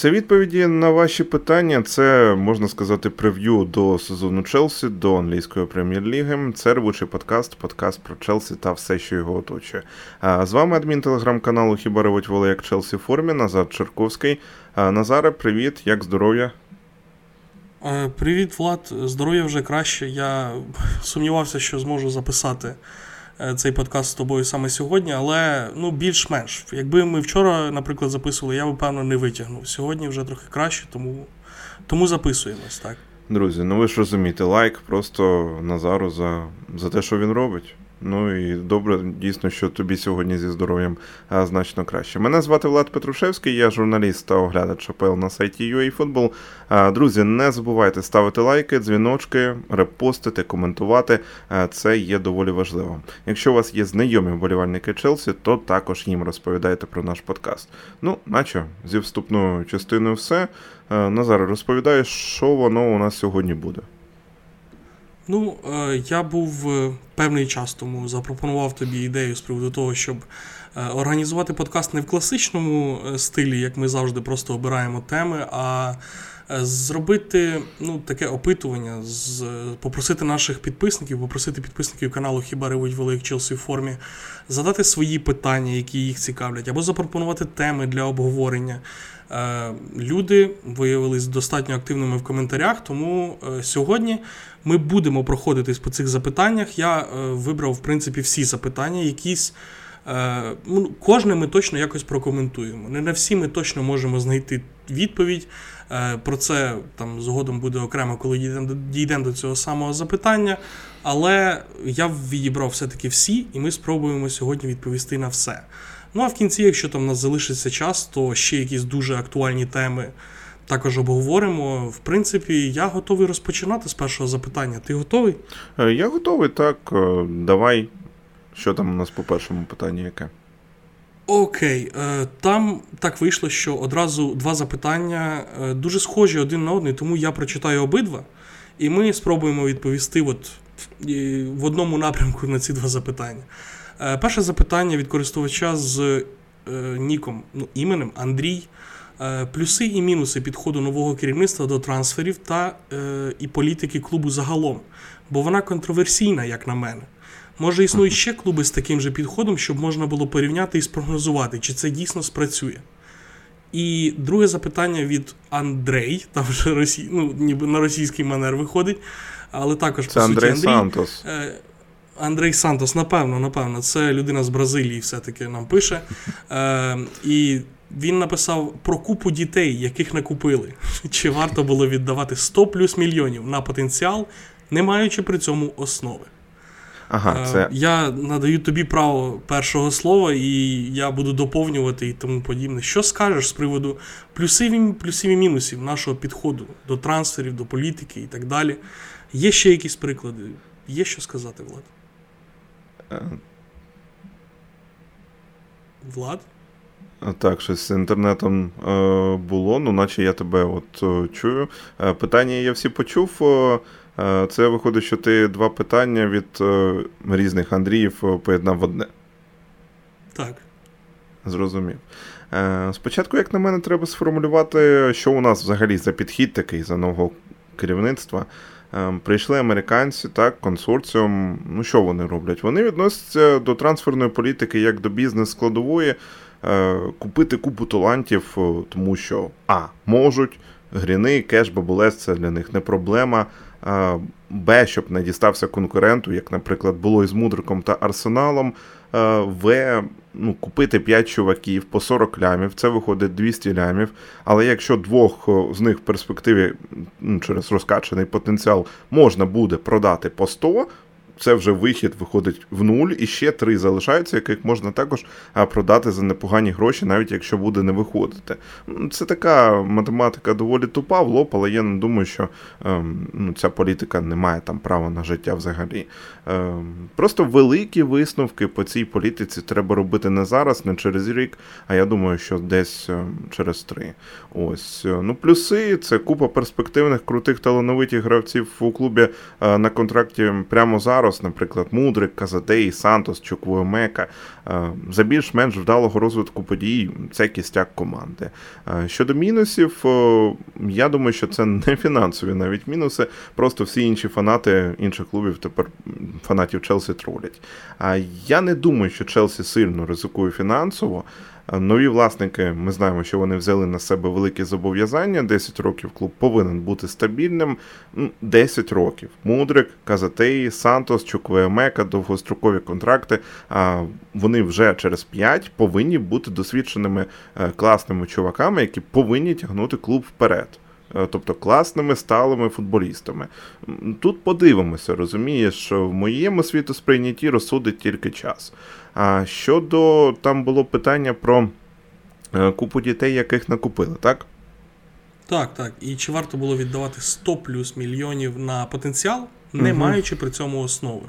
Це відповіді на ваші питання. Це можна сказати прев'ю до сезону Челсі, до англійської прем'єр-ліги. Це робочий подкаст, подкаст про Челсі та все, що його оточує. З вами адмін телеграм-каналу Хіба ревуть воли як Челсі формі. Назар Черковський. Назаре, привіт, як здоров'я? Е, привіт, Влад. Здоров'я вже краще. Я сумнівався, що зможу записати. Е, цей подкаст з тобою саме сьогодні, але ну більш-менш. Якби ми вчора, наприклад, записували, я би певно не витягнув. Сьогодні вже трохи краще, тому тому записуємось, так. Друзі, ну ви ж розумієте, лайк просто Назару за, за те, що він робить. Ну і добре, дійсно, що тобі сьогодні зі здоров'ям значно краще. Мене звати Влад Петрушевський, я журналіст та оглядач АПЛ на сайті UAFootball. Друзі, не забувайте ставити лайки, дзвіночки, репостити, коментувати. Це є доволі важливо. Якщо у вас є знайомі вболівальники Челсі, то також їм розповідайте про наш подкаст. Ну, наче зі вступною частиною все. Назар, розповідає, що воно у нас сьогодні буде. Ну, е, я був е, певний час тому запропонував тобі ідею з приводу того, щоб е, організувати подкаст не в класичному стилі, як ми завжди просто обираємо теми, а зробити ну, таке опитування, з, попросити наших підписників, попросити підписників каналу Хіба ревуть велик Челсі в формі, задати свої питання, які їх цікавлять, або запропонувати теми для обговорення. Люди виявились достатньо активними в коментарях, тому сьогодні ми будемо проходитись по цих запитаннях. Я е, вибрав, в принципі, всі запитання, якісь. Е, ну, Кожне ми точно якось прокоментуємо. Не на всі ми точно можемо знайти відповідь. Е, про це там згодом буде окремо, коли дійдемо до цього самого запитання. Але я відібрав все-таки всі, і ми спробуємо сьогодні відповісти на все. Ну а в кінці, якщо там у нас залишиться час, то ще якісь дуже актуальні теми також обговоримо. В принципі, я готовий розпочинати з першого запитання. Ти готовий? Е, я готовий, так. Е, давай. Що там у нас по першому питанні яке? Окей, е, там так вийшло, що одразу два запитання дуже схожі один на один, тому я прочитаю обидва, і ми спробуємо відповісти от в одному напрямку на ці два запитання. Перше запитання від користувача з ніком, ну, іменем Андрій. Е, плюси і мінуси підходу нового керівництва до трансферів та е, і політики клубу загалом, бо вона контроверсійна, як на мене. Може, існують ще клуби з таким же підходом, щоб можна було порівняти і спрогнозувати, чи це дійсно спрацює. І друге запитання від Андрей, там вже росі... ну, ніби на російський манер виходить, але також це по суті Андрей Сантос. Е, Андрей Сантос, напевно, напевно, це людина з Бразилії, все-таки нам пише. Е, І він написав про купу дітей, яких не купили. Чи варто було віддавати 100 плюс мільйонів на потенціал, не маючи при цьому основи? Ага, е. Я надаю тобі право першого слова, і я буду доповнювати і тому подібне. Що скажеш з приводу плюсів, плюсів і мінусів нашого підходу до трансферів, до політики і так далі? Є ще якісь приклади? Є що сказати, Влад? Е. Влад? Так, щось з інтернетом е, було, ну наче я тебе от е, чую. Е, питання я всі почув. Е, це виходить, що ти два питання від е, різних Андріїв поєднав в одне. Так. Зрозумів. Е, спочатку, як на мене, треба сформулювати, що у нас взагалі за підхід такий за нового керівництва. Прийшли американці, так, консорціум. Ну, що вони роблять? Вони відносяться до трансферної політики як до бізнес-складової. Е, купити купу талантів, е, тому що А, можуть, гріни, кеш, бабулес це для них не проблема. Е, Б, щоб не дістався конкуренту, як, наприклад, було із Мудриком та Арсеналом. В, ну, купити 5 чуваків по 40 лямів, це виходить 200 лямів. Але якщо двох з них в перспективі ну, через розкачаний потенціал можна буде продати по 100, це вже вихід виходить в нуль, і ще три залишаються, яких можна також продати за непогані гроші, навіть якщо буде не виходити. Це така математика доволі тупа в лоб, але я не думаю, що ем, ну, ця політика не має там права на життя взагалі. Ем, просто великі висновки по цій політиці треба робити не зараз, не через рік, а я думаю, що десь ем, через три. Ось. Ну, плюси це купа перспективних, крутих талановитих гравців у клубі е, на контракті прямо зараз зараз, наприклад, Мудрик, Казадей, Сантос, Чуквуемека, е, за більш-менш вдалого розвитку подій це кістяк команди. Е, щодо мінусів, я думаю, що це не фінансові навіть мінуси, просто всі інші фанати інших клубів тепер фанатів Челсі тролять. А я не думаю, що Челсі сильно ризикує фінансово. Нові власники, ми знаємо, що вони взяли на себе великі зобов'язання. 10 років клуб повинен бути стабільним. 10 років. Мудрик, Казатеї, Сантос, Чуквеемека, довгострокові контракти. Вони вже через 5 повинні бути досвідченими е, класними чуваками, які повинні тягнути клуб вперед. Е, тобто класними сталими футболістами. Тут подивимося, розумієш, в моєму світосприйнятті розсудить тільки час. А щодо там було питання про е, купу дітей, яких накупили, так? Так, так. І чи варто було віддавати 100 плюс мільйонів на потенціал, не угу. маючи при цьому основи?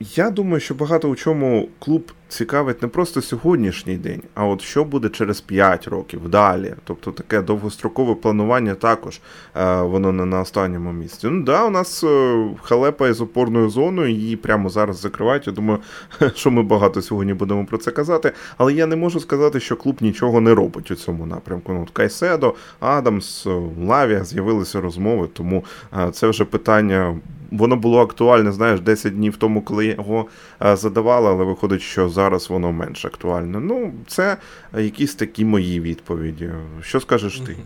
Я думаю, що багато у чому клуб цікавить не просто сьогоднішній день, а от що буде через 5 років далі. Тобто таке довгострокове планування також е, воно не на останньому місці. Ну да, у нас е, халепа із опорною зоною, її прямо зараз закривають. Я думаю, що ми багато сьогодні будемо про це казати. Але я не можу сказати, що клуб нічого не робить у цьому напрямку. Ну, Кайседо, Адамс, Лавія з'явилися розмови, тому е, це вже питання воно було актуальне, знаєш, 10 днів тому, коли його е, задавали, але виходить, що зараз воно менш актуальне. Ну, це якісь такі мої відповіді. Що скажеш ти?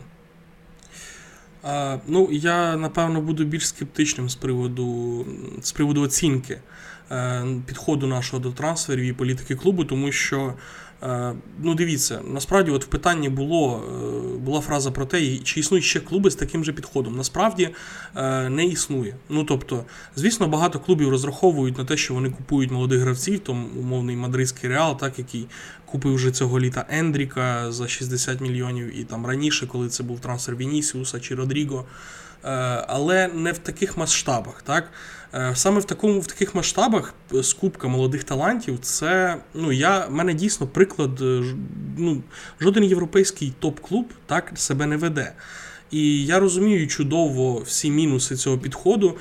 А, Ну, я напевно буду більш скептичним з приводу з приводу оцінки е, підходу нашого до трансферів і політики клубу, тому що ну, дивіться, насправді, от в питанні було е, була фраза про те, чи існують ще клуби з таким же підходом. Насправді е, не існує. Ну тобто, звісно, багато клубів розраховують на те, що вони купують молодих гравців, там умовний мадридський реал, так який купив вже цього літа Ендріка за 60 мільйонів, і там раніше, коли це був трансфер Вінісіуса чи Родріго. Але не в таких масштабах. так? Е, саме в такому в таких масштабах е, скупка молодих талантів, це ну я в мене дійсно приклад. Е, ну жоден європейський топ-клуб так себе не веде. І я розумію чудово всі мінуси цього підходу.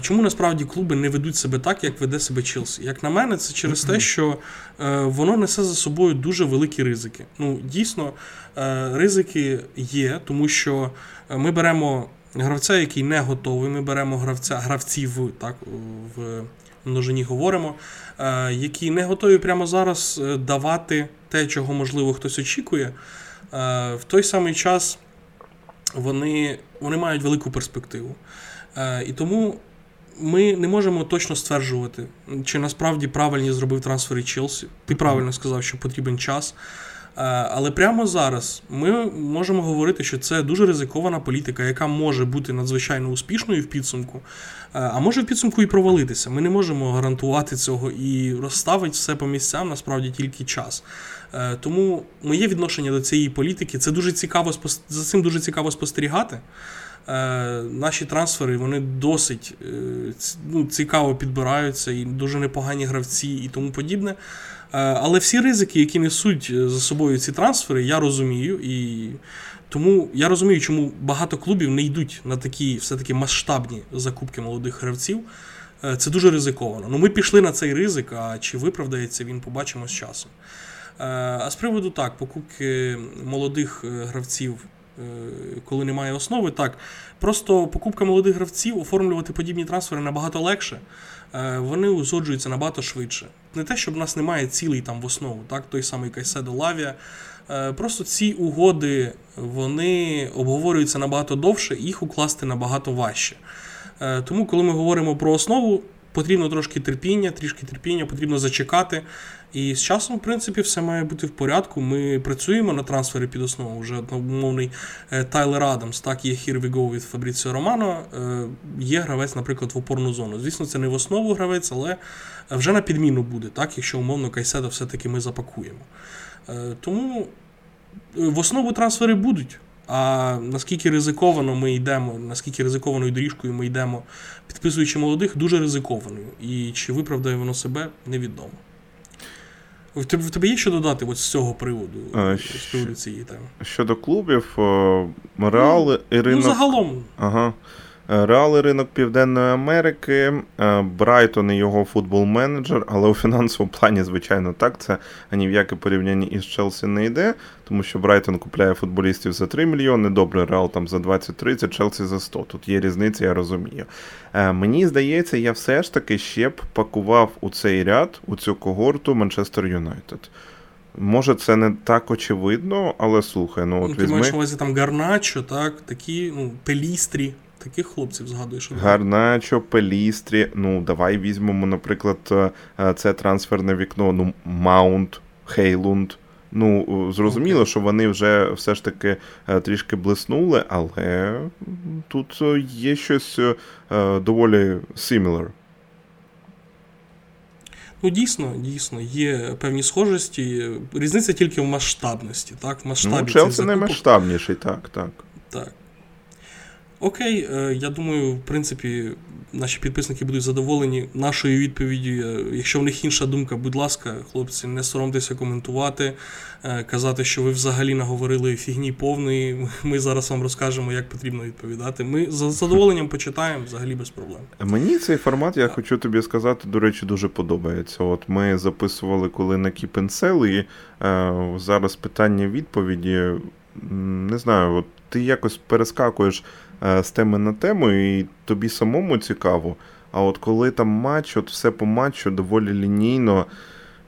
Чому насправді клуби не ведуть себе так, як веде себе Челсі? Як на мене, це через те, що воно несе за собою дуже великі ризики. Ну, дійсно, ризики є, тому що ми беремо гравця, який не готовий. Ми беремо гравця, гравців, так, в множині говоримо, е, які не готові прямо зараз е, давати те, чого, можливо, хтось очікує. Е, в той самий час вони, вони мають велику перспективу. І тому. Ми не можемо точно стверджувати, чи насправді правильні зробив трансфери Челсі. Ти правильно сказав, що потрібен час. Е, але прямо зараз ми можемо говорити, що це дуже ризикована політика, яка може бути надзвичайно успішною в підсумку, е, а може в підсумку і провалитися. Ми не можемо гарантувати цього і розставити все по місцям насправді тільки час. Е, тому моє відношення до цієї політики це дуже цікаво за цим дуже цікаво спостерігати. Наші трансфери вони досить ну, цікаво підбираються, і дуже непогані гравці і тому подібне. Е, але всі ризики, які несуть е, за собою ці трансфери, я розумію. І тому я розумію, чому багато клубів не йдуть на такі все-таки масштабні закупки молодих гравців. Е, це дуже ризиковано. Ну, Ми пішли на цей ризик, а чи виправдається він, побачимо з часом. А з приводу так, покупки молодих гравців, коли немає основи, так. Просто покупка молодих гравців, оформлювати подібні трансфери набагато легше. Вони узгоджуються набагато швидше. Не те, щоб в нас немає цілей там в основу, так, той самий Кайседо Лавія. Е, просто ці угоди вони обговорюються набагато довше, їх укласти набагато важче. Е, тому, коли ми говоримо про основу, потрібно трошки терпіння, трішки терпіння, потрібно зачекати. І з часом, в принципі, все має бути в порядку. Ми працюємо на трансфері під основу. Вже одномовний е, Тайлер Адамс, так є Here we go від Фабріціо Романо. Е, є гравець, наприклад, в опорну зону. Звісно, це не в основу гравець, але вже на підміну буде, так, якщо умовно Кайседа все-таки ми запакуємо. Е, тому в основу трансфери будуть. А наскільки ризиковано ми йдемо, наскільки ризикованою доріжкою ми йдемо, підписуючи молодих, дуже ризикованою. І чи виправдає воно себе, невідомо. В тебе в тебе є що додати от з цього приводу а, з приводу цієї теми? Щодо клубів, Реал, ну, Ірина. Ну, загалом. Ага. Реал і ринок Південної Америки, е, Брайтон і його футбол-менеджер, але у фінансовому плані, звичайно, так. Це ні в яке порівняння із Челсі не йде, тому що Брайтон купляє футболістів за 3 мільйони, добре, Реал там за 20-30, Челсі за 100. Тут є різниця, я розумію. Е, Мені здається, я все ж таки ще б пакував у цей ряд, у цю когорту Манчестер Юнайтед. Може, це не так очевидно, але слухай, ну от Ну, ти візьми. маєш на увазі там Гарначо, так, такі, ну, Пелістрі, таких хлопців згадуєш. Гарначо, Пелістрі. Ну, давай візьмемо, наприклад, е, це трансферне вікно. Ну, Маунт, Хейлунд. Ну, е, зрозуміло, Окей. що вони вже все ж таки е, трішки блиснули, але тут є щось доволі similar. Ну, дійсно, дійсно, є певні схожості. Різниця тільки в масштабності, так? В масштабі Ну, Челсі закупок. наймасштабніший, так, так. Так. Окей, е, я думаю, в принципі, наші підписники будуть задоволені нашою відповіддю. Е, Якщо в них інша думка, будь ласка, хлопці, не соромтеся коментувати, е, казати, що ви взагалі наговорили фігні повної. Ми зараз вам розкажемо, як потрібно відповідати. Ми з задоволенням почитаємо взагалі без проблем. Мені цей формат, я хочу тобі сказати, до речі, дуже подобається. От ми записували коли на Sell, і е, зараз питання-відповіді. Не знаю, от ти якось перескакуєш з теми на тему, і тобі самому цікаво. А от коли там матч, от все по матчу доволі лінійно.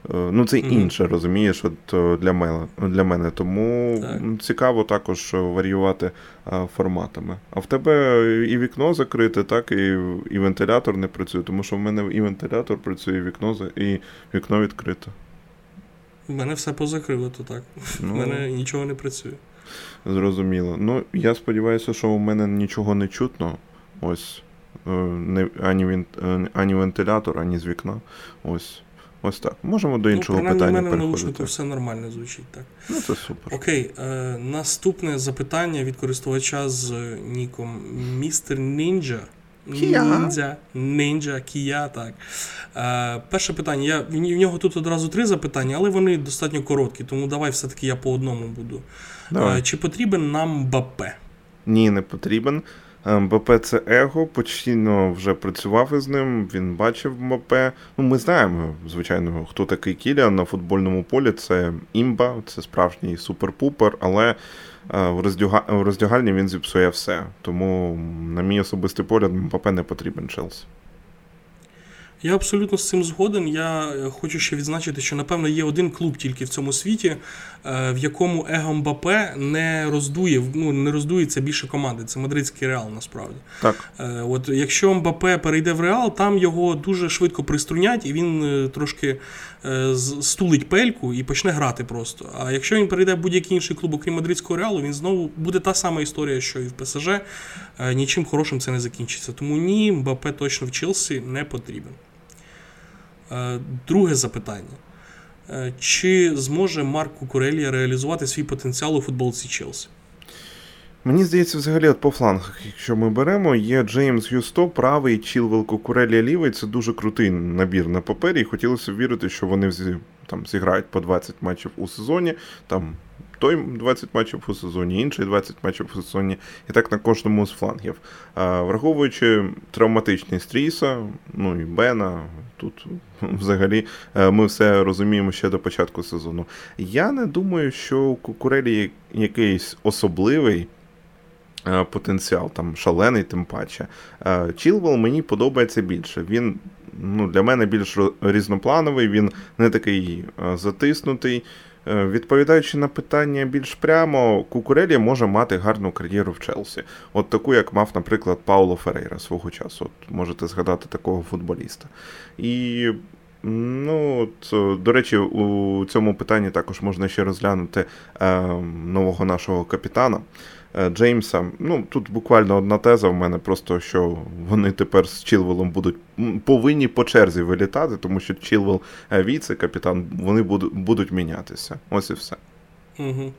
е, Ну, це інше, розумієш, от е, для мене. Для мене. Тому Так. цікаво також е, варіювати е, форматами. А в тебе і вікно закрите, так, і, і вентилятор не працює, тому що в мене і вентилятор працює, і вікно, і вікно відкрите. У мене все позакрило, то так. У Ну, мене нічого не працює. Зрозуміло. Ну, я сподіваюся, що у мене нічого не чутно. Ось. е, Не, ані, він, е, ані вентилятор, ані з вікна. Ось. Ось так. Можемо до іншого ну, принаймні, в питання мене в наушнику все нормально звучить, так. Ну, це супер. Окей, е, наступне запитання від користувача з ніком Містер Нінджа. Ніндзя, Нінджа, Кія, так. Е, перше питання. Я, в нього тут одразу три запитання, але вони достатньо короткі, тому давай все-таки я по одному буду. Давай. Е, чи потрібен нам Бапе? Ні, не потрібен. Е, МБП це его, постійно вже працював із ним, він бачив МБП. Ну, ми знаємо, звичайно, хто такий Кіліан на футбольному полі. Це імба, це справжній супер-пупер, але е, в, роздяга... в роздягальні він зіпсує все. Тому, на мій особистий погляд, МБП не потрібен Челсі. Я абсолютно з цим згоден. Я е, хочу ще відзначити, що напевно є один клуб тільки в цьому світі, е, в якому его Мбапе не роздує, ну не роздується більше команди. Це мадридський реал насправді. Так. Е, От якщо Мбапе перейде в Реал, там його дуже швидко приструнять, і він трошки стулить пельку і почне грати просто. А якщо він перейде в будь-який інший клуб, окрім мадридського реалу, він знову буде та сама історія, що і в ПСЖ. Е, Нічим хорошим це не закінчиться. Тому ні, Мбапе точно в Челсі не потрібен. Е, Друге запитання. Е, Чи зможе Марк Кукурелія реалізувати свій потенціал у футболці Челсі? Мені здається, взагалі, от по флангах, якщо ми беремо, є Джеймс Юсто, правий, Чілвел Кукурелія лівий. Це дуже крутий набір на папері. І хотілося б вірити, що вони там зіграють по 20 матчів у сезоні. Там той 20 матчів у сезоні, інший 20 матчів у сезоні, і так на кожному з флангів. А, враховуючи травматичність Ріса, ну і Бена, тут взагалі е, ми все розуміємо ще до початку сезону. Я не думаю, що у Кукурелі якийсь особливий потенціал, там шалений, тим паче. Е, Чілвел мені подобається більше. Він ну, для мене більш різноплановий, він не такий е, затиснутий. Е, Відповідаючи на питання більш прямо, Кукурелі може мати гарну кар'єру в Челсі. От таку, як мав, наприклад, Пауло Ферейра свого часу. От можете згадати такого футболіста. І Ну, от, е, до речі, у цьому питанні також можна ще розглянути е, нового нашого капітана е, Джеймса. Ну, тут буквально одна теза в мене, просто що вони тепер з Чілвелом будуть повинні по черзі вилітати, тому що Чілвел е, віце-капітан, вони будуть, будуть мінятися. Ось і все. Угу.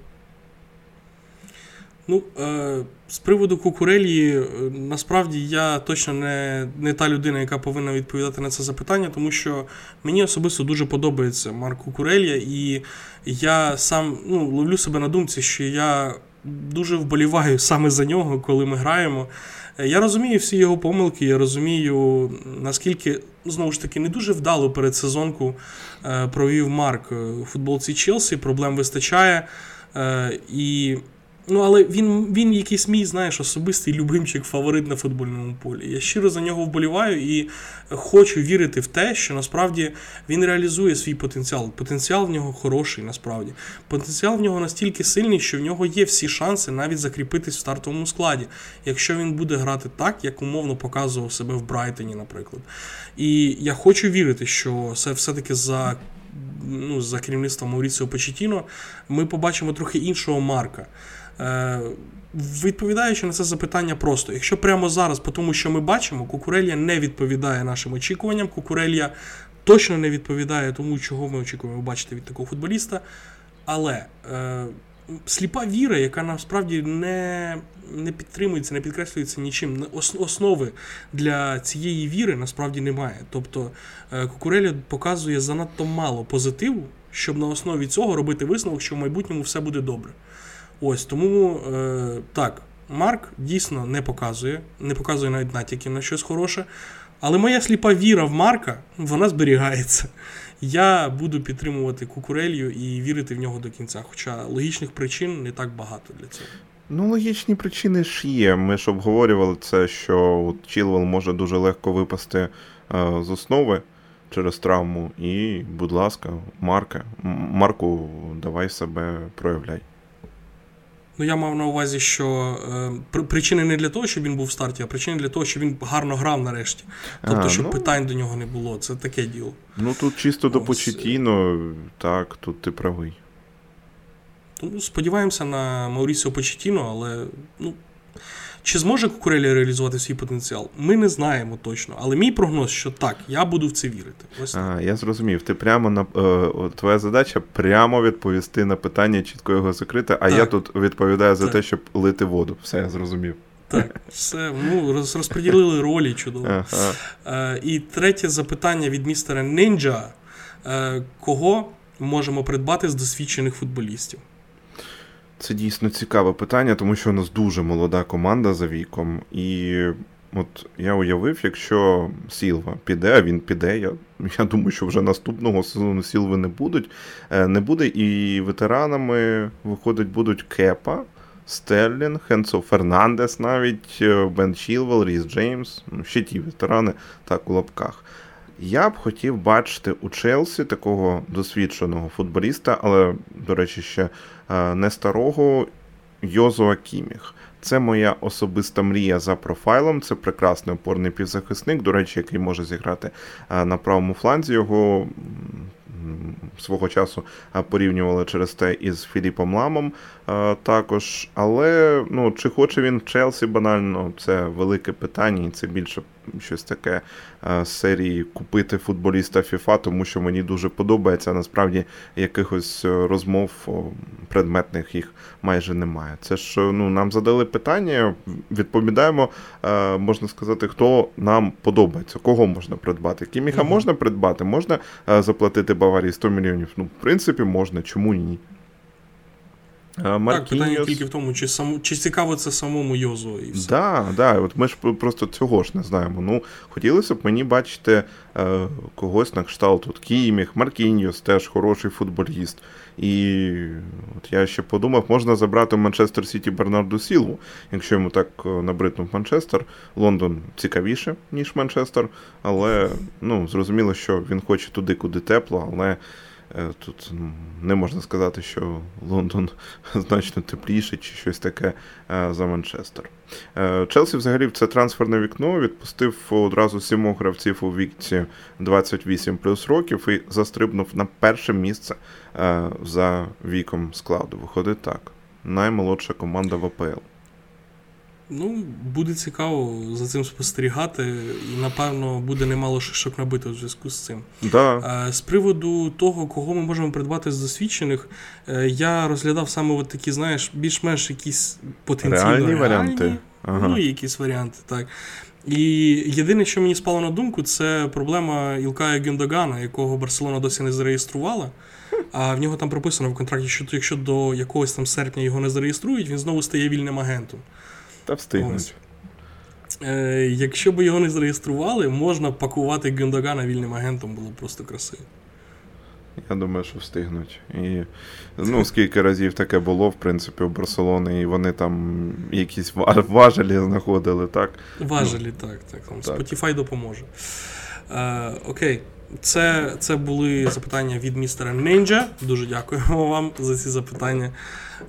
Ну, е, з приводу Кукурелії, е, насправді я точно не, не та людина, яка повинна відповідати на це запитання, тому що мені особисто дуже подобається Марк Кукурелія, і я сам ну, ловлю себе на думці, що я дуже вболіваю саме за нього, коли ми граємо. Я розумію всі його помилки, я розумію, наскільки, знову ж таки, не дуже вдало передсезонку сезонку провів Марк у футболці Челсі, проблем вистачає. Е, і Ну, але він він якийсь мій, знаєш, особистий любимчик, фаворит на футбольному полі. Я щиро за нього вболіваю і хочу вірити в те, що насправді він реалізує свій потенціал. Потенціал в нього хороший, насправді. Потенціал в нього настільки сильний, що в нього є всі шанси навіть закріпитись в стартовому складі, якщо він буде грати так, як умовно показував себе в Брайтоні, наприклад. І я хочу вірити, що це все-таки за. Ну, за керівництвом Мауріціо Почетіно, ми побачимо трохи іншого Марка. Е, відповідаючи на це запитання просто, якщо прямо зараз, по тому що ми бачимо, Кукурелія не відповідає нашим очікуванням, Кукурелія точно не відповідає тому, чого ми очікуємо бачити від такого футболіста. Але е, сліпа віра, яка насправді не не підтримується, не підкреслюється нічим. Основи для цієї віри насправді немає. Тобто е, Кукурелія показує занадто мало позитиву, щоб на основі цього робити висновок, що в майбутньому все буде добре. Ось тому е, так, Марк дійсно не показує, не показує навіть натяків на щось хороше. Але моя сліпа віра в Марка, вона зберігається. Я буду підтримувати Кукурелью і вірити в нього до кінця. Хоча логічних причин не так багато для цього. Ну, логічні причини ж є. Ми ж обговорювали це, що Чілвел може дуже легко випасти е, з основи через травму. І, будь ласка, Марка, Марку, давай себе проявляй. Ну, я мав на увазі, що е, причини не для того, щоб він був в старті, а причини для того, щоб він гарно грав нарешті. Тобто, а, щоб ну, питань до нього не було. Це таке діло. Ну тут чисто до Почетіно, так, тут ти правий. Тому Сподіваємося на Маурісіо Почетіно, але ну, чи зможе Кукурелі реалізувати свій потенціал? Ми не знаємо точно. Але мій прогноз, що так, я буду в це вірити. Ось а, Я зрозумів. Ти прямо на е, твоя задача прямо відповісти на питання, чітко його закрити, а так. я тут відповідаю за так. те, щоб лити воду. Все, я зрозумів. Так, все, ну, розподілили ролі чудово. Ага. Е, І третє запитання від містера Нинджа: е, кого можемо придбати з досвідчених футболістів? Це дійсно цікаве питання, тому що у нас дуже молода команда за віком. І от я уявив, якщо Сілва піде, а він піде. Я я думаю, що вже наступного сезону Сілви не будуть. Е, не буде. І ветеранами, виходить, будуть Кепа, Стерлін, Хенсо Фернандес, навіть е, Бен Чілвел, Ріс Джеймс, ну, ще ті ветерани, так у лапках. Я б хотів бачити у Челсі такого досвідченого футболіста, але, до речі, ще не старого Йозуа Кіміх. Це моя особиста мрія за профайлом. Це прекрасний опорний півзахисник, до речі, який може зіграти е, на правому фланзі. Його свого часу порівнювали через те із Філіпом Ламом також. Але ну, чи хоче він в Челсі банально, це велике питання, і це більше щось таке з серії купити футболіста FIFA, тому що мені дуже подобається. Насправді якихось розмов предметних їх майже немає. Це ж ну, нам задали питання, відповідаємо, можна сказати, хто нам подобається, кого можна придбати. Кіміха можна придбати, можна заплатити Баварії 100 мільйонів. Ну, в принципі, можна, чому ні? Маркіньос... Так, питання тільки в тому, чи саму, чи цікаво це самому Йозу і все. Да, да, от ми ж просто цього ж не знаємо. Ну, хотілося б мені бачити е, когось на кшталт тут Кіміх, Маркіньос теж хороший футболіст. І от я ще подумав, можна забрати в Манчестер Сіті Бернарду Сілву, якщо йому так е, набриднув Манчестер. Лондон цікавіше, ніж Манчестер, але ну, зрозуміло, що він хоче туди, куди тепло, але. Е, тут не можна сказати, що Лондон значно тепліше чи щось таке е, за Манчестер. Е, Челсі взагалі в це трансферне вікно відпустив одразу сімох гравців у віці 28 плюс років і застрибнув на перше місце за віком складу. Виходить так. Наймолодша команда в АПЛ. Ну, буде цікаво за цим спостерігати, і, напевно, буде немало шишок набито в зв'язку з цим. Да. З приводу того, кого ми можемо придбати з досвідчених, е, я розглядав саме от такі, знаєш, більш-менш якісь потенційно реальні, реальні варіанти. Ага. Ну, якісь варіанти, так. І єдине, що мені спало на думку, це проблема Ілкая Гюндагана, якого Барселона досі не зареєструвала. А в нього там прописано в контракті, що якщо до якогось там серпня його не зареєструють, він знову стає вільним агентом. Та встигнуть. Е, Якщо б його не зареєстрували, можна пакувати Гюндогана вільним агентом, було б просто красиво. Я думаю, що встигнуть. І ну, скільки разів таке було, в принципі, у Барселони, і вони там якісь важелі знаходили, так? Важелі, ну, так. так. Там так. Spotify допоможе. Е, Окей. Це це були запитання від містера Нинджа. Дуже дякуємо вам за ці запитання.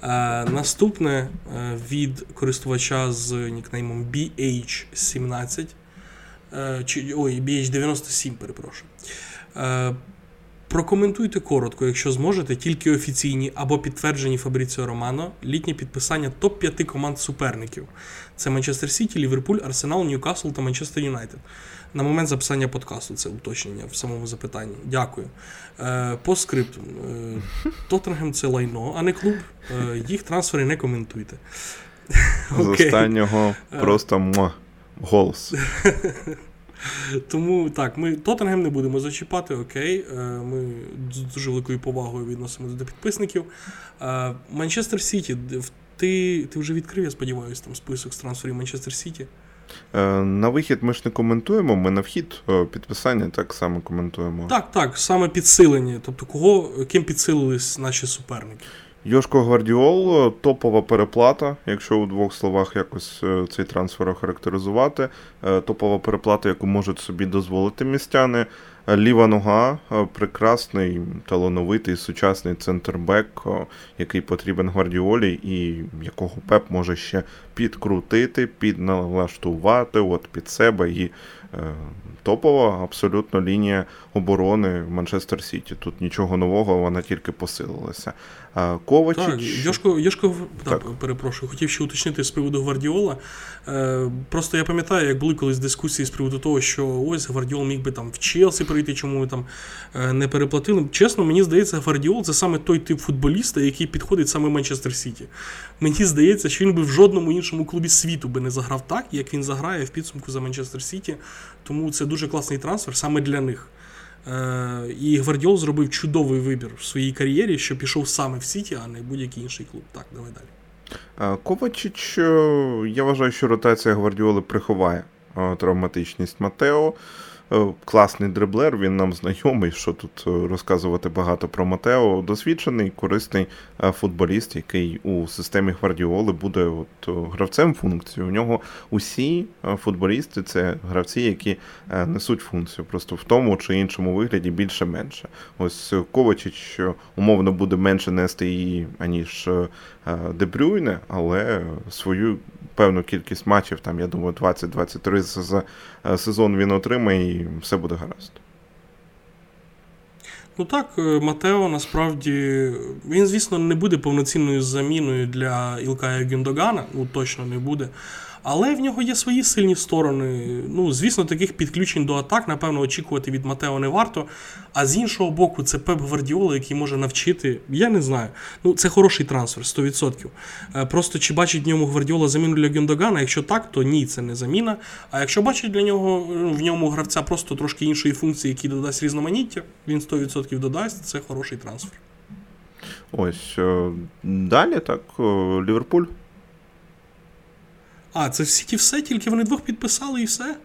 Е, Наступне е, від користувача з нікнеймом BH17. Е, чи, Ой, BH97, перепрошую. Е, Прокоментуйте коротко, якщо зможете, тільки офіційні або підтверджені Фабріціо Романо літнє підписання топ-5 команд суперників. Це Манчестер Сіті, Ліверпуль, Арсенал, Ньюкасл та Манчестер Юнайтед. На момент записання подкасту це уточнення в самому запитанні. Дякую. Е, По скрипту. Е, Тоттенгем це лайно, а не клуб. Е, Їх трансфери не коментуйте. З останнього просто голос. Тому так, ми Тоттенгем не будемо зачіпати, окей. Е, ми з дуже великою повагою відносимося до підписників. Е, Манчестер Сіті, ти ти вже відкрив, я сподіваюся, там список з трансферів Манчестер Сіті. Е, на вихід ми ж не коментуємо, ми на вхід підписання так само коментуємо. Так, так, саме підсилення. Тобто, кого ким підсилились наші суперники. Йошко Гвардіол топова переплата, якщо у двох словах якось е, цей трансфер охарактеризувати. Е, топова переплата, яку можуть собі дозволити містяни. Е, ліва нога, прекрасний, талановитий сучасний центрбек, який потрібен Гвардіолі, і якого Пеп може ще підкрутити, підналаштувати от під себе і топова абсолютно лінія оборони Манчестер Сіті. Тут нічого нового, вона тільки посилилася. Ковачич... Так, Йошко, Йошко так. Так, перепрошую, хотів ще уточнити з приводу Гвардіола. Е, Просто я пам'ятаю, як були колись дискусії з приводу того, що ось Гвардіол міг би там в Челсі прийти, чому ми там е, не переплатили. Чесно, мені здається, Гвардіол це саме той тип футболіста, який підходить саме Манчестер Сіті. Мені здається, що він би в жодному іншому клубі світу би не заграв так, як він заграє в підсумку за Манчестер Сіті. Тому це дуже класний трансфер саме для них. Е, і Гвардіол зробив чудовий вибір в своїй кар'єрі, що пішов саме в Сіті, а не будь-який інший клуб. Так, давай далі. Ковачич, я вважаю, що ротація Гвардіоли приховає травматичність Матео. Е, класний дриблер, він нам знайомий, що тут е, розказувати багато про Матео. Досвідчений, корисний е, футболіст, який у системі Гвардіоли буде от гравцем функції. У нього усі футболісти це гравці, які несуть функцію, просто в тому чи іншому вигляді більше-менше. Ось Ковачич умовно буде менше нести її, аніж Дебрюйне, але свою певну кількість матчів, там, я думаю, 20-23 за сезон він отримає і все буде гаразд. Ну так, е, Матео насправді він, звісно, не буде повноцінною заміною для Ілкая Гюндогана, ну точно не буде. Але в нього є свої сильні сторони. Ну, звісно, таких підключень до атак, напевно, очікувати від Матео не варто. А з іншого боку, це Пеп Гвардіола, який може навчити. Я не знаю. Ну, це хороший трансфер, 100%. Е, просто чи бачить в ньому Гвардіола заміну для Гюндогана? Якщо так, то ні, це не заміна. А якщо бачить для нього в ньому гравця просто трошки іншої функції, які додасть різноманіття, він 100% додасть, це хороший трансфер. Ось е, далі так, Ліверпуль. А, це в Сіті все, тільки вони двох підписали і все.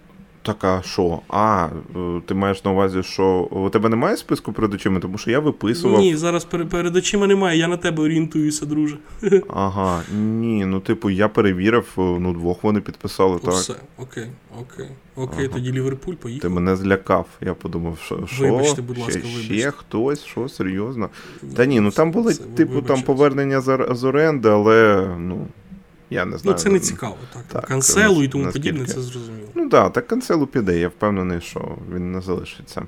Так, а що? А, е, ти маєш на увазі, що у тебе немає списку перед очима, тому що я виписував. Ні, зараз перед очима немає, я на тебе орієнтуюся, друже. Ага, ні, ну типу, я перевірив, е, ну двох вони підписали, так. Все, окей, окей. Окей, ага. тоді Ліверпуль поїхав. Ти мене злякав. Я подумав, що що? Вибачте, будь ласка, ще, вибачте. ще хтось, що серйозно. Та ні, ну там були, типу, там повернення з оренди, але ну. Я не знаю. Ну, це не цікаво, так. так канцелу і тому наскільки... подібне, це зрозуміло. Ну так, так канцелу піде, я впевнений, що він не залишиться.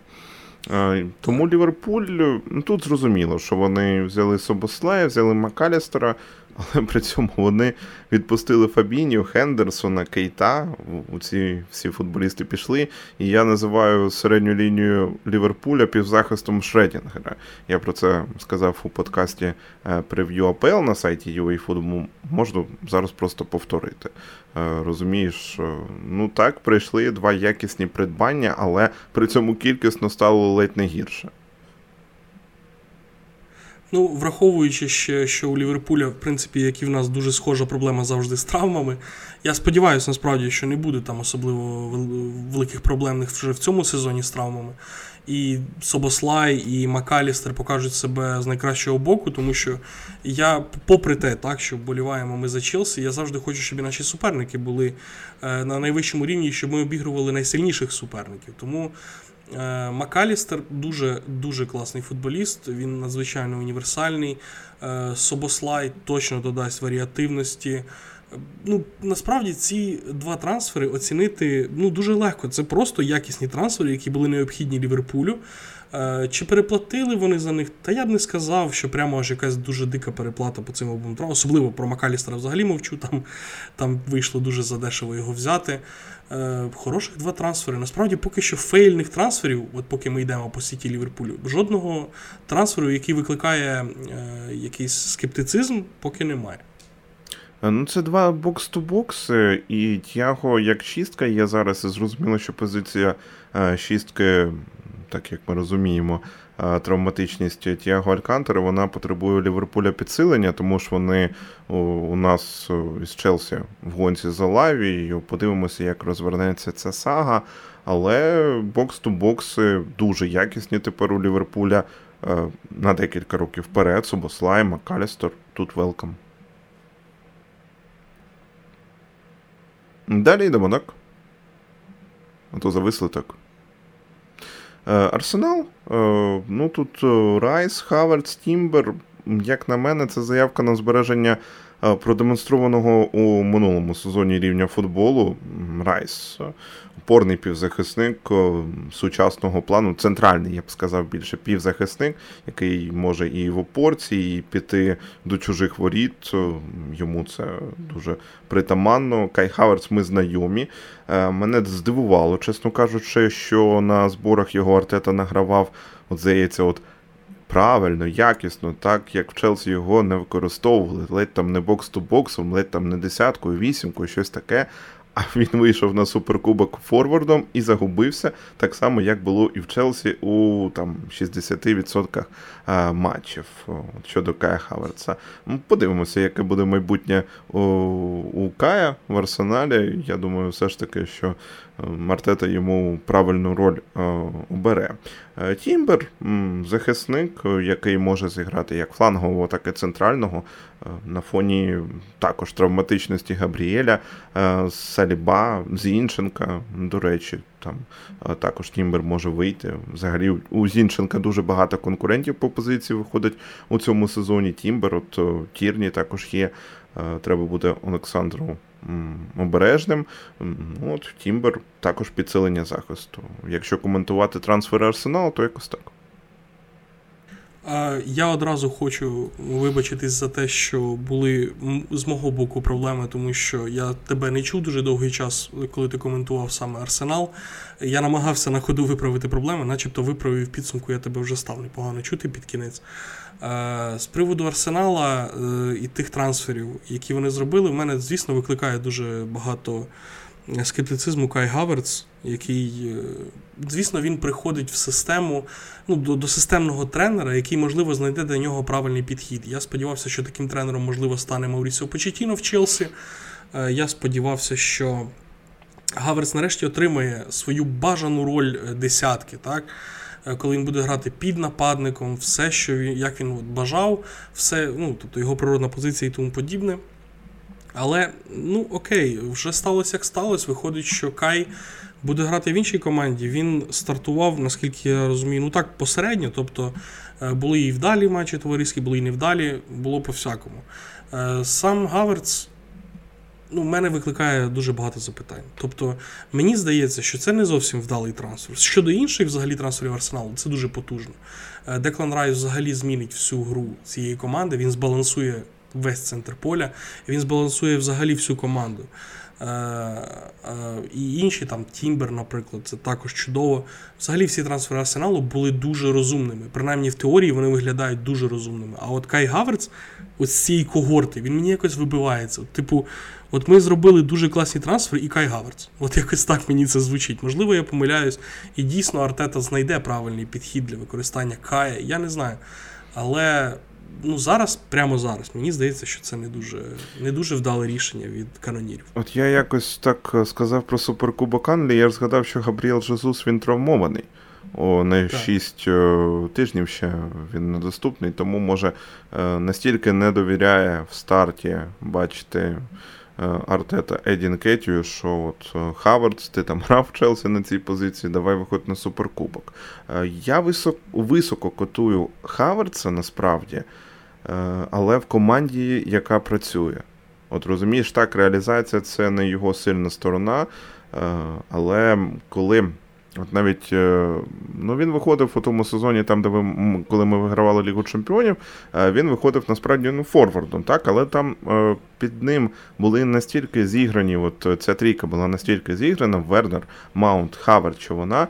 Тому Ліверпуль, ну тут зрозуміло, що вони взяли Собослая, взяли Макалістера, але при цьому вони відпустили Фабінію, Хендерсона, Кейта. У всі футболісти пішли. І я називаю середню лінію Ліверпуля півзахистом Шредінгера. Я про це сказав у подкасті е, прев'ю АПЛ на сайті UAFootball. Можна зараз просто повторити. Е, розумієш, е, ну так, прийшли два якісні придбання, але при цьому кількісно стало ледь не гірше. Ну, враховуючи ще, що у Ліверпуля, в принципі, як і в нас дуже схожа проблема завжди з травмами. Я сподіваюся, насправді, що не буде там особливо великих проблем вже в цьому сезоні з травмами. І Собослай, і Макалістер покажуть себе з найкращого боку, тому що я, попри те, так, що вболіваємо ми за Челсі, я завжди хочу, щоб і наші суперники були е, на найвищому рівні, щоб ми обігрували найсильніших суперників. Тому Макалістер дуже дуже класний футболіст, він надзвичайно універсальний. Е, Собослай точно додасть варіативності. Е, ну, Насправді ці два трансфери оцінити ну, дуже легко. Це просто якісні трансфери, які були необхідні Ліверпулю. Чи переплатили вони за них? Та я б не сказав, що прямо аж якась дуже дика переплата по цим обом. Особливо про Макалістера взагалі мовчу, там там вийшло дуже задешево його взяти. Е, Хороших два трансфери. Насправді, поки що фейльних трансферів, от поки ми йдемо по сіті Ліверпулю, жодного трансферу, який викликає е, якийсь скептицизм, поки немає. Е, ну, це два box-to-box, і Тіаго як шістка є зараз. Зрозуміло, що позиція е, шістки, так як ми розуміємо, травматичність Тіаго Алькантера, вона потребує Ліверпуля підсилення, тому що вони у нас із Челсі в гонці за лавією. Подивимося, як розвернеться ця сага. Але бокс-ту-бокси дуже якісні тепер у Ліверпуля на декілька років вперед. Субослай, Макалістер, тут велкам. Далі йдемо, так? А то зависли так. Е, Арсенал. Е, ну тут Райс, Хаверц, Тімбер. Як на мене, це заявка на збереження продемонстрованого у минулому сезоні рівня футболу. Райс опорний півзахисник сучасного плану, центральний, я б сказав, більше півзахисник, який може і в опорці, і піти до чужих воріт. Йому це дуже притаманно. Кай Хаверс ми знайомі. Е, мене здивувало, чесно кажучи, що на зборах його Артета награвав, от здається, от. Правильно, якісно, так як в Челсі його не використовували, ледь там не бокс-то-боксом, ледь там не десяткою, вісімкою, щось таке а він вийшов на суперкубок форвардом і загубився так само, як було і в Челсі у там 60% матчів щодо Кая Хаверца. Подивимося, яке буде майбутнє у Кая в Арсеналі. Я думаю, все ж таки, що Мартета йому правильну роль обере. Е, Тімбер захисник, який може зіграти як флангового, так і центрального. Е, на фоні також травматичності Габріеля, е, Саліба, Зінченка, до речі, там також Тімбер може вийти. Взагалі у Зінченка дуже багато конкурентів по позиції виходить у цьому сезоні. Тімбер, от Тірні також є. Треба буде Олександру обережним. Ну, от Тімбер також підсилення захисту. Якщо коментувати трансфери Арсеналу, то якось так. Я одразу хочу вибачитись за те, що були з мого боку проблеми, тому що я тебе не чув дуже довгий час, коли ти коментував саме Арсенал. Я намагався на ходу виправити проблеми, начебто виправив підсумку, я тебе вже став непогано чути під кінець. З приводу Арсенала е, і тих трансферів, які вони зробили, в мене, звісно, викликає дуже багато скептицизму Кай Гаверц, який, е, звісно, він приходить в систему ну, до, до системного тренера, який, можливо, знайде до нього правильний підхід. Я сподівався, що таким тренером, можливо, стане Маурісіо Почетіно в Челсі. Е, я сподівався, що Гаверц нарешті отримає свою бажану роль е, десятки. так? Коли він буде грати під нападником, все, що він, як він бажав, все, ну, тобто його природна позиція і тому подібне. Але, ну окей, вже сталося як сталося. Виходить, що Кай буде грати в іншій команді. Він стартував, наскільки я розумію, ну так посередньо. Тобто е, були і вдалі матчі товариські, були і невдалі, було по-всякому. Е, сам Гаверц ну, в мене викликає дуже багато запитань. Тобто, мені здається, що це не зовсім вдалий трансфер. Щодо інших взагалі трансферів Арсеналу, це дуже потужно. Е, Деклан Райс взагалі змінить всю гру цієї команди, він збалансує весь центр поля, він збалансує взагалі всю команду. Е, е, і інші там Тімбер, наприклад, це також чудово. Взагалі всі трансфери арсеналу були дуже розумними. Принаймні в теорії вони виглядають дуже розумними. А от Кай Хаверц, ось цієї когорти, він мені якось вибивається. Типу, от ми зробили дуже класні трансфери, і Кай Хаверц. От якось так мені це звучить. Можливо, я помиляюсь, і дійсно Артета знайде правильний підхід для використання Кая. Я не знаю. Але ну, зараз, прямо зараз, мені здається, що це не дуже не дуже вдале рішення від канонірів. От я якось так е, сказав про Суперкубок Англії, я згадав, що Габріел Жезус він травмований. О, не 6 е, тижнів ще він недоступний, тому може е, настільки не довіряє в старті бачити Артета Едін Кетію, що от Хавардс, ти там грав Челсі на цій позиції, давай виходь на суперкубок. Я високо, високо котую Хавардса насправді, але в команді, яка працює. От розумієш, так, реалізація це не його сильна сторона, але коли. От навіть е, ну, він виходив у тому сезоні, там, де ви, коли ми вигравали Лігу Чемпіонів, е, він виходив насправді ну, форвардом, так, але там е, під ним були настільки зіграні, от ця трійка була настільки зіграна, Вернер, Маунт, Хаверт, що вона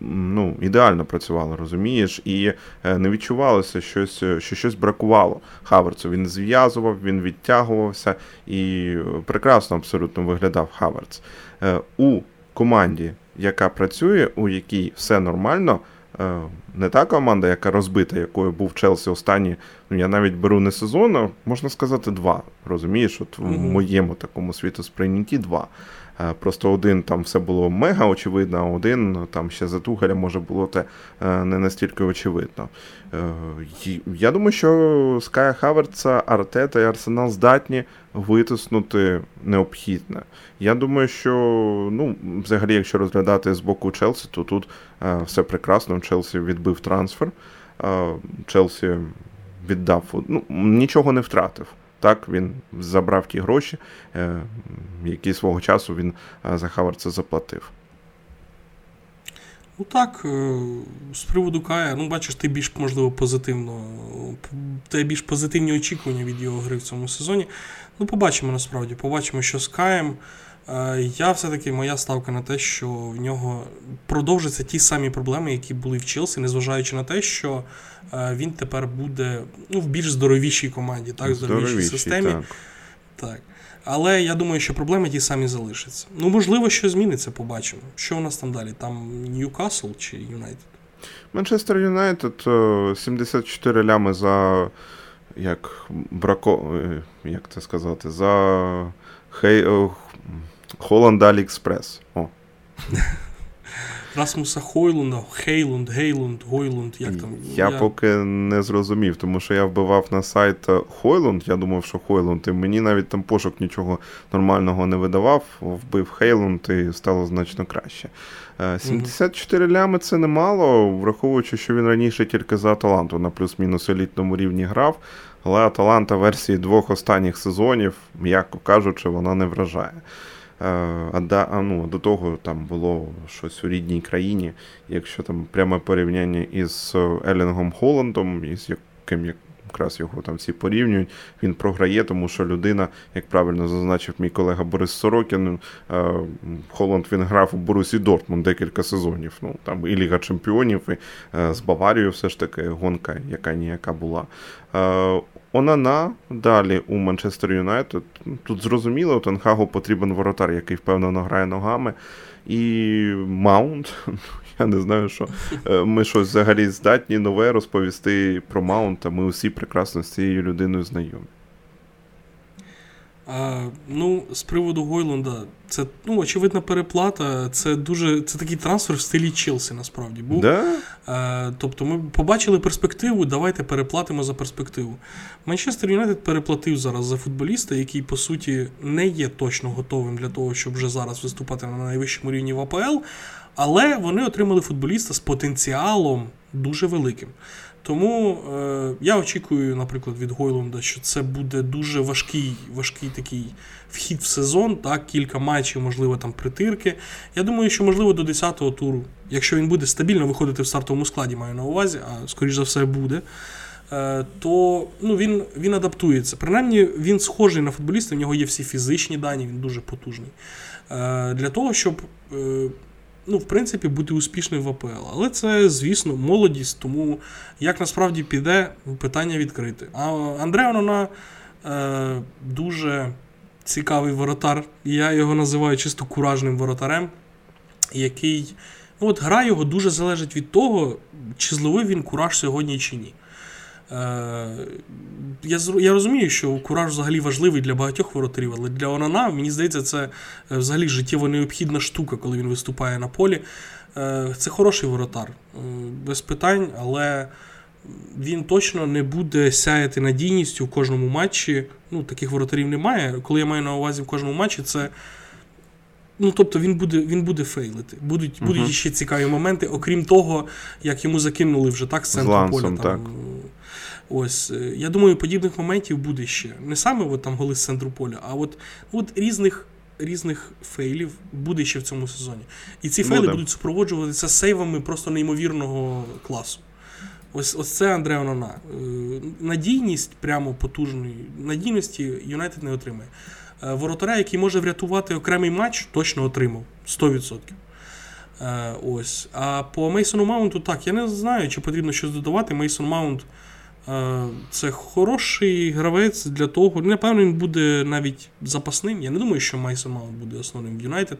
ну, ідеально працювала, розумієш, і не відчувалося, щось, що щось бракувало Хаверцу. Він зв'язував, він відтягувався і прекрасно абсолютно виглядав Хаверц. У команді яка працює, у якій все нормально. Е, не та команда, яка розбита, якою був Челсі останні, ну я навіть беру не сезон, а можна сказати, два. Розумієш, от в моєму такому світосприйнятті два. Е, просто один там все було мега очевидно, а один там ще за Тугаля може було те е, не настільки очевидно. Я думаю, що Ская Хаверца, Артета і Арсенал здатні витиснути необхідне. Я думаю, що ну, взагалі, якщо розглядати з боку Челсі, то тут е, все прекрасно. Челсі відбив трансфер, е, Челсі віддав, ну, нічого не втратив. Так, він забрав ті гроші, е, які свого часу він е, за Хаверца заплатив. Ну так, е, з приводу Кая, ну бачиш, ти більш можливо позитивно, те більш позитивні очікування від його гри в цьому сезоні. Ну, побачимо насправді. Побачимо, що з Каєм. Е, я все-таки моя ставка на те, що в нього продовжаться ті самі проблеми, які були в Челсі, незважаючи на те, що е, він тепер буде ну, в більш здоровішій команді, так, в здоровішій системі. Так. так. Але я думаю, що проблеми ті самі залишаться. Ну, можливо, що зміниться, побачимо. Що у нас там далі? Там Ньюкасл чи Юнайтед? Манчестер Юнайтед 74 лями за як брако. Е, як це сказати? За Хей... Холланд Аліекспрес. О. Расмуса Хойлунда, Хейлунд, Гейлунд, Гойлунд, як там. Я, я поки не зрозумів, тому що я вбивав на сайт Хойлунд, я думав, що Хойлунд, і мені навіть там пошук нічого нормального не видавав, вбив Хейлунд і стало значно краще. 74 угу. лями це немало, враховуючи, що він раніше тільки за Аталанту на плюс-мінус елітному рівні грав. Але Аталанта версії двох останніх сезонів, м'яко кажучи, вона не вражає. Е, а ну, до того там було щось у рідній країні, якщо там пряме порівняння із Елінгом Холландом, із яким якраз його там всі порівнюють. Він програє, тому що людина, як правильно зазначив мій колега Борис Сорокін, е, Холланд він грав у Борусі Дортмунд декілька сезонів. Ну там і Ліга Чемпіонів, і е, з Баварією все ж таки гонка, яка ніяка була. Онана далі у Манчестер Юнайтед. Тут зрозуміло, Тенхагу потрібен воротар, який впевнено грає ногами. І Маунт. Я не знаю, що е, ми щось взагалі здатні нове розповісти про Маунта. Ми усі прекрасно з цією людиною знайомі. А, Ну, з приводу Гойлунда, це ну, очевидна переплата. Це дуже це такий трансфер в стилі Челсі, насправді був. Да? А, Тобто ми побачили перспективу, давайте переплатимо за перспективу. Манчестер Юнайтед переплатив зараз за футболіста, який, по суті, не є точно готовим для того, щоб вже зараз виступати на найвищому рівні в АПЛ. Але вони отримали футболіста з потенціалом дуже великим. Тому е, я очікую, наприклад, від Гойлунда, що це буде дуже важкий важкий такий вхід в сезон, так, кілька матчів, можливо, там притирки. Я думаю, що, можливо, до 10-го туру, якщо він буде стабільно виходити в стартовому складі, маю на увазі, а скоріш за все буде. Е, то ну, він він адаптується. Принаймні, він схожий на футболіста, в нього є всі фізичні дані, він дуже потужний. Е, для того, щоб е, ну, в принципі, бути успішним в АПЛ. Але це, звісно, молодість, тому як насправді піде, питання відкрите. А Андре Онона е, дуже цікавий воротар. Я його називаю чисто куражним воротарем, який. Ну, от Гра його дуже залежить від того, чи зловив він кураж сьогодні чи ні. Я я розумію, що кураж взагалі важливий для багатьох воротарів, але для Онана, мені здається, це взагалі життєво необхідна штука, коли він виступає на полі. Це хороший воротар, без питань, але він точно не буде сяяти надійністю в кожному матчі. Ну, Таких воротарів немає. Коли я маю на увазі в кожному матчі, це. Ну, тобто він буде він буде фейлити. Будуть будуть ще цікаві моменти, окрім того, як йому закинули вже так з центру поля. Там, так. Ось, е, Я думаю, подібних моментів буде ще. Не саме от, там голи з центру поля, а от от різних різних фейлів буде ще в цьому сезоні. І ці фейли буде. будуть супроводжуватися сейвами просто неймовірного класу. Ось ось це Андре Онана. Е, надійність прямо потужної. Надійності Юнайтед не отримає. Е, воротаря, який може врятувати окремий матч, точно отримав 100%. Е, ось. А по Мейсону Маунту так, я не знаю, чи потрібно щось додавати. Мейсон Маунт це хороший гравець для того. Напевно, він буде навіть запасним. Я не думаю, що Мейсон Маунт буде основним в Юнайтед.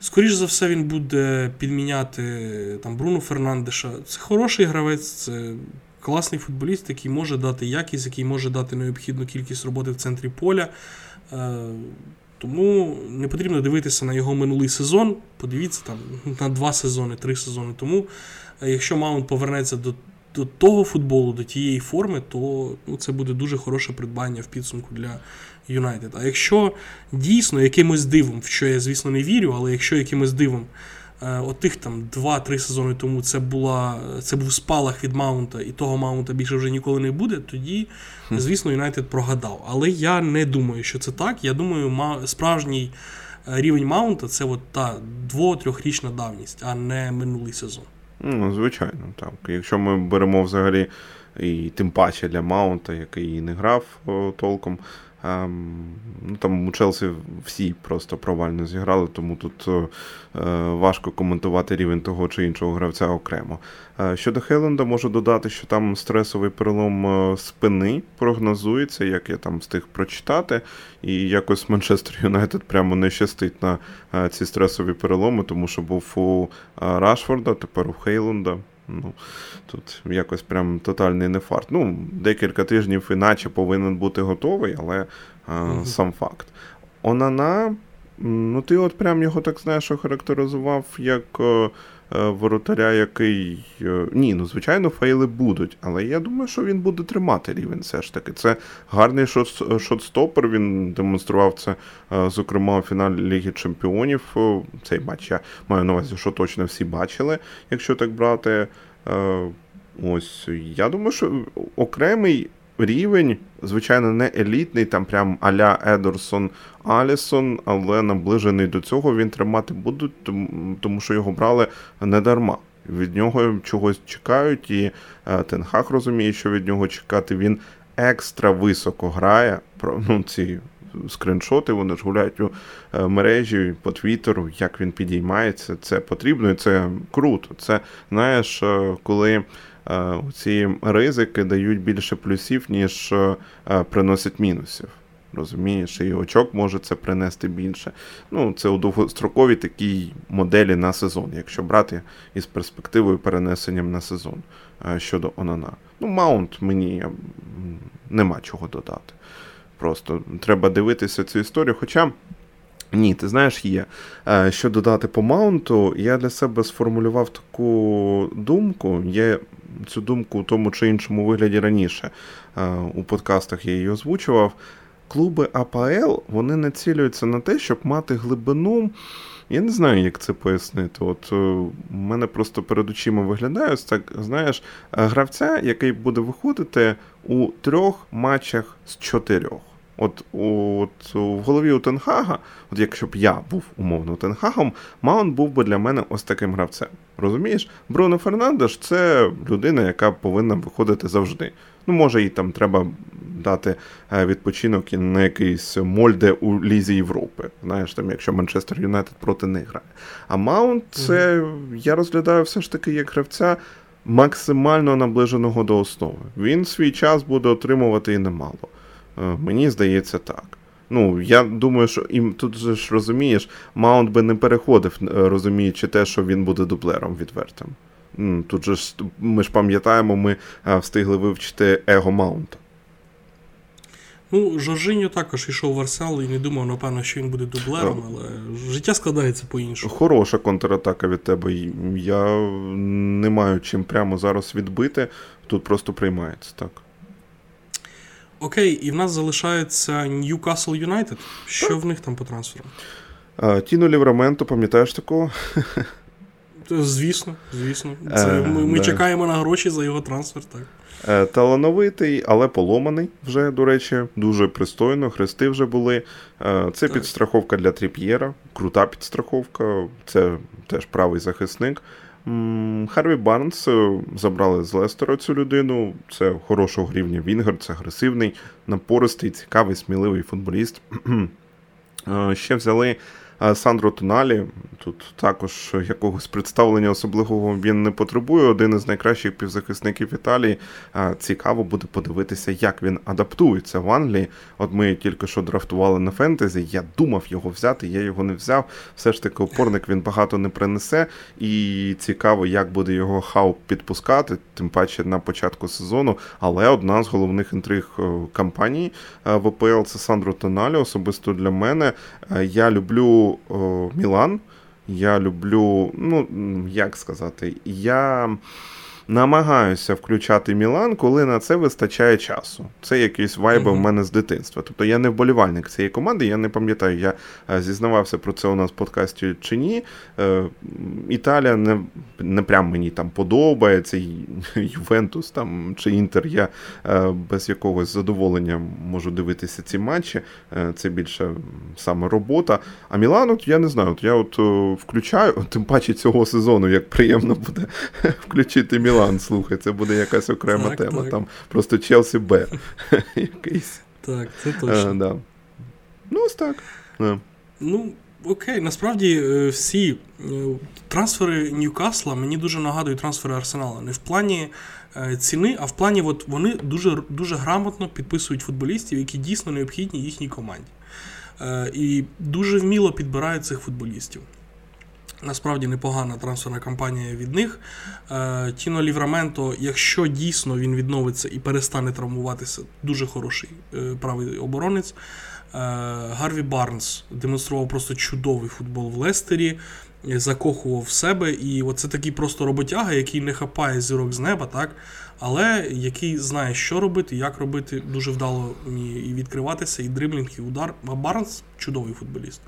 Скоріше за все, він буде підміняти там Бруно Фернандеша. Це хороший гравець, це класний футболіст, який може дати якість, який може дати необхідну кількість роботи в центрі поля. Е, тому не потрібно дивитися на його минулий сезон. Подивіться там на два сезони, три сезони тому. Е, якщо Маунт повернеться до до того футболу, до тієї форми, то ну, це буде дуже хороше придбання в підсумку для Юнайтед. А якщо дійсно якимось дивом, в що я, звісно, не вірю, але якщо якимось дивом, е, от тих там 2-3 сезони тому це була, це був спалах від Маунта, і того Маунта більше вже ніколи не буде, тоді, звісно, Юнайтед прогадав. Але я не думаю, що це так. Я думаю, справжній е, рівень Маунта це от та дво-трьохрічна давність, а не минулий сезон. Ну, звичайно, так. Якщо ми беремо взагалі, і тим паче для Маунта, який не грав толком, ну, Там у Челсі всі просто провально зіграли, тому тут е, важко коментувати рівень того чи іншого гравця окремо. Е, щодо Хейленда, можу додати, що там стресовий перелом е, спини прогнозується, як я там встиг прочитати. І якось Манчестер Юнайтед прямо не щастить на е, ці стресові переломи, тому що був у е, Рашфорда, тепер у Хейленда. Ну, Тут якось прям тотальний нефарт. Ну, Декілька тижнів іначе повинен бути готовий, але а, mm сам факт. Онана, ну ти от прям його так знаєш, охарактеризував як е, е, воротаря, який. Е, ні, ну звичайно, фейли будуть, але я думаю, що він буде тримати рівень все ж таки. Це гарний шот-стопер, він демонстрував це, е, зокрема, у фіналі Ліги Чемпіонів. Цей матч я маю на увазі, що точно всі бачили, якщо так брати. Е, ось я думаю, що окремий рівень, звичайно, не елітний, там прям аля Едерсон Алісон, але наближений до цього він тримати будуть, тому що його брали не дарма. Від нього чогось чекають, і е, Тенхак розуміє, що від нього чекати. Він екстра високо грає. ну, ці скриншоти, вони ж гуляють у е, мережі по твіттеру, як він підіймається. Це потрібно і це круто. Це знаєш, е, коли. Е, ці ризики дають більше плюсів, ніж приносять мінусів. Розумієш, і очок може це принести більше. Ну, це у довгостроковій такій моделі на сезон, якщо брати із перспективою перенесенням на сезон щодо Онана. Ну, маунт мені нема чого додати. Просто треба дивитися цю історію. Хоча. Ні, ти знаєш, є. Е, що додати по маунту, я для себе сформулював таку думку. Я цю думку у тому чи іншому вигляді раніше е, у подкастах я її озвучував. Клуби АПЛ вони націлюються на те, щоб мати глибину. Я не знаю, як це пояснити. От е, у мене просто перед очима виглядає ось так, знаєш, гравця, який буде виходити у трьох матчах з чотирьох. От от в голові у Тенхага, от якщо б я був умовно Тенхагом, Маунт був би для мене ось таким гравцем. Розумієш? Бруно Фернандеш це людина, яка повинна виходити завжди. Ну, може, їй там треба дати е, відпочинок і на якийсь мольде у Лізі Європи. Знаєш, там, якщо Манчестер Юнайтед проти них грає. А Маунт, це mm-hmm. я розглядаю все ж таки як гравця. Максимально наближеного до основи. Він свій час буде отримувати і немало. Е, мені здається так. Ну, я думаю, що і тут же ж розумієш, Маунт би не переходив, е, розуміючи те, що він буде дублером відвертим. Тут же ж ми ж пам'ятаємо, ми встигли вивчити Его Маунта. Ну, Жоржиньо також йшов в Арсенал і не думав, напевно, що він буде дублером, але життя складається по-іншому. Хороша контратака від тебе. Я не маю чим прямо зараз відбити. Тут просто приймається, так. Окей, і в нас залишається Ньюкасл Юнайтед. Що так. в них там по трансферам? Тіно Лівраменто, пам'ятаєш такого? Звісно, звісно. Це е, Ми ми да. чекаємо на гроші за його трансфер, так. Е, талановитий, але поломаний вже, до речі, дуже пристойно. Хрести вже були. Е, це так. підстраховка для Тріп'єра, крута підстраховка, це теж правий захисник. Харві Барнс е, забрали з Лестера цю людину. Це хорошого рівня Вінгер, це агресивний, напористий, цікавий, сміливий футболіст. Ще взяли Сандро Тоналі. Тут також якогось представлення особливого він не потребує. Один із найкращих півзахисників Італії. Цікаво буде подивитися, як він адаптується в Англії. От ми тільки що драфтували на фентезі. Я думав його взяти, я його не взяв. Все ж таки, опорник він багато не принесе. І цікаво, як буде його хауп підпускати, тим паче на початку сезону. Але одна з головних інтриг е, кампанії е, ВПЛ це Сандро Тоналі. Особисто для мене. Е, я люблю. Мілан. Я люблю, ну, як сказати, я намагаюся включати Мілан, коли на це вистачає часу. Це якісь вайби uh-huh. в мене з дитинства. Тобто я не вболівальник цієї команди, я не пам'ятаю, я е, зізнавався про це у нас в подкасті чи ні. Е, Італія не не прям мені там подобається, Ювентус там чи Інтер. Я е, без якогось задоволення можу дивитися ці матчі. Це більше саме робота. А Мілан, от я не знаю, от я от включаю, тим паче цього сезону, як приємно буде включити Мілан. Мілан, слухай, це буде якась окрема так, тема. Так. Там просто Челсі Б. якийсь. Так, це точно. А, да. Ну, ось так. Yeah. Ну, окей, насправді е, всі е, трансфери Ньюкасла мені дуже нагадують трансфери Арсенала. Не в плані е, ціни, а в плані от вони дуже дуже грамотно підписують футболістів, які дійсно необхідні їхній команді. І дуже вміло підбирають цих футболістів. Насправді непогана трансферна кампанія від них. Е, Тіно Лівраменто, якщо дійсно він відновиться і перестане травмуватися, дуже хороший е, правий оборонець. Е, Гарві Барнс демонстрував просто чудовий футбол в Лестері, закохував в себе. І це такий просто роботяга, який не хапає зірок з неба, так? але який знає, що робити, як робити, дуже вдало і відкриватися, і дриблінг, і удар. А Барнс чудовий футболіст.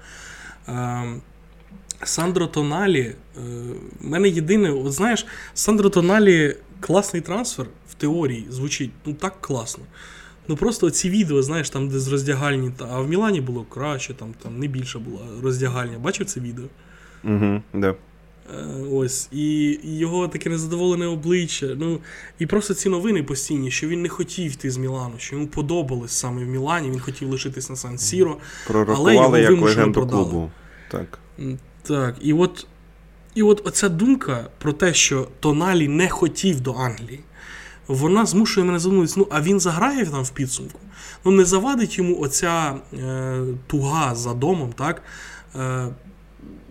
Сандро Тоналі. Е, мене єдине, от знаєш, Сандро Тоналі класний трансфер в теорії звучить ну так класно. Ну просто ці відео, знаєш, там, де з роздягальні, а в Мілані було краще, там там не більше було роздягальня. Бачив це відео? Угу, да. Е, ось, і його таке незадоволене обличчя. Ну, І просто ці новини постійні, що він не хотів йти з Мілану, що йому подобалось саме в Мілані, він хотів лишитись на Сан Сіро, але його як вимушено продали. Клубу. Так. Так, і от і от оця думка про те, що Тоналі не хотів до Англії, вона змушує мене задуматися, ну, а він заграє там в підсумку. Ну, не завадить йому оця е, туга за домом, так? Е,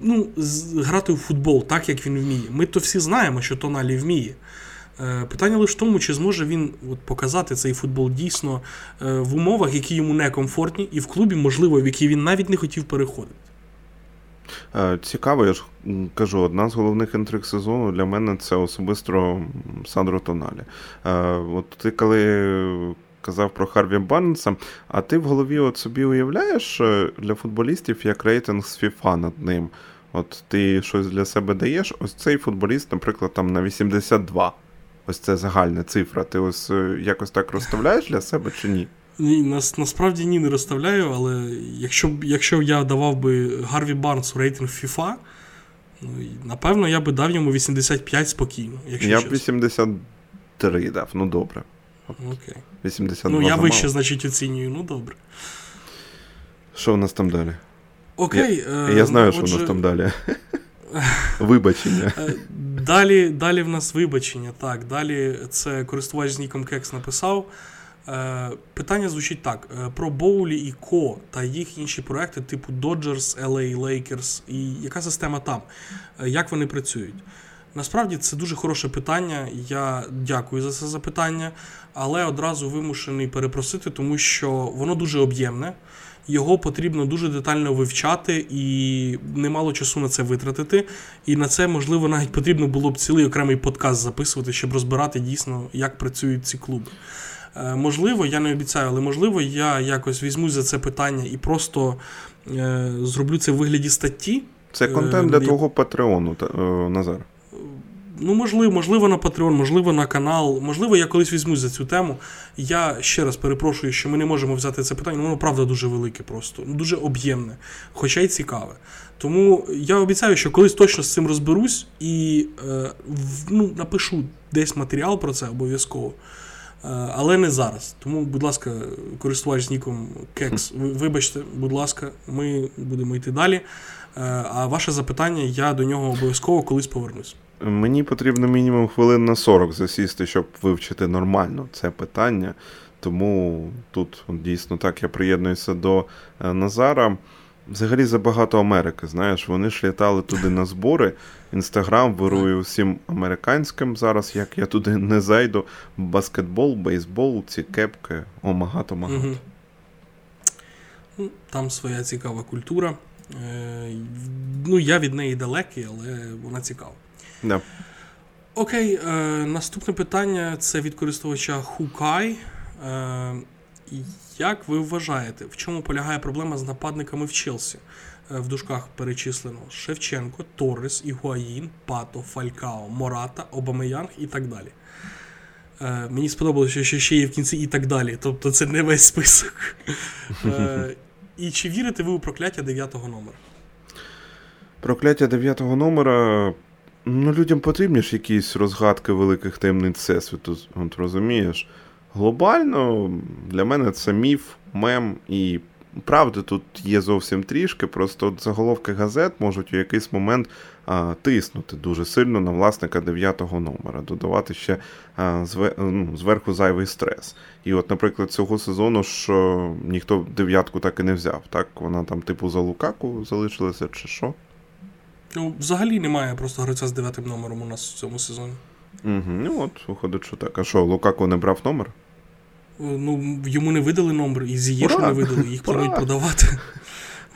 ну, Грати в футбол так, як він вміє. Ми то всі знаємо, що Тоналі вміє. Е, питання лише в тому, чи зможе він от, показати цей футбол дійсно е, в умовах, які йому некомфортні, і в клубі, можливо, в який він навіть не хотів переходити. Е, цікаво, я ж кажу, одна з головних інтриг сезону для мене це особисто Сандро Тоналі. Е, от ти коли казав про Харві Барнса, а ти в голові от собі уявляєш е, для футболістів як рейтинг з FIFA над ним. От ти щось для себе даєш, ось цей футболіст, наприклад, там на 82. Ось це загальна цифра. Ти ось якось так розставляєш для себе чи ні? Нас, насправді ні не розставляю, але якщо якщо я давав би Гарві Барнсу рейтинг FIFA, ну, напевно, я би дав йому 85 спокійно. якщо Я б 83 дав, ну добре. Окей. 82 Ну, я вище, значить, оцінюю, ну добре. Що в нас там далі? Окей. Я, е, я знаю, отже... що в нас там далі. Вибачення. Е, далі далі в нас вибачення. Так, далі це користувач з Ніком Кекс написав. Е, питання звучить так: е, про Боулі і Ко та їх інші проекти, типу Dodgers, LA Lakers, і яка система там? Е, як вони працюють? Насправді це дуже хороше питання. Я дякую за це запитання, але одразу вимушений перепросити, тому що воно дуже об'ємне. Його потрібно дуже детально вивчати і немало часу на це витратити. І на це, можливо, навіть потрібно було б цілий окремий подкаст записувати, щоб розбирати дійсно, як працюють ці клуби. Е, можливо, я не обіцяю, але можливо, я якось візьму за це питання і просто е, зроблю це в вигляді статті. Це контент для твого Патреону, Назар. Ну, можливо, можливо, на Patreon, можливо, на канал. Можливо, я колись візьмусь за цю тему. Я ще раз перепрошую, що ми не можемо взяти це питання. Воно правда дуже велике, просто ну, дуже об'ємне, хоча й цікаве. Тому я обіцяю, що колись точно з цим розберусь і е, ну, напишу десь матеріал про це обов'язково. Е, але не зараз. Тому, будь ласка, користувач з ніком Кекс, вибачте, будь ласка, ми будемо йти далі. Е, а ваше запитання, я до нього обов'язково колись повернусь. Мені потрібно мінімум хвилин на 40 засісти, щоб вивчити нормально це питання. Тому тут дійсно так я приєднуюся до е, Назара. Взагалі забагато Америки. Знаєш, вони ж літали туди на збори. Інстаграм вирує всім американським зараз, як я туди не зайду. Баскетбол, бейсбол, ці кепки, о, багато багато. Угу. Там своя цікава культура. Е, Ну, я від неї далекий, але вона цікава. Да. Окей, е, наступне питання це від користувача Хукай. Як ви вважаєте, в чому полягає проблема з нападниками в Челсі? Е, в дужках перечислено Шевченко, Торрес, Ігуаїн, Пато, Фалькао, Мората, Обамеянг і так далі. Е, Мені сподобалося, що ще є в кінці і так далі. Тобто це не весь список. Е, І чи вірите ви у прокляття 9 номера? Прокляття 9 номера Ну, людям потрібні ж якісь розгадки великих таємниць Всесвіту, от розумієш. Глобально для мене це міф, мем і правди тут є зовсім трішки. Просто от заголовки газет можуть у якийсь момент а, тиснути дуже сильно на власника 9-го номера, додавати ще а, зве, ну, зверху зайвий стрес. І от, наприклад, цього сезону ж ніхто дев'ятку так і не взяв. Так, вона там, типу, за Лукаку залишилася, чи що? Ну, взагалі немає просто гравця з дев'ятим номером у нас в цьому сезоні. Угу, Ну от, виходить, що так. А що, Лукако не брав номер? Е, ну, йому не видали номер, і Зієшу не видали, їх планують продавати.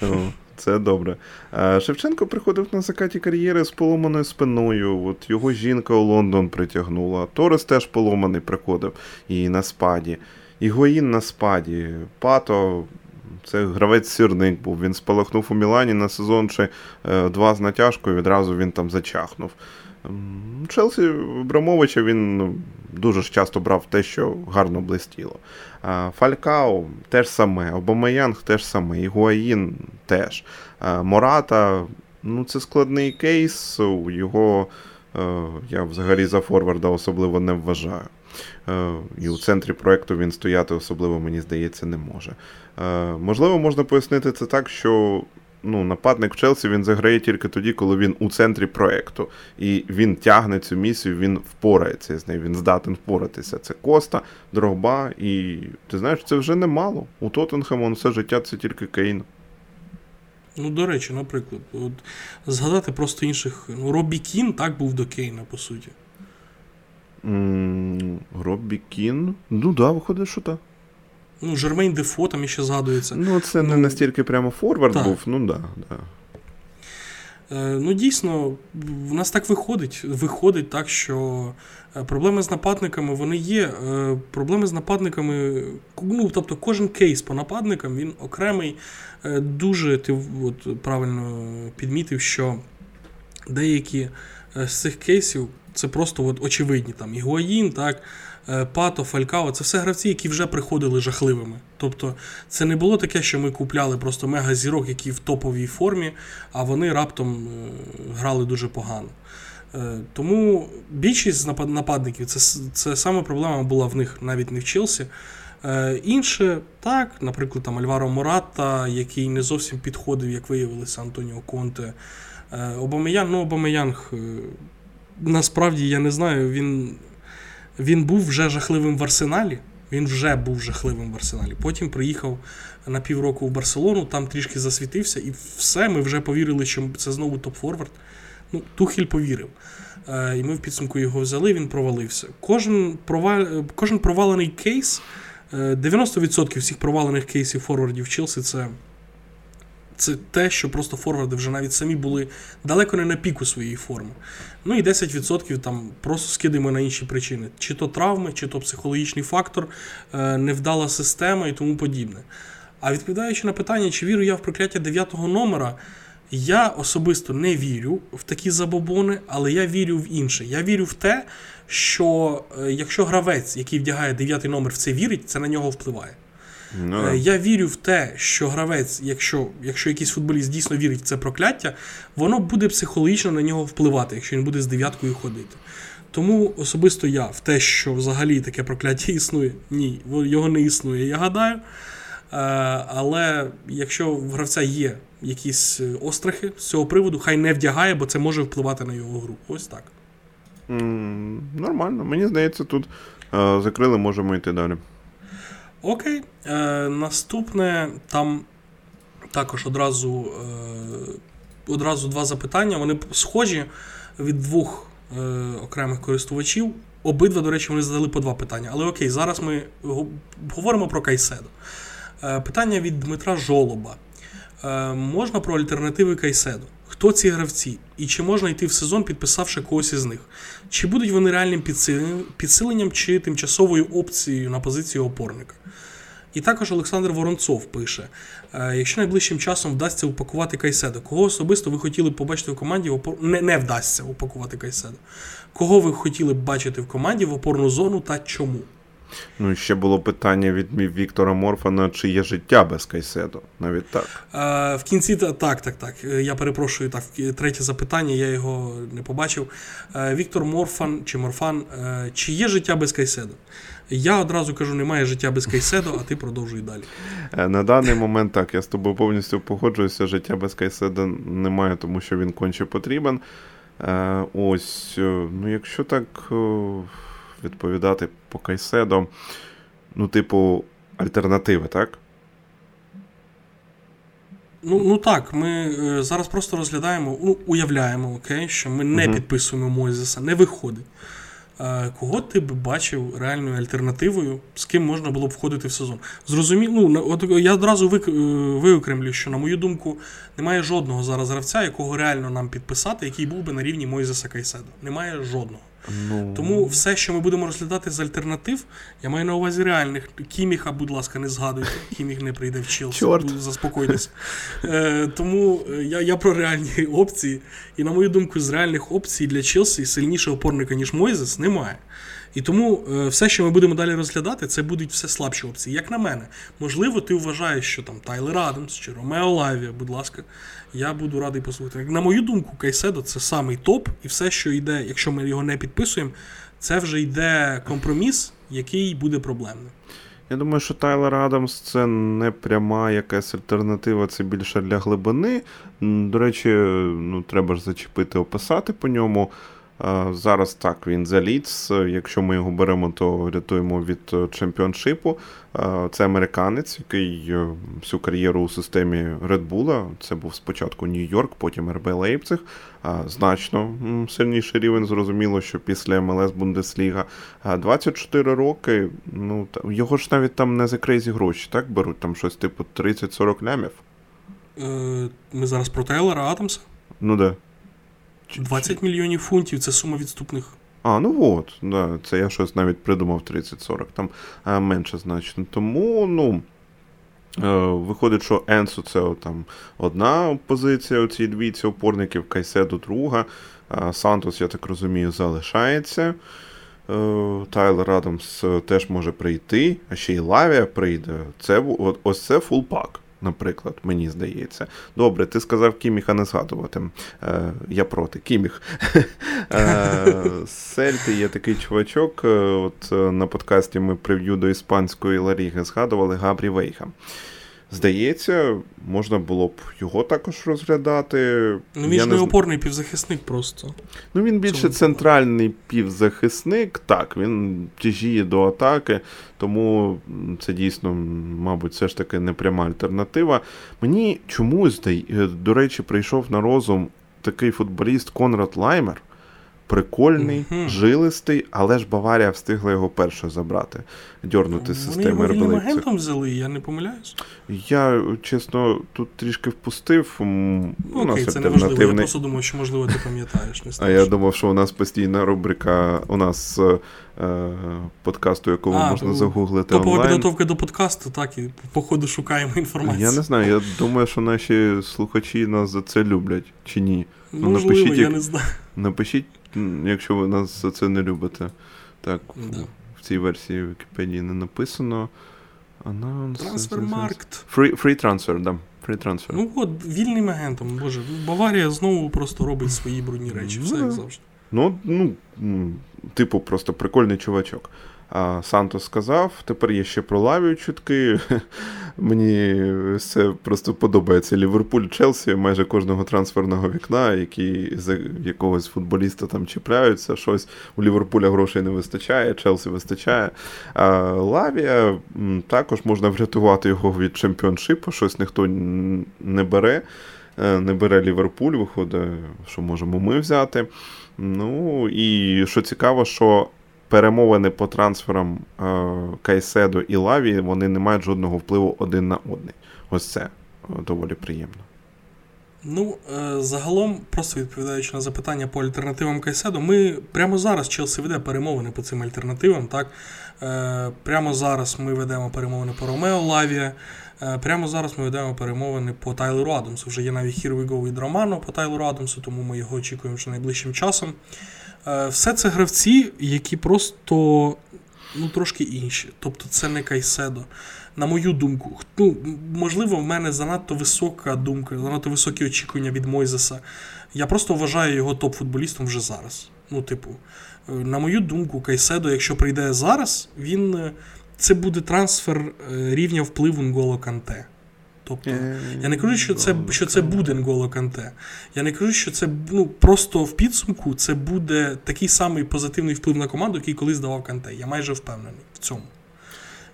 О, Це добре. А Шевченко приходив на закаті кар'єри з поломаною спиною. От Його жінка у Лондон притягнула. Торес теж поломаний приходив і на спаді. Ігоїн на спаді. Пато це гравець сірник був. Він спалахнув у Мілані на сезон чи е, два з натяжкою, відразу він там зачахнув. Челсі Брамовича він ну, дуже ж часто брав те, що гарно блистіло. Фалькао теж саме, Обамаянг теж саме, Ігуаїн теж. Мората, ну це складний кейс, його е, я взагалі за Форварда особливо не вважаю. Е, і у центрі проєкту він стояти особливо, мені здається, не може. Е, можливо, можна пояснити це так, що ну, нападник в Челсі він заграє тільки тоді, коли він у центрі проєкту. І він тягне цю місію, він впорається з нею, він здатен впоратися. Це Коста, Дрогба, і ти знаєш, це вже немало. У Тоттенхему все життя це тільки Кейн. Ну, до речі, наприклад, от згадати просто інших. Ну, Робі Кін так був до Кейна, по суті. Робі Кін. Ну да, виходить, що так. Ну, Жермейн Дефо там іще згадується. Ну, це ну, не настільки прямо форвард так. був, ну да, да. Е, ну, дійсно, в нас так виходить. Виходить так, що е, проблеми з нападниками вони є. Е, проблеми з нападниками, ну, тобто кожен кейс по нападникам він окремий. Дуже ти от, правильно підмітив, що деякі з цих кейсів це просто от очевидні. Там Ігуаїн, так, е, Пато, Фалькао це все гравці, які вже приходили жахливими. Тобто це не було таке, що ми купляли просто мега-зірок, які в топовій формі, а вони раптом е, грали дуже погано. Е, тому більшість нападників це це саме проблема була в них навіть не в Челсі. Інше, так, наприклад, там Альваро Мората, який не зовсім підходив, як виявилося, Антоніо Конте. Обамеян, ну Обамеянг насправді я не знаю, він він був вже жахливим в арсеналі. Він вже був жахливим в арсеналі. Потім приїхав на півроку в Барселону, там трішки засвітився, і все, ми вже повірили, що це знову топ-форвард. Ну, Тухіль повірив. І ми в підсумку його взяли, він провалився. Кожен провал... кожен провалений кейс, 90% всіх провалених кейсів форвардів Челсі це це те, що просто форварди вже навіть самі були далеко не на піку своєї форми. Ну і 10% там просто скидаємо на інші причини: чи то травми, чи то психологічний фактор, е, невдала система і тому подібне. А відповідаючи на питання, чи вірю я в прокляття 9 номера, я особисто не вірю в такі забобони, але я вірю в інше. Я вірю в те, що е, якщо гравець, який вдягає 9 номер, в це вірить, це на нього впливає. Ну, е, Я вірю в те, що гравець, якщо якщо якийсь футболіст дійсно вірить в це прокляття, воно буде психологічно на нього впливати, якщо він буде з дев'яткою ходити. Тому особисто я в те, що взагалі таке прокляття існує, ні, його не існує, я гадаю. Е, але якщо в гравця є якісь е, острахи з цього приводу, хай не вдягає, бо це може впливати на його гру. Ось так. Mm, нормально. Мені здається, тут закрили, можемо йти далі. Окей. Е, Наступне там також одразу е, одразу два запитання. Вони схожі від двох е, окремих користувачів. Обидва, до речі, вони задали по два питання. Але окей, зараз ми говоримо про Кайседо. Е, питання від Дмитра Жолоба. Е, Можна про альтернативи Кайседо? Хто ці гравці? І чи можна йти в сезон, підписавши когось із них? Чи будуть вони реальним підсиленням чи тимчасовою опцією на позицію опорника? І також Олександр Воронцов пише: «Е, якщо найближчим часом вдасться упакувати Кайседо, кого особисто ви хотіли б побачити в команді в опор... не, не вдасться упакувати Кайседо. Кого ви хотіли б бачити в команді в опорну зону та чому? Ну, ще було питання від Віктора Морфана, чи є життя без Кайседо. Навіть так. Е, В кінці так, так, так. Я перепрошую, так, третє запитання, я його не побачив. Е, Віктор Морфан чи Морфан, е, чи є життя без Кайседо? Я одразу кажу, немає життя без Кайседо, а ти продовжуй далі. Е, на даний момент так, я з тобою повністю погоджуюся. Життя без Кайседо немає, тому що він конче потрібен. Е, ось, е, ну якщо так відповідати по Кайседо, ну, типу, альтернативи, так? Ну ну так, ми е, зараз просто розглядаємо, ну, уявляємо, окей, що ми не uh підписуємо Мойзеса, не виходить. Кого ти б бачив реальною альтернативою, з ким можна було б входити в сезон? Зрозумів, ну, от я одразу е, виокремлю, що, на мою думку, немає жодного зараз гравця, якого реально нам підписати, який був би на рівні Мойзеса Кайседа. Немає жодного. Ну... Тому все, що ми будемо розглядати з альтернатив, я маю на увазі реальних. Кіміха, будь ласка, не згадуйте. Кіміх не прийде в Челсі. Заспокойтесь. Е, Тому е, я я про реальні опції. І, на мою думку, з реальних опцій для Челсі сильнішого опорника, ніж Мойзес, немає. І тому е, все, що ми будемо далі розглядати, це будуть все слабші опції. Як на мене, можливо, ти вважаєш, що там Тайлер Адамс чи Ромео Лавія, будь ласка, я буду радий послухати. На мою думку, Кайседо це самий топ, і все, що йде, якщо ми його не підписуємо, це вже йде компроміс, який буде проблемним. Я думаю, що Тайлер Адамс це не пряма якась альтернатива, це більше для глибини. До речі, ну треба ж зачепити, описати по ньому. Зараз так, він за Ліц. Якщо ми його беремо, то рятуємо від е, чемпіоншипу. Це американець, який е, всю кар'єру у системі Red Bull, Це був спочатку Нью-Йорк, потім РБ Лейпциг. Значно сильніший рівень. Зрозуміло, що після МЛС Бундесліга 24 роки. Ну його ж навіть там не за crazy гроші, так беруть там щось типу 30-40 лямів. Е, ми зараз про Тайлера Адамса? Ну да. 20 мільйонів фунтів це сума відступних. А, ну от, да, це я щось навіть придумав 30-40, там а, менше значно. Тому, ну. Е, виходить, що Енцо це там одна позиція у цій двійці опорників, Кайседу друга. Сантос, я так розумію, залишається. Е, Тайлер Адамс теж може прийти, а ще й Лавія прийде. Це Ось це full pack наприклад, мені здається. Добре, ти сказав Кіміха не згадувати. Е, Я проти Кіміх. Е, Сельти є такий чувачок. Е, от е, На подкасті ми прев'ю до іспанської Ла Ліги згадували Габрі Вейга. Здається, можна було б його також розглядати. Ну, він ж не опорний півзахисник просто. Ну, він більше центральний півзахисник, так, він тяжіє до атаки, тому це дійсно, мабуть, все ж таки непряма альтернатива. Мені чомусь, до речі, прийшов на розум такий футболіст Конрад Лаймер. Прикольний, uh-huh. жилистий, але ж Баварія встигла його перше забрати, дьорнути з системи Вони його агентом взяли, я не помиляюсь. Я, чесно, тут трішки впустив. Ну, у нас це не важливо. Я просто думав, що, можливо, ти пам'ятаєш. Не а я думав, що у нас постійна рубрика у нас е, подкасту, якого а, можна загуглити. Топова онлайн. підготовка до подкасту, так, і по ходу шукаємо інформацію. Я не знаю, я думаю, що наші слухачі нас за це люблять чи ні. Ну, Можливо, напишіть, я не знаю. Напишіть якщо ви нас за це не любите. Так, да. в цій версії Вікіпедії не написано. Трансфермаркт. Фрі трансфер, да. Free transfer. Ну от, вільним агентом, боже. Баварія знову просто робить свої брудні речі, все як завжди. Ну, ну, типу, просто прикольний чувачок. А Сантос сказав, тепер є ще про лавію чутки. Мені це просто подобається. Ліверпуль Челсі майже кожного трансферного вікна, які за якогось футболіста там чіпляються, щось у Ліверпуля грошей не вистачає, Челсі вистачає. А Лавія також можна врятувати його від чемпіоншипу, щось ніхто не бере. Е, не бере Ліверпуль, виходить, що можемо ми взяти. Ну і що цікаво, що перемовини по трансферам е, Кайседо і Лаві вони не мають жодного впливу один на одний. Ось це е, доволі приємно. Ну, е, загалом, просто відповідаючи на запитання по альтернативам Кайседо, ми прямо зараз Челсі веде перемовини по цим альтернативам. так? Прямо зараз ми ведемо перемовини по Ромео Лавія. Прямо зараз ми ведемо перемовини по Тайлеру Адамсу. Вже є навіть Here We Go від Романо по Тайлеру Адамсу, тому ми його очікуємо вже найближчим часом. Е, все це гравці, які просто ну, трошки інші. Тобто це не Кайседо. На мою думку, ну, можливо, в мене занадто висока думка, занадто високі очікування від Мойзеса. Я просто вважаю його топ-футболістом вже зараз. Ну, типу, е, на мою думку, Кайседо, якщо прийде зараз, він е, це буде трансфер рівня впливу Нголо Канте. Тобто, я не кажу, що це що це буде Нголо Канте. Я не кажу, що це ну, просто в підсумку це буде такий самий позитивний вплив на команду, який колись давав Канте. Я майже впевнений в цьому.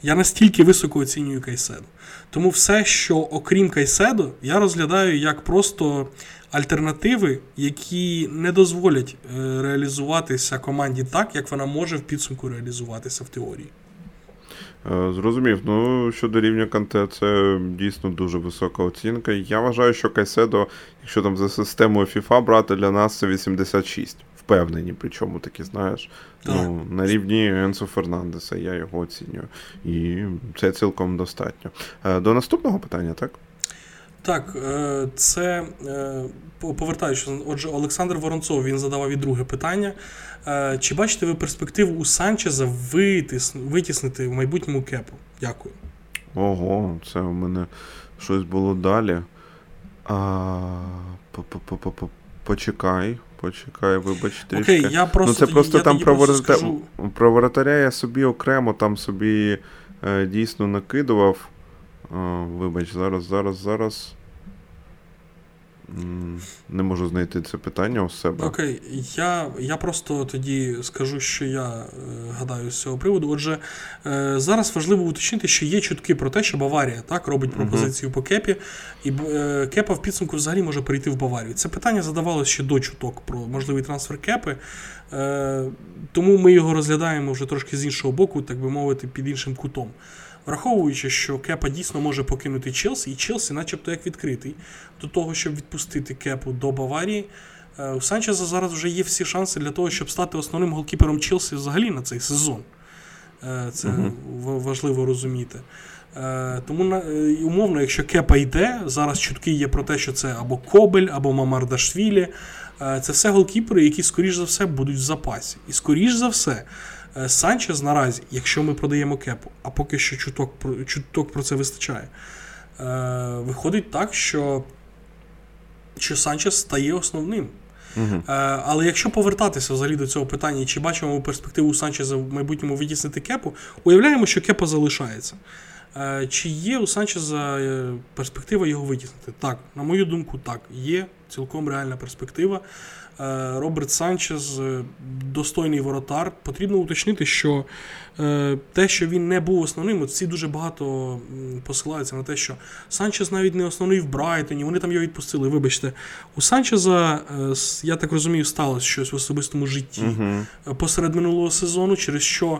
Я настільки високо оцінюю Кайседо. Тому все, що окрім Кайседо, я розглядаю як просто альтернативи, які не дозволять е, реалізуватися команді так, як вона може в підсумку реалізуватися в теорії. Е, зрозумів, ну щодо рівня Канте, це дійсно дуже висока оцінка. Я вважаю, що Кайседо, якщо там за системою FIFA брати, для нас це 86. Впевнені, причому таки, знаєш. Так. Ну, На рівні Енсо Фернандеса я його оцінюю. І це цілком достатньо. Е, до наступного питання, так? Так, е, це повертаючись, отже, Олександр Воронцов він задавав і друге питання. Е, чи бачите ви перспективу у Санчеза витіснити в майбутньому кепу? Дякую. Ого, це у мене щось було далі. А, Почекай, почекай, вибач трішки. Окей, я просто, ну, це просто я там про, воротаря, скажу... про воротаря я собі окремо там собі е, дійсно накидував. Вибач, зараз, зараз, зараз. Не можу знайти це питання у себе. Окей, я я просто тоді скажу, що я е, гадаю з цього приводу. Отже, е, зараз важливо уточнити, що є чутки про те, що Баварія так робить пропозицію uh-huh. по кепі, і е, кепа в підсумку взагалі може перейти в Баварію. Це питання задавалося ще до чуток про можливий трансфер кепи. Е, тому ми його розглядаємо вже трошки з іншого боку, так би мовити, під іншим кутом. Враховуючи, що Кепа дійсно може покинути Челсі, і Челсі, начебто, як відкритий до того, щоб відпустити Кепу до Баварії. Е, у Санчеза зараз вже є всі шанси для того, щоб стати основним голкіпером Челсі взагалі на цей сезон. Е, це uh важливо розуміти. Е, тому умовно, якщо Кепа йде, зараз чутки є про те, що це або Кобель, або Мамардашвілі. Це все голкіпери, які, скоріш за все, будуть в запасі. І скоріш за все, Санчес наразі, якщо ми продаємо кепу, а поки що чуток чуток про це вистачає, е, виходить так, що що Санчес стає основним. Uh-huh. Але якщо повертатися взагалі до цього питання, чи бачимо перспективу Санчеза в майбутньому витіснити кепу, уявляємо, що кепа залишається. Чи є у Санчеза перспектива його витіснити? Так, на мою думку, так, є цілком реальна перспектива. Е, Роберт Санчес е, достойний воротар. Потрібно уточнити, що е, те, що він не був основним, от всі дуже багато посилаються на те, що Санчес навіть не основний в Брайтоні, вони там його відпустили. Вибачте, у Санчеза, я так розумію, сталося щось в особистому житті uh-huh. посеред минулого сезону, через що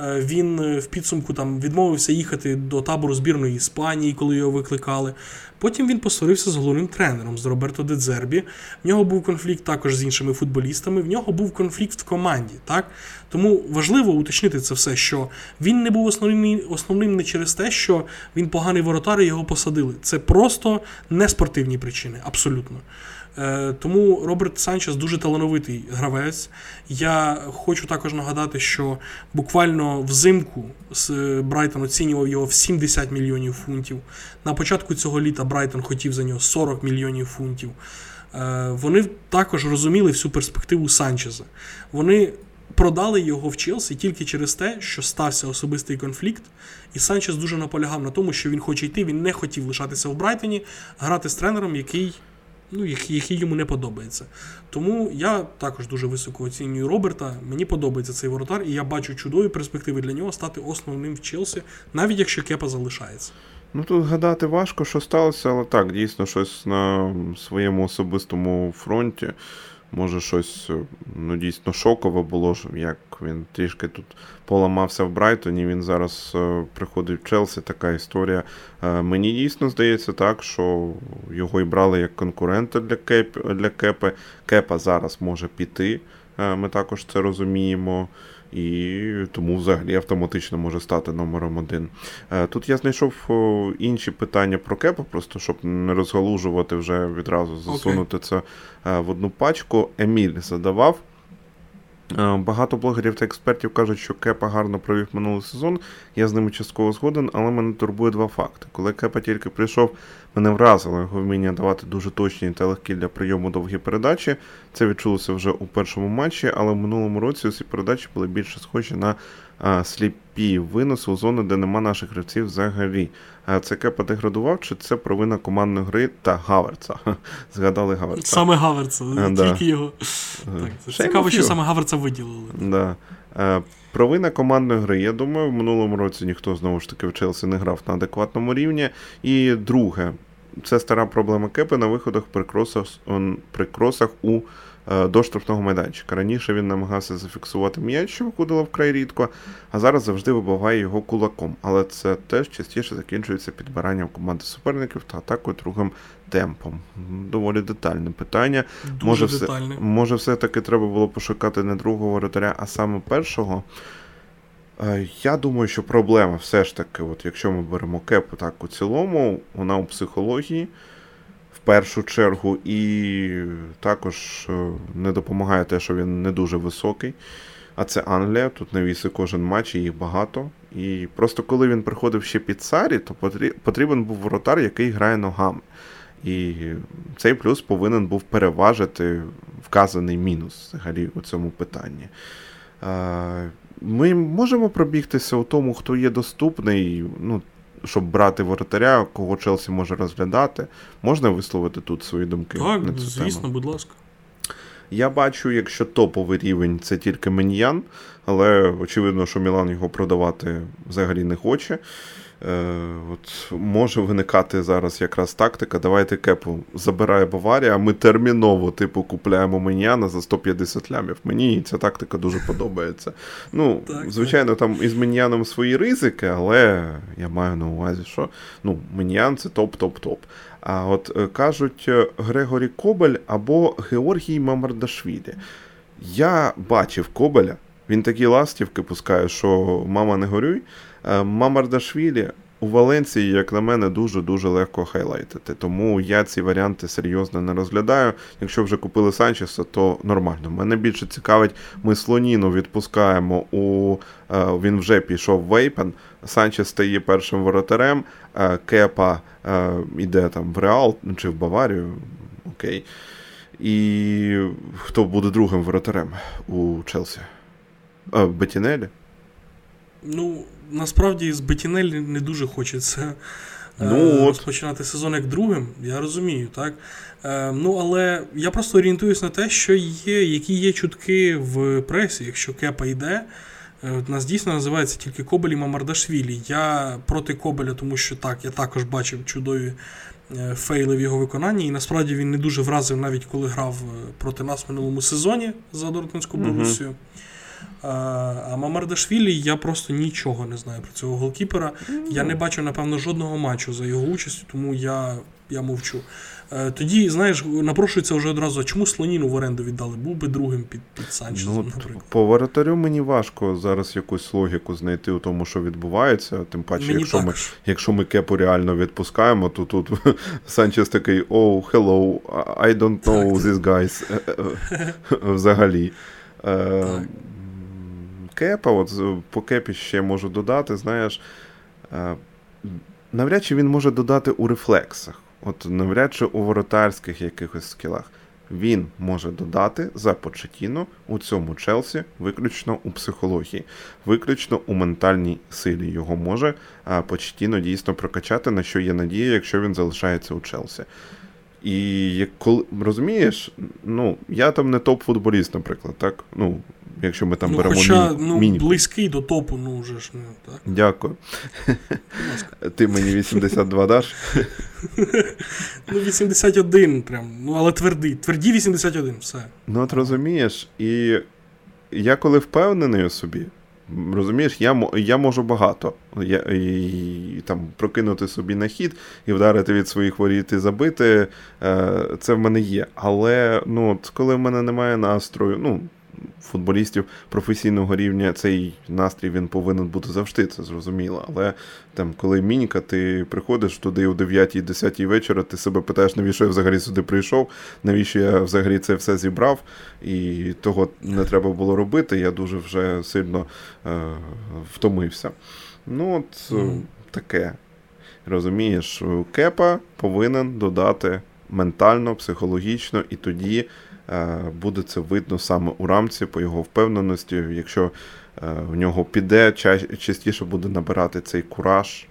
він в підсумку там відмовився їхати до табору збірної Іспанії, коли його викликали. Потім він посварився з головним тренером з Роберто Дедзербі. В нього був конфлікт також з іншими футболістами. В нього був конфлікт в команді. Так? Тому важливо уточнити це все, що він не був основним основним не через те, що він поганий воротар і його посадили. Це просто не спортивні причини, абсолютно. Е, тому Роберт Санчес дуже талановитий гравець. Я хочу також нагадати, що буквально взимку Брайтон оцінював його в 70 мільйонів фунтів. На початку цього літа Брайтон хотів за нього 40 мільйонів фунтів. Е, вони також розуміли всю перспективу Санчеза. Вони продали його в Челсі тільки через те, що стався особистий конфлікт, і Санчес дуже наполягав на тому, що він хоче йти. Він не хотів лишатися в Брайтоні, грати з тренером, який ну, які йому не подобається. Тому я також дуже високо оцінюю Роберта. Мені подобається цей воротар, і я бачу чудові перспективи для нього стати основним в Челсі, навіть якщо Кепа залишається. Ну тут гадати важко, що сталося, але так, дійсно, щось на своєму особистому фронті. Може, щось ну, дійсно шокове було, як він трішки тут поламався в Брайтоні. Він зараз е, приходить в Челсі. Така історія. Е, мені дійсно здається так, що його і брали як конкурента для Кеп, для Кепи. Кепа зараз може піти. Е, ми також це розуміємо і тому взагалі автоматично може стати номером один. Е, тут я знайшов інші питання про кепа, просто щоб не розгалужувати вже відразу засунути okay. це е, в одну пачку. Еміль задавав. Е, багато блогерів та експертів кажуть, що Кепа гарно провів минулий сезон. Я з ними частково згоден, але мене турбує два факти. Коли Кепа тільки прийшов, мене вразило його вміння давати дуже точні та легкі для прийому довгі передачі. Це відчулося вже у першому матчі, але в минулому році усі передачі були більше схожі на а, сліпі виноси у зони, де нема наших гравців взагалі. А це Кепа деградував, чи це провина командної гри та Гаверца? Згадали Гаверца. Саме Гаверца, а, тільки да. його. Так, Цікаво, що саме Гаверца виділили. Да. Провина командної гри. Я думаю, в минулому році ніхто знову ж таки в Челсі не грав на адекватному рівні. І друге, це стара проблема Кепи на виходах при кросах, при кросах у Е, до штрафного майданчика. Раніше він намагався зафіксувати м'яч, що виходило вкрай рідко, а зараз завжди вибиває його кулаком. Але це теж частіше закінчується підбиранням команди суперників та атакою другим темпом. Доволі детальне питання. Дуже може, детальне. Все, може, все-таки треба було пошукати не другого воротаря, а саме першого. Е, я думаю, що проблема все ж таки, от якщо ми беремо кепу так у цілому, вона у психології першу чергу, і також е, не допомагає те, що він не дуже високий. А це Англія, тут на віси кожен матч, і їх багато. І просто коли він приходив ще під Сарі, то потрібен був воротар, який грає ногами. І цей плюс повинен був переважити вказаний мінус взагалі у цьому питанні. Ми можемо пробігтися у тому, хто є доступний. ну, щоб брати воротаря, кого Челсі може розглядати. Можна висловити тут свої думки? Так, на цю звісно, тему? будь ласка. Я бачу, якщо топовий рівень це тільки Меньян, але очевидно, що Мілан його продавати взагалі не хоче. Е, от Може виникати зараз якраз тактика. Давайте кепу забирає Баварія, а ми терміново типу купляємо Меняна за 150 лямів. Мені ця тактика дуже подобається. Ну, так, Звичайно, там із Меняном свої ризики, але я маю на увазі, що ну, Менян це топ-топ-топ. А от е, кажуть е, Грегорі Кобель або Георгій Мамардашвілі. Я бачив Кобеля, він такі ластівки пускає, що мама не горюй. Е, Мамардашвілі у Валенції, як на мене, дуже-дуже легко хайлайтити. Тому я ці варіанти серйозно не розглядаю. Якщо вже купили Санчеса, то нормально. Мене більше цікавить, ми Слоніну відпускаємо у е, він вже пішов в Вейпен. Санчес стає першим воротарем, е, Кепа йде там в Реал чи в Баварію. Окей. І хто буде другим воротарем у Челсі? Бетінелі? Ну, насправді з Бетінелі не дуже хочеться ну, розпочинати сезон як другим, я розумію, так? Ну, але я просто орієнтуюсь на те, що є, які є чутки в пресі, якщо Кепа йде. У нас дійсно називається тільки Кобель і Мамардашвілі. Я проти Кобеля, тому що так, я також бачив чудові Е, фейли в його виконанні, і насправді він не дуже вразив, навіть коли грав е, проти нас в минулому сезоні за Дортмундську Борусію. Uh-huh. А Мамардашвілі я просто нічого не знаю про цього голкіпера. Я не бачив, напевно, жодного матчу за його участю, тому я я мовчу. Е, тоді, знаєш, напрошується вже одразу, а чому слоніну в оренду віддали? Був би другим під під Санчезом, ну, наприклад. По воротарю мені важко зараз якусь логіку знайти у тому, що відбувається. Тим паче, мені якщо ми якщо ми кепу реально відпускаємо, то тут Санчес такий oh, hello, I don't know так, these guys взагалі. Е, так. Кепа, от по кепі ще можу додати, знаєш, е, навряд чи він може додати у рефлексах. От навряд чи у воротарських якихось скілах. Він може додати за Почетіно у цьому Челсі, виключно у психології, виключно у ментальній силі. Його може Почетіно дійсно прокачати, на що є надія, якщо він залишається у Челсі. І коли розумієш, ну я там не топ-футболіст, наприклад, так? Ну, якщо ми там ну, беремо хоча, мі- ну, мінімум. близький до топу, ну вже ж не так. Дякую. Ти мені 82 даш? Ну, 81 прям. Ну, але твердий. Тверді 81, все. Ну, от розумієш, і я коли впевнений у собі. Розумієш, я я можу багато Я, і, і, там прокинути собі на хід і вдарити від своїх воріт і забити. Е, Це в мене є. Але ну, от, коли в мене немає настрою, ну футболістів професійного рівня цей настрій він повинен бути завжди, це зрозуміло. Але там, коли мінька, ти приходиш туди о 9-10 вечора, ти себе питаєш, навіщо я взагалі сюди прийшов, навіщо я взагалі це все зібрав, і того не треба було робити. Я дуже вже сильно е, втомився. Ну, от mm. таке. Розумієш, кепа повинен додати ментально, психологічно, і тоді буде це видно саме у рамці по його впевненості. Якщо е, в нього піде, частіше буде набирати цей кураж.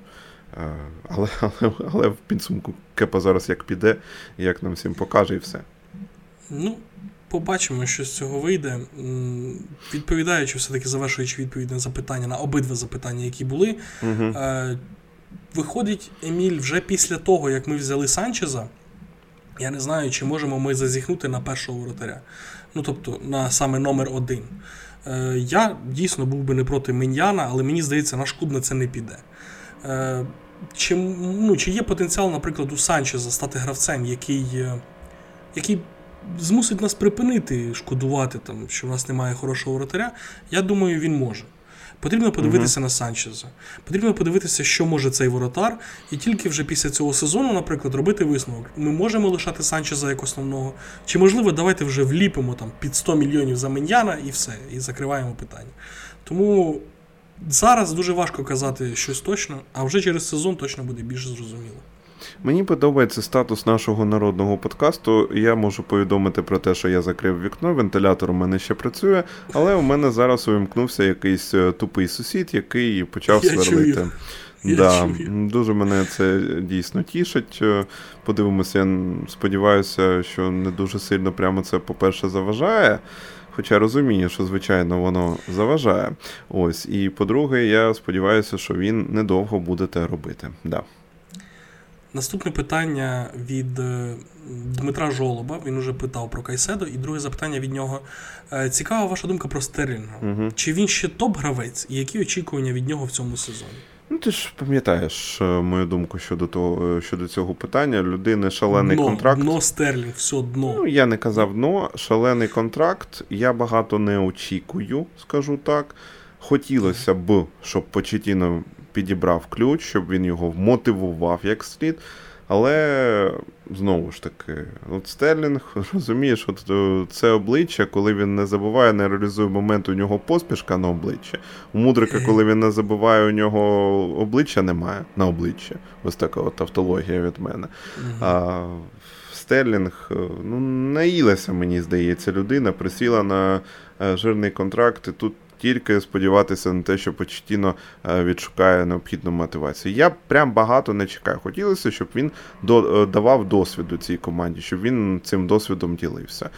Е, але але, але в підсумку Кепа зараз як піде, як нам всім покаже, і все. Ну, побачимо, що з цього вийде. Відповідаючи, все-таки завершуючи відповідь на запитання, на обидва запитання, які були. Угу. Виходить, Еміль, вже після того, як ми взяли Санчеза. Я не знаю, чи можемо ми зазіхнути на першого воротаря. Ну, тобто, на саме номер один. Е, Я дійсно був би не проти Міньяна, але мені здається, наш клуб на це не піде. Е, Чи ну, чи є потенціал, наприклад, у Санчеза стати гравцем, який е, який змусить нас припинити шкодувати, там, що в нас немає хорошого воротаря? Я думаю, він може. Потрібно подивитися uh-huh. на Санчеза. Потрібно подивитися, що може цей воротар, і тільки вже після цього сезону, наприклад, робити висновок. Ми можемо лишати Санчеза як основного. Чи можливо, давайте вже вліпимо там під 100 мільйонів за Меньяна і все, і закриваємо питання. Тому зараз дуже важко казати щось точно, а вже через сезон точно буде більш зрозуміло. Мені подобається статус нашого народного подкасту. Я можу повідомити про те, що я закрив вікно, вентилятор у мене ще працює, але у мене зараз увімкнувся якийсь е, тупий сусід, який почав я сверлити. Чую. Да, Дуже мене це дійсно тішить. Е, подивимося, я сподіваюся, що не дуже сильно прямо це, по-перше, заважає. Хоча розумію, що, звичайно, воно заважає. Ось. І по-друге, я сподіваюся, що він недовго буде те робити. Да. Наступне питання від е, Дмитра Жолоба. Він уже питав про Кайседо. І друге запитання від нього. Е, цікава ваша думка про Стерлінга. Угу. Чи він ще топ-гравець, і які очікування від нього в цьому сезоні? Ну, ти ж пам'ятаєш е, мою думку щодо того, щодо цього питання. Людини шалений дно, контракт. Дно Стерлінг, все дно. Ну, я не казав дно, шалений контракт. Я багато не очікую, скажу так. Хотілося б, щоб Почетіно підібрав ключ, щоб він його вмотивував як слід. Але знову ж таки, от Стерлінг, розумієш, от е, це обличчя, коли він не забуває, не реалізує момент, у нього поспішка на обличчя. У Мудрика, коли він не забуває, у нього обличчя немає на обличчя. Ось така от автологія від мене. А Стерлінг, е, ну, наїлася, мені здається, людина, присіла на е, жирний контракт. і Тут тільки сподіватися на те, що Почтіно е, відшукає необхідну мотивацію. Я прям багато не чекаю. Хотілося, щоб він до, давав досвіду цій команді, щоб він цим досвідом ділився.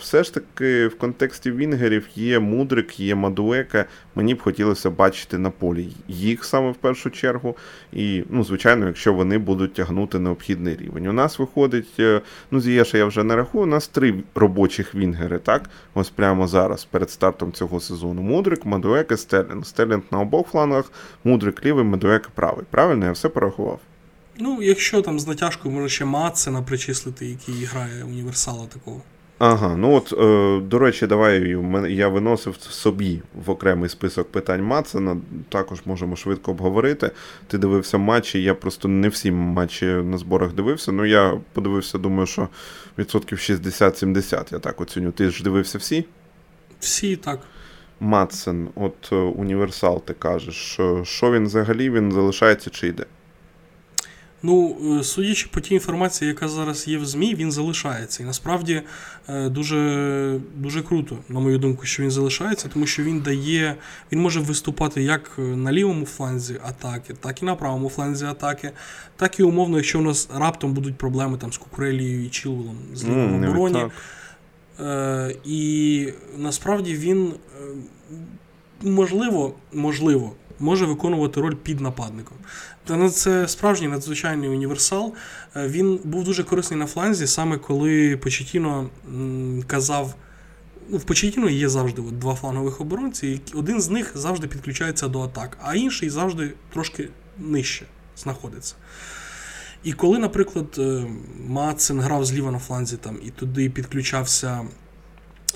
Все ж таки, в контексті Вінгерів є Мудрик, є Мадуека. Мені б хотілося бачити на полі їх саме в першу чергу. І, ну, звичайно, якщо вони будуть тягнути необхідний рівень. У нас виходить, ну, Зієша я вже не рахую, у нас три робочих Вінгери, так? Ось прямо зараз, перед стартом цього сезону. Мудрик, Мадуека, Стерлінг. Стерлінг на обох флангах, Мудрик лівий, Мадуека правий. Правильно, я все порахував. Ну, якщо там з натяжкою може ще Матсена причислити, який грає універсала такого. Ага, ну от, е, до речі, давай я виносив собі в окремий список питань Матсена. Також можемо швидко обговорити. Ти дивився матчі, я просто не всі матчі на зборах дивився. Ну я подивився, думаю, що відсотків 60-70 я так оціню. Ти ж дивився всі? Всі так. Матсен, от е, універсал, ти кажеш, що він взагалі він залишається чи йде? Ну, е, судячи по тій інформації, яка зараз є в ЗМІ, він залишається. І насправді е, дуже дуже круто, на мою думку, що він залишається, тому що він дає, він може виступати як на лівому фланзі атаки, так і на правому фланзі атаки, так і умовно, якщо у нас раптом будуть проблеми там з Кукурелією і Чілвелом з лівому mm, обороні. Е, І насправді він можливо, можливо, може виконувати роль під нападником. Та ну, це справжній надзвичайний універсал. Е, він був дуже корисний на фланзі, саме коли Почетіно казав. Ну, В Почетіно є завжди от, два флангових оборонці, і один з них завжди підключається до атак, а інший завжди трошки нижче знаходиться. І коли, наприклад, е, Мацен грав зліва на фланзі там, і туди підключався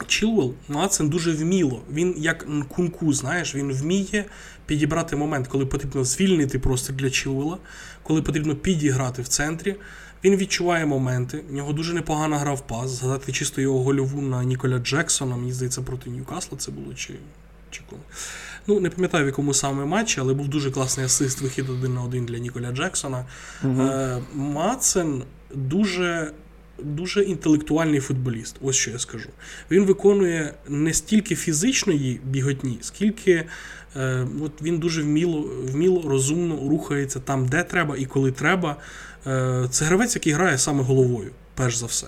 Чілвел, Мацен дуже вміло. Він як кунку, знаєш, він вміє підібрати момент, коли потрібно звільнити простір для Чілвела, коли потрібно підіграти в центрі. Він відчуває моменти. В нього дуже непогано грав пас. Згадати чисто його гольову на Ніколя Джексона, мені здається, проти Ньюкасла це було чи чи коли. Ну, не пам'ятаю, в якому саме матчі, але був дуже класний асист вихід один на один для Ніколя Джексона. Угу. Е, Мацен дуже дуже інтелектуальний футболіст, ось що я скажу. Він виконує не стільки фізичної біготні, скільки е, от він дуже вміло, вміло, розумно рухається там, де треба і коли треба. Е, Це гравець, який грає саме головою, перш за все.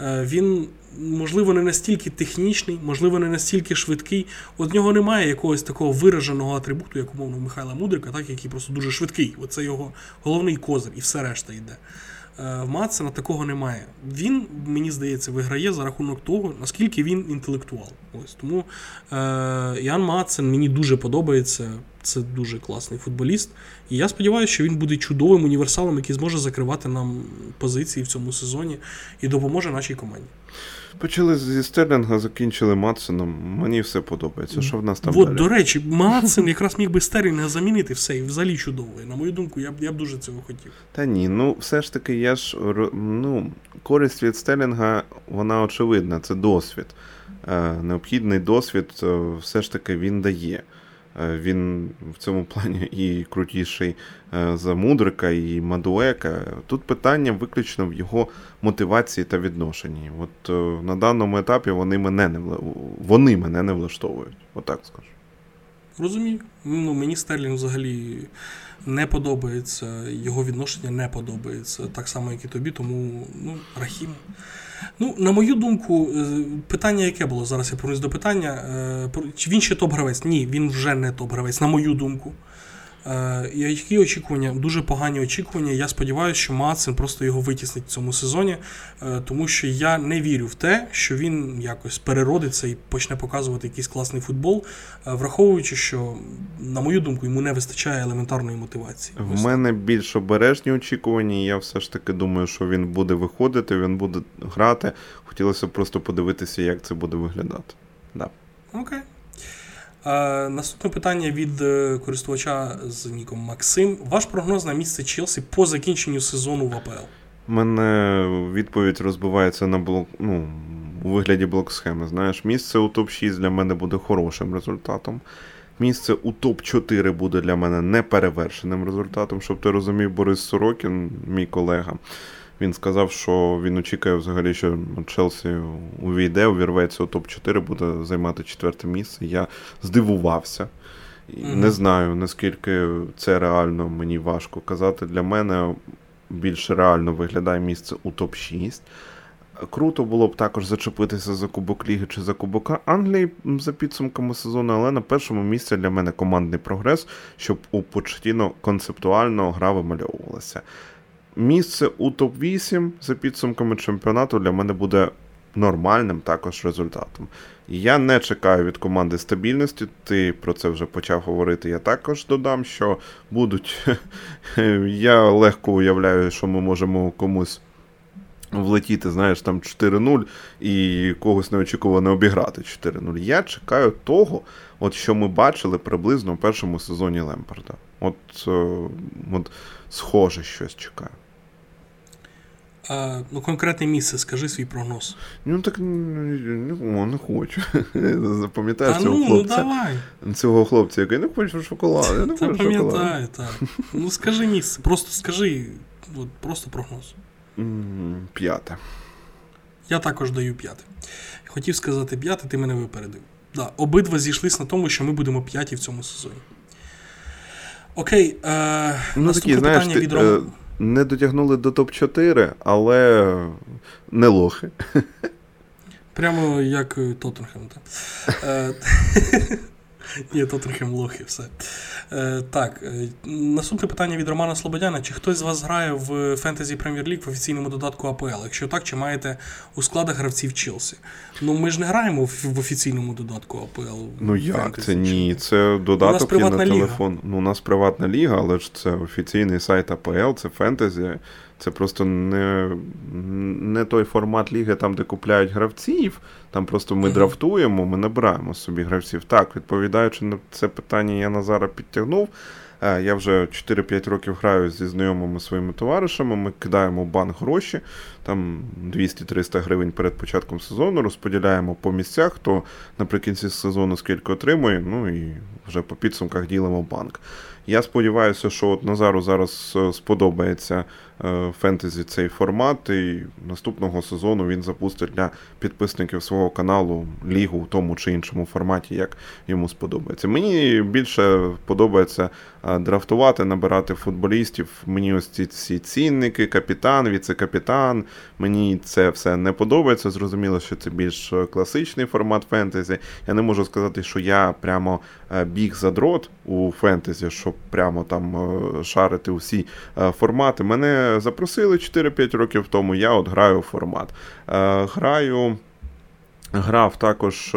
Е, Він, можливо, не настільки технічний, можливо, не настільки швидкий. От в нього немає якогось такого вираженого атрибуту, як умовно Михайла Мудрика, так, який просто дуже швидкий. Оце його головний козир, і все решта йде. Е, в Мацена такого немає. Він, мені здається, виграє за рахунок того, наскільки він інтелектуал. Ось Тому е, Ян Мацен мені дуже подобається. Це дуже класний футболіст. І я сподіваюся, що він буде чудовим універсалом, який зможе закривати нам позиції в цьому сезоні і допоможе нашій команді. Почали зі Стерлінга, закінчили Матсеном. Мені все подобається. Що в нас там? От, далі? До речі, Матсен якраз міг би Стерлінга замінити все і взагалі чудовий. На мою думку, я б я б дуже цього хотів. Та ні, ну все ж таки, я ж ну, користь від Стерлінга, вона очевидна, це досвід. Е, Необхідний досвід е, все ж таки він дає. Е, він в цьому плані і крутіший е, за Мудрика, і Мадуека. Тут питання виключно в його мотивації та відношенні. От е, на даному етапі вони мене не вони мене не влаштовують. Отак скажу. Розумію. Ну, Мені Стерлінг взагалі не подобається, його відношення не подобається. Так само, як і тобі, тому ну, Рахім. Ну, на мою думку, е, питання, яке було зараз, я повернусь до питання. Е, чи він ще топ-гравець? Ні, він вже не топ-гравець, на мою думку. Е, які очікування? Дуже погані очікування. Я сподіваюся, що Мацин просто його витіснить в цьому сезоні, е, тому що я не вірю в те, що він якось переродиться і почне показувати якийсь класний футбол, е, враховуючи, що, на мою думку, йому не вистачає елементарної мотивації. В мене більш обережні очікування. Я все ж таки думаю, що він буде виходити, він буде грати. Хотілося б просто подивитися, як це буде виглядати. Да. Окей. Наступне питання від е, користувача з Ніком Максим. Ваш прогноз на місце Челсі по закінченню сезону в АПЛ? Мене відповідь розбивається на блок, ну, у вигляді блок-схеми. Знаєш, місце у топ-6 для мене буде хорошим результатом. Місце у топ-4 буде для мене неперевершеним результатом, щоб ти розумів, Борис Сорокін, мій колега. Він сказав, що він очікує взагалі, що Челсі увійде, увірветься у топ-4, буде займати четверте місце. Я здивувався. Mm-hmm. Не знаю, наскільки це реально, мені важко казати. Для мене більш реально виглядає місце у топ-6. Круто було б також зачепитися за Кубок Ліги чи за Кубока Англії за підсумками сезону, але на першому місці для мене командний прогрес, щоб у Почтіно концептуально гра вимальовувалася. Місце у топ-8 за підсумками чемпіонату для мене буде нормальним також результатом. Я не чекаю від команди стабільності. Ти про це вже почав говорити. Я також додам, що будуть. Я легко уявляю, що ми можемо комусь влетіти, знаєш, там 4-0 і когось неочікувано обіграти 4-0. Я чекаю того, от що ми бачили приблизно у першому сезоні Лемпарда. От, е, от схоже щось чекаю. А, Ну, конкретне місце, скажи свій прогноз. Ну так не, не хочу. Запам'ятаю цього ну, ну хлопця. Ну, давай. Цього хлопця, який не хоче шоколад. Я не хочу пам'ятаю, так. Ну скажи місце, просто скажи, от, просто прогноз. П'яте. Я також даю п'яте. Хотів сказати п'яте, ти мене випередив. Да, Обидва зійшлись на тому, що ми будемо п'яті в цьому сезоні. Окей. е, ну, Наступне такі, питання знаєш, від Ром... Е, не дотягнули до топ-4, але не лохи. Прямо як Тоттенхем. Ні, Тоттенхем лохи, все. Е, Так, е, наступне питання від Романа Слободяна. Чи хтось з вас грає в Фентезі Прем'єр Ліг в офіційному додатку АПЛ? Якщо так, чи маєте у складах гравців Челсі? Ну ми ж не граємо в офіційному додатку АПЛ. Ну як це ні? Це додаток є на телефон. Ну, у нас приватна ліга, але ж це офіційний сайт АПЛ, це фентезі. Це просто не не той формат ліги, там, де купляють гравців. Там просто ми драфтуємо, ми набираємо собі гравців. Так, відповідаючи на це питання, я Назара підтягнув. Е, я вже 4-5 років граю зі знайомими своїми товаришами. Ми кидаємо в банк гроші, там 200-300 гривень перед початком сезону, розподіляємо по місцях, хто наприкінці сезону скільки отримує, ну і вже по підсумках ділимо банк. Я сподіваюся, що от Назару зараз е, сподобається фентезі цей формат, і наступного сезону він запустить для підписників свого каналу лігу в тому чи іншому форматі, як йому сподобається. Мені більше подобається е, драфтувати, набирати футболістів. Мені ось ці ці цінники, капітан, віце-капітан. Мені це все не подобається. Зрозуміло, що це більш класичний формат фентезі. Я не можу сказати, що я прямо біг за дрот у фентезі, щоб прямо там е, шарити усі е, формати. Мене запросили 4-5 років тому. Я от граю формат. Е, граю. Грав також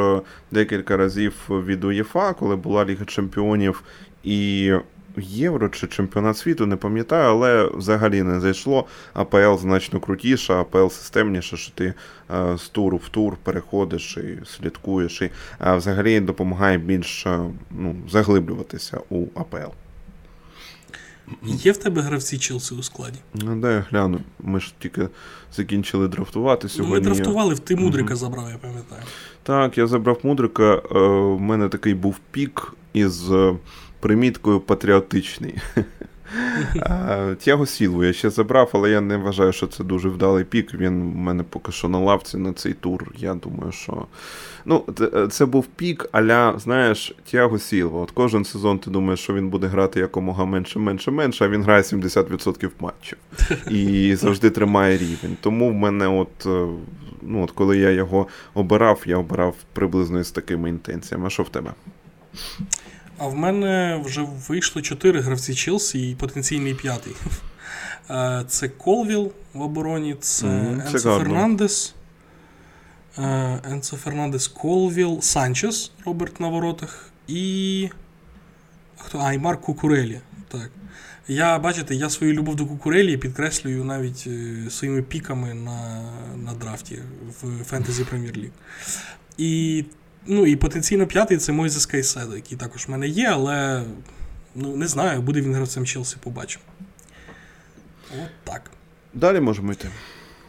декілька разів від УЄФА, коли була Ліга Чемпіонів і Євро чи чемпіонат світу, не пам'ятаю, але взагалі не зайшло. АПЛ значно крутіша, АПЛ системніше, що ти з туру в тур переходиш і слідкуєш, і взагалі допомагає більш ну, заглиблюватися у АПЛ. Є в тебе гравці Челсі у складі? Ну, дай я гляну. Ми ж тільки закінчили драфтувати сьогодні. Ну, Ми драфтували, ти Мудрика угу. забрав, я пам'ятаю. Так, я забрав Мудрика. У е, мене такий був пік із е, приміткою патріотичний. Тяго Сілву я ще забрав, але я не вважаю, що це дуже вдалий пік. Він в мене поки що на лавці на цей тур. Я думаю, що. Ну, Це був пік, аля, знаєш, Тяго Сілва. От кожен сезон ти думаєш, що він буде грати якомога менше, менше, менше, а він грає 70% матчів. І завжди тримає рівень. Тому в мене, от, е, ну, от коли я його обирав, я обирав приблизно з такими інтенціями. А що в тебе? А в мене вже вийшло чотири гравці Челсі і потенційний п'ятий. Е, це Колвіл в обороні, це mm, Енсо Фернандес. Е, Енсо Фернандес Колвіл, Санчес Роберт на воротах і. Хто? А, і Марк Кукурелі. Так. Я, бачите, я свою любов до Кукурелі підкреслюю навіть е, своїми піками на на драфті в Фентезі Прем'єр Ліг. І Ну і потенційно п'ятий це Мойзес Кайседо, який також в мене є, але ну, не знаю, буде він гравцем Челсі, побачимо. От так. Далі можемо йти.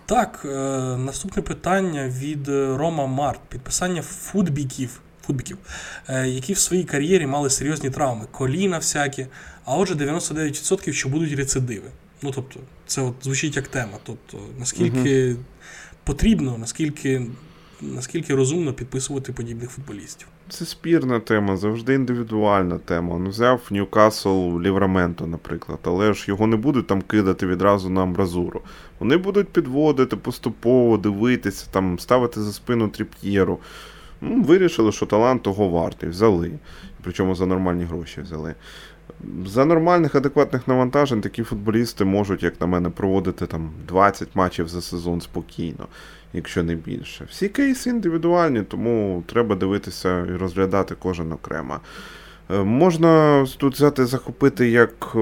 Так, е, наступне питання від Рома Март. Підписання футбіків, футбіків, е, які в своїй кар'єрі мали серйозні травми, коліна всякі, а отже, 99%, що будуть рецидиви. Ну, тобто, це от звучить як тема. Тобто, наскільки угу. потрібно, наскільки наскільки розумно підписувати подібних футболістів. Це спірна тема, завжди індивідуальна тема. Ну, взяв Ньюкасл Лівраменто, наприклад, але ж його не будуть там кидати відразу на амбразуру. Вони будуть підводити поступово, дивитися, там, ставити за спину тріп'єру. Ну, Вирішили, що талант того вартий, взяли. Причому за нормальні гроші взяли. За нормальних, адекватних навантажень такі футболісти можуть, як на мене, проводити там 20 матчів за сезон спокійно, якщо не більше. Всі кейси індивідуальні, тому треба дивитися і розглядати кожен окремо. Е, можна тут взяти захопити як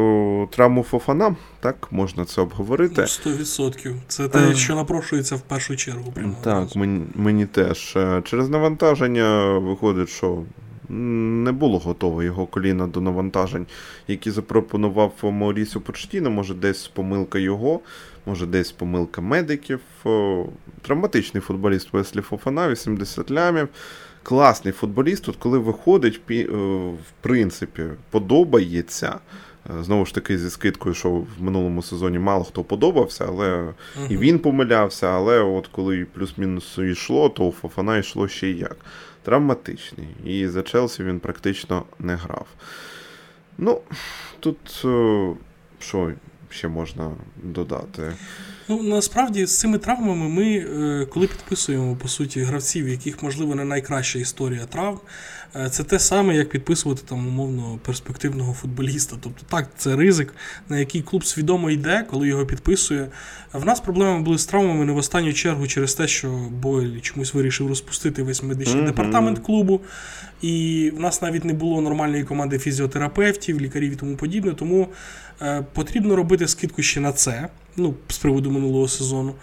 травму Фофана, так, можна це обговорити. 100%. Це те, е. що напрошується в першу чергу. Прямо так, мені, мені теж. Е, через навантаження виходить, що не було готове його коліна до навантажень, які запропонував Маурісіо Почтіно. Може, десь помилка його, може, десь помилка медиків. Травматичний футболіст Веслі Фофана, 80 лямів. Класний футболіст, от коли виходить, е, в принципі, подобається. Е, знову ж таки, зі скидкою, що в минулому сезоні мало хто подобався, але uh-huh. і він помилявся. Але от коли плюс-мінус йшло, то у Фофана йшло ще й як травматичний. І за Челсі він практично не грав. Ну, тут е, що ще можна додати? Ну, насправді з цими травмами ми, е, коли підписуємо по суті гравців, яких, можливо, не найкраща історія травм, е, це те саме, як підписувати там умовно перспективного футболіста. Тобто, так, це ризик, на який клуб свідомо йде, коли його підписує. В нас проблеми були з травмами не в останню чергу через те, що Бойль чомусь вирішив розпустити весь медичний mm-hmm. департамент клубу. І в нас навіть не було нормальної команди фізіотерапевтів, лікарів і тому подібне. Тому потрібно робити скидку ще на це ну, з приводу минулого сезону.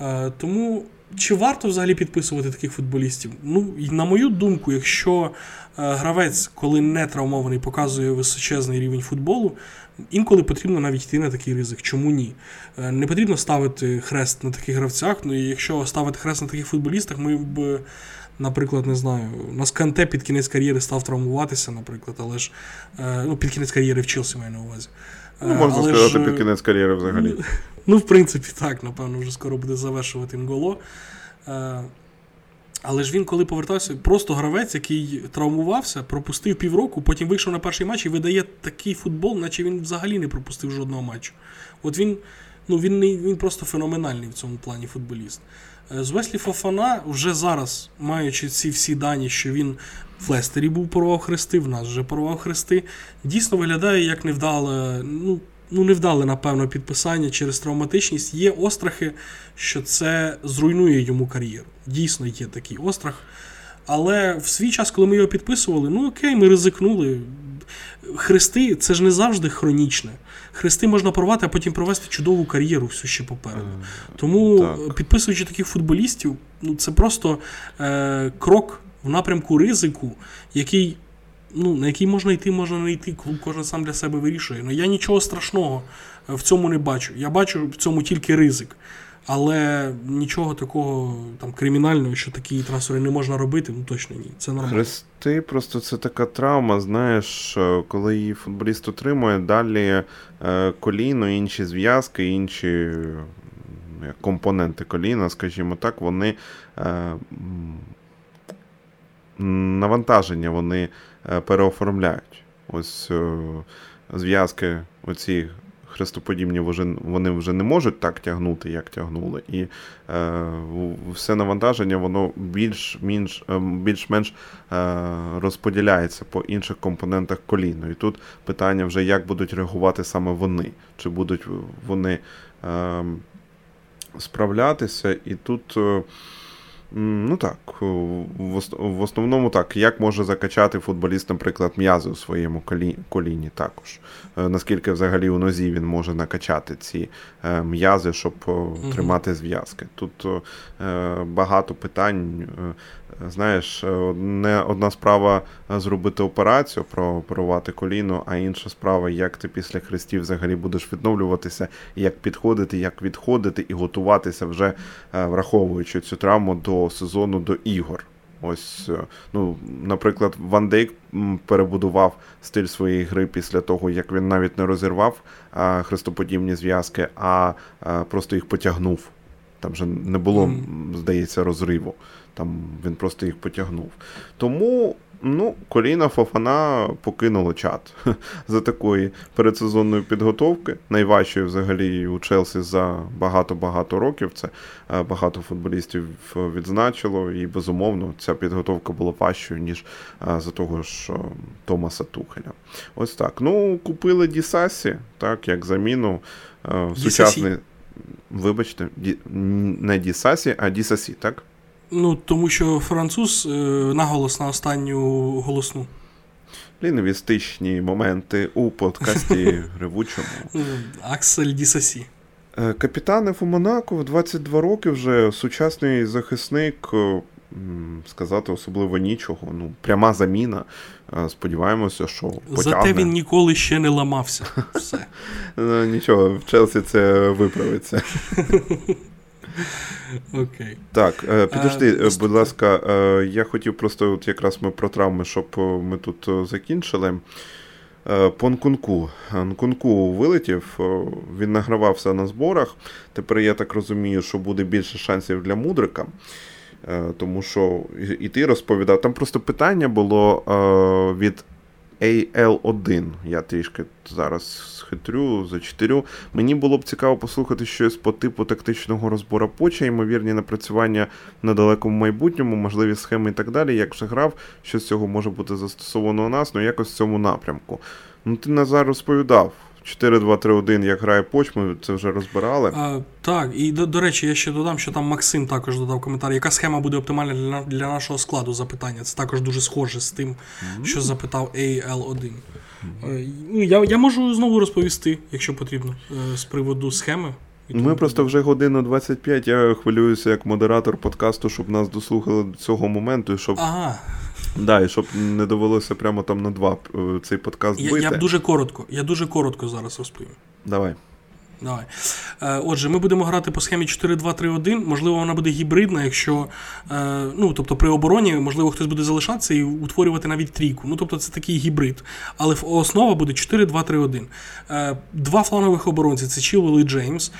Е, тому чи варто взагалі підписувати таких футболістів? Ну, на мою думку, якщо е, гравець, коли не травмований, показує височезний рівень футболу, інколи потрібно навіть йти на такий ризик. Чому ні? Е, не потрібно ставити хрест на таких гравцях. Ну і якщо ставити хрест на таких футболістах, ми б. Наприклад, не знаю, у нас Канте під кінець кар'єри став травмуватися, наприклад, але ж ну, під кінець кар'єри вчився маю на увазі. Ну, Можна Але сказати, ж... під кінець кар'єри взагалі. Ну, в принципі, так, напевно, вже скоро буде завершувати Мголо. Е, але ж він, коли повертався, просто гравець, який травмувався, пропустив півроку, потім вийшов на перший матч і видає такий футбол, наче він взагалі не пропустив жодного матчу. От він ну, він, він просто феноменальний в цьому плані футболіст. Е, з Веслі Фофана вже зараз, маючи ці всі дані, що він в Лестері був порвав хрести, в нас вже порвав хрести, дійсно виглядає як невдале, ну, ну невдале, напевно, підписання через травматичність. Є острахи, що це зруйнує йому кар'єру. Дійсно, є такий острах. Але в свій час, коли ми його підписували, ну окей, ми ризикнули. Хрести це ж не завжди хронічне. Хрести можна порвати, а потім провести чудову кар'єру все ще попереду. Тому, так. підписуючи таких футболістів, ну це просто е, крок в напрямку ризику, який, ну, на який можна йти, можна не йти. Клуб кожен сам для себе вирішує. Ну я нічого страшного в цьому не бачу. Я бачу в цьому тільки ризик. Але нічого такого там кримінального, що такі трансфери не можна робити, ну точно ні. Це нормально. Хрести просто це така травма. Знаєш, е, коли її футболіст отримує, далі е, коліно, інші зв'язки, інші компоненти коліна, скажімо так, вони е, навантаження вони переоформляють. Ось зв'язки оці хрестоподібні вони вже не можуть так тягнути, як тягнули. І е, все навантаження воно більш-менш більш, менш е, розподіляється по інших компонентах коліна. І тут питання вже, як будуть реагувати саме вони, чи будуть вони е, справлятися. І тут. Е, Ну так, в основному так. Як може закачати футболіст, наприклад, м'язи у своєму коліні також. Е, наскільки взагалі у нозі він може накачати ці е, м'язи, щоб тримати зв'язки. Тут е, багато питань Знаєш, не одна справа зробити операцію, прооперувати коліно, а інша справа, як ти після хрестів взагалі будеш відновлюватися, як підходити, як відходити і готуватися вже враховуючи цю травму до сезону, до ігор. Ось, е, ну, наприклад, Ван Дейк перебудував стиль своєї гри після того, як він навіть не розірвав хрестоподібні зв'язки, а, а просто їх потягнув. Там же не було, здається, розриву. Там він просто їх потягнув. Тому Ну, коліна Фофана покинуло чат за такої передсезонної підготовки. Найважчої взагалі у Челсі за багато-багато років. Це е, багато футболістів відзначило, і безумовно ця підготовка була важчою, ніж е, за того ж Томаса Тухеля. Ось так. Ну, купили Дісасі, так, як заміну. Е, сучасний. Вибачте, не Дісасі, а Дісасі, так? Ну, тому що француз е, наголос на останню голосну. Лінгвістичні моменти у подкасті Гривучому. Аксель Дісасі. Е, у Монако в 22 роки вже сучасний захисник. Е, сказати особливо нічого. Ну, пряма заміна. Сподіваємося, що потягне. Зате він ніколи ще не ламався. Все. Нічого, в Челсі це виправиться. Окей. Так, е, підожди, а, е, будь ласка, е, я хотів просто, от якраз ми про травми, щоб ми тут закінчили. По Нкунку. Нкунку вилетів, він награвався на зборах. Тепер я так розумію, що буде більше шансів для Мудрика. Тому що і ти розповідав, там просто питання було від AL1. Я трішки зараз схитрю, зачитирю. Мені було б цікаво послухати щось по типу тактичного розбору поча, ймовірні напрацювання на далекому майбутньому, можливі схеми і так далі. Як вже грав, що з цього може бути застосовано у нас, ну якось в цьому напрямку. Ну, ти Назар розповідав. 4-2-3-1, як грає Поч, ми це вже розбирали. А, Так, і до, до речі, я ще додам, що там Максим також додав коментар. Яка схема буде оптимальна для для нашого складу запитання? Це також дуже схоже з тим, mm-hmm. що запитав AL1. Mm-hmm. Ну, Я я можу знову розповісти, якщо потрібно, е, з приводу схеми. Ми просто вже годину 25, Я хвилююся як модератор подкасту, щоб нас дослухали до цього моменту, і щоб. Ага. Да, і щоб не довелося прямо там на два е, цей подкаст бити. Я, я дуже коротко, я дуже коротко зараз розповім. Давай. Давай. Е, отже, ми будемо грати по схемі 4-2-3-1. Можливо, вона буде гібридна, якщо. Е, ну, тобто при обороні, можливо, хтось буде залишатися і утворювати навіть трійку. Ну, тобто, це такий гібрид. Але основа буде 4-2-3-1. Е, два флангових оборонці це Чілвел і Джеймс.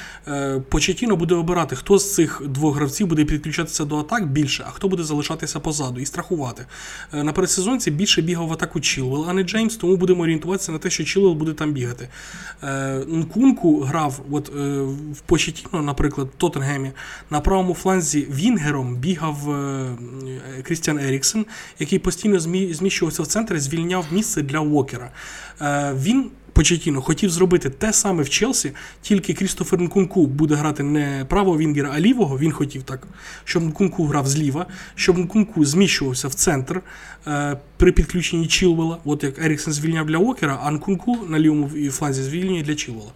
Почетіно буде обирати, хто з цих двох гравців буде підключатися до атак більше, а хто буде залишатися позаду і страхувати. На передсезонці більше бігав в атаку Чілвел, а не Джеймс, тому будемо орієнтуватися на те, що Чілвел буде там бігати. Нкунку грав грав от, е, в Почетіно, наприклад, в Тоттенгемі, на правому фланзі Вінгером бігав е, Крістіан Еріксен, який постійно зміщувався в центр і звільняв місце для Уокера. Е, він Почетіно хотів зробити те саме в Челсі, тільки Крістофер Нкунку буде грати не правого Вінгера, а лівого. Він хотів так, щоб Нкунку грав зліва, щоб Нкунку зміщувався в центр е, при підключенні Чілвела. От як Еріксен звільняв для Окера, а Нкунку на лівому фланзі звільнює для Чілвела.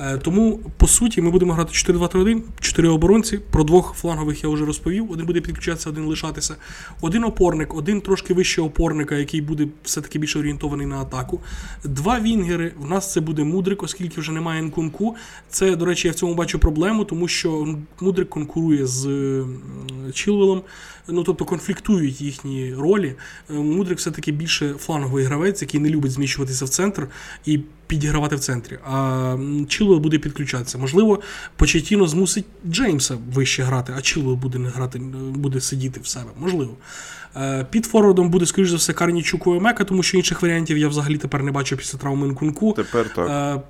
Е, тому, по суті, ми будемо грати 4-2-3-1, 4 оборонці. Про двох флангових я вже розповів. Один буде підключатися, один лишатися. Один опорник, один трошки вище опорника, який буде все-таки більше орієнтований на атаку. Два вінгери. В нас це буде мудрик, оскільки вже немає нкунку. Це, до речі, я в цьому бачу проблему, тому що мудрик конкурує з Чілвелом. Ну, тобто конфліктують їхні ролі. Е, мудрик все-таки більше фланговий гравець, який не любить зміщуватися в центр. і підігравати в центрі. А Чилвел буде підключатися. Можливо, Почетіно змусить Джеймса вище грати, а Чилвел буде не грати, буде сидіти в себе. Можливо. Е, під форвардом буде, скоріш за все, Карнічук і Мека, тому що інших варіантів я взагалі тепер не бачу після травми Нкунку. Тепер так.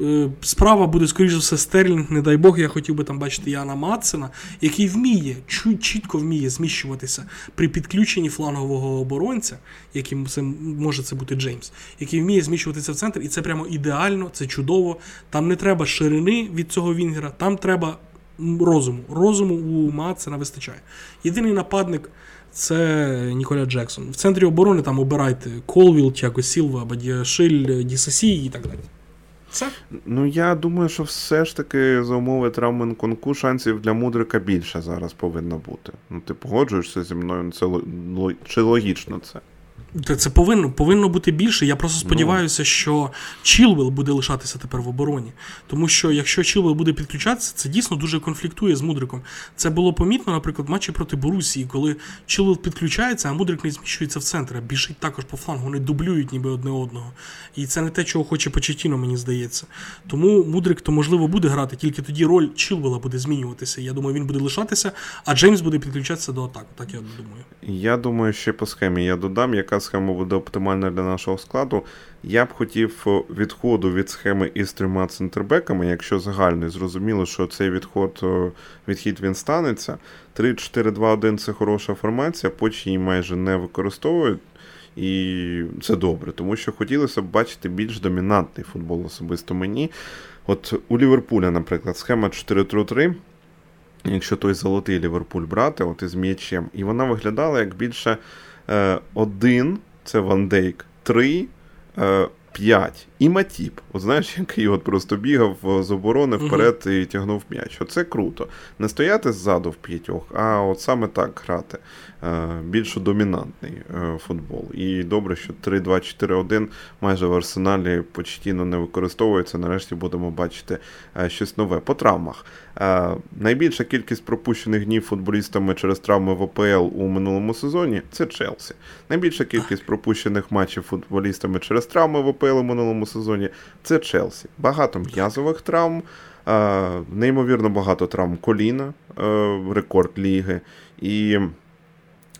Е, справа буде, скоріш за все, Стерлінг, не дай Бог, я хотів би там бачити Яна Матсена, який вміє, чітко вміє зміщуватися при підключенні флангового оборонця, яким це може це бути Джеймс, який вміє зміщуватися в центр, і це прямо ідеально, це чудово. Там не треба ширини від цього Вінгера, там треба розуму. Розуму у Матсена вистачає. Єдиний нападник. Це Ніколя Джексон. В центрі оборони там обирайте Колвіл, Тіаго Сілва, Бадіашиль, Дісасі і так далі. Це? Ну я думаю, що все ж таки за умови травми конку шансів для Мудрика більше зараз повинно бути. Ну, ти погоджуєшся зі мною, це чи логічно це? Це повинно повинно бути більше. Я просто ну. сподіваюся, що Чілвел буде лишатися тепер в обороні. Тому що якщо Чілвел буде підключатися, це дійсно дуже конфліктує з Мудриком. Це було помітно, наприклад, в матчі проти Борусії, коли Чілвел підключається, а Мудрик не зміщується в центр, а біжить також по флангу. Вони дублюють ніби одне одного. І це не те, чого хоче Почетіно, мені здається. Тому Мудрик то можливо буде грати, тільки тоді роль Чілвела буде змінюватися. Я думаю, він буде лишатися, а Джеймс буде підключатися до атаки. Так я думаю. Я думаю, ще по схемі я додам, яка схема буде оптимальна для нашого складу. Я б хотів відходу від схеми із трьома центрбеками, якщо загально зрозуміло, що цей відход, відхід він станеться. 3-4-2-1 це хороша формація, поч її майже не використовують. І це добре, тому що хотілося б бачити більш домінантний футбол особисто мені. От у Ліверпуля, наприклад, схема 4-3-3, якщо той золотий Ліверпуль брати, от із м'ячем, і вона виглядала як більше е, один це Ван Дейк. 3, 5. І Матіп. От знаєш, який от просто бігав з оборони вперед і тягнув м'яч. Оце круто. Не стояти ззаду в п'ятьох, а от саме так грати. Е, більш домінантний е, футбол. І добре, що 3-2-4-1 майже в арсеналі постійно не використовується. Нарешті будемо бачити е, щось нове. По травмах. Найбільша кількість пропущених днів футболістами через травми в ОПЛ у минулому сезоні це Челсі. Найбільша кількість пропущених матчів футболістами через травми в ОПЛ у минулому сезоні це Челсі. Багато м'язових травм. Неймовірно багато травм коліна, рекорд ліги. І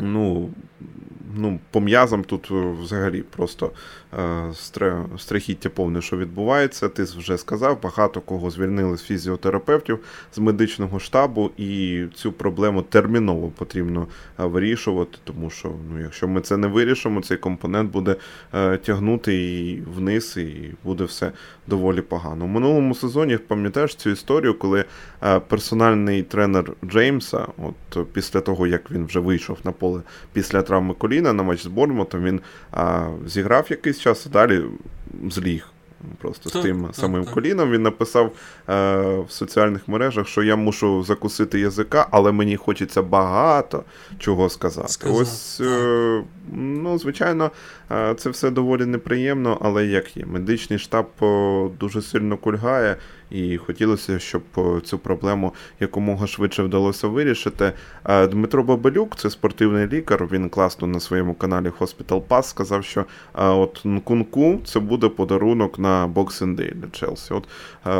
ну, ну, по м'язам тут е, взагалі просто е, страхіття повне, що відбувається. Ти вже сказав, багато кого звільнили з фізіотерапевтів з медичного штабу, і цю проблему терміново потрібно е, вирішувати, тому що ну, якщо ми це не вирішимо, цей компонент буде е, тягнути і вниз, і буде все доволі погано. У минулому сезоні пам'ятаєш цю історію, коли е, персональний тренер Джеймса, от після того як він вже вийшов на поле після травми коліна на матч з Борнмутом, він а, зіграв якийсь час, а далі зліг. Просто так, з тим так, самим так. коліном він написав е, в соціальних мережах, що я мушу закусити язика, але мені хочеться багато чого сказати. Сказав, Ось, е, ну, звичайно, е, це все доволі неприємно, але як є. Медичний штаб е, дуже сильно кульгає. І хотілося, щоб цю проблему якомога швидше вдалося вирішити. Дмитро Бабелюк, це спортивний лікар. Він класно на своєму каналі Hospital Pass сказав, що от Нкунку це буде подарунок на Boxing Day для Челсі. От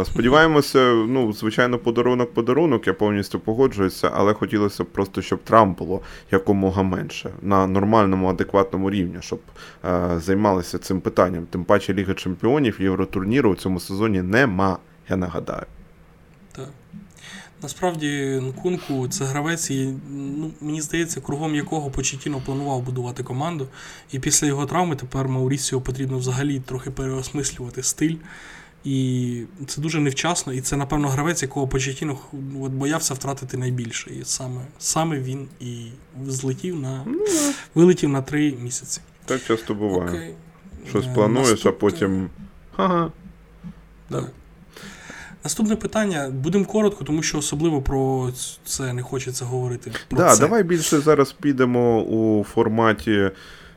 сподіваємося, ну звичайно, подарунок, подарунок. Я повністю погоджуюся, але хотілося б просто, щоб Трамп було якомога менше на нормальному, адекватному рівні, щоб займалися цим питанням. Тим паче Ліга Чемпіонів Євротурніру у цьому сезоні нема я нагадаю. Так. Насправді, Нкунку це гравець, і, ну, мені здається, кругом якого Почетіно планував будувати команду. І після його травми тепер Маурісіо потрібно взагалі трохи переосмислювати стиль. І це дуже невчасно, і це, напевно, гравець, якого Почетіно от, боявся втратити найбільше. І саме саме він і злетів на ну, вилетів на три місяці. Так часто буває. Окей. Щось е, плануєш, Наступ... а потім. Ага. Так. Наступне питання. Будемо коротко, тому що особливо про це не хочеться говорити. Про да, це. Давай більше зараз підемо у форматі.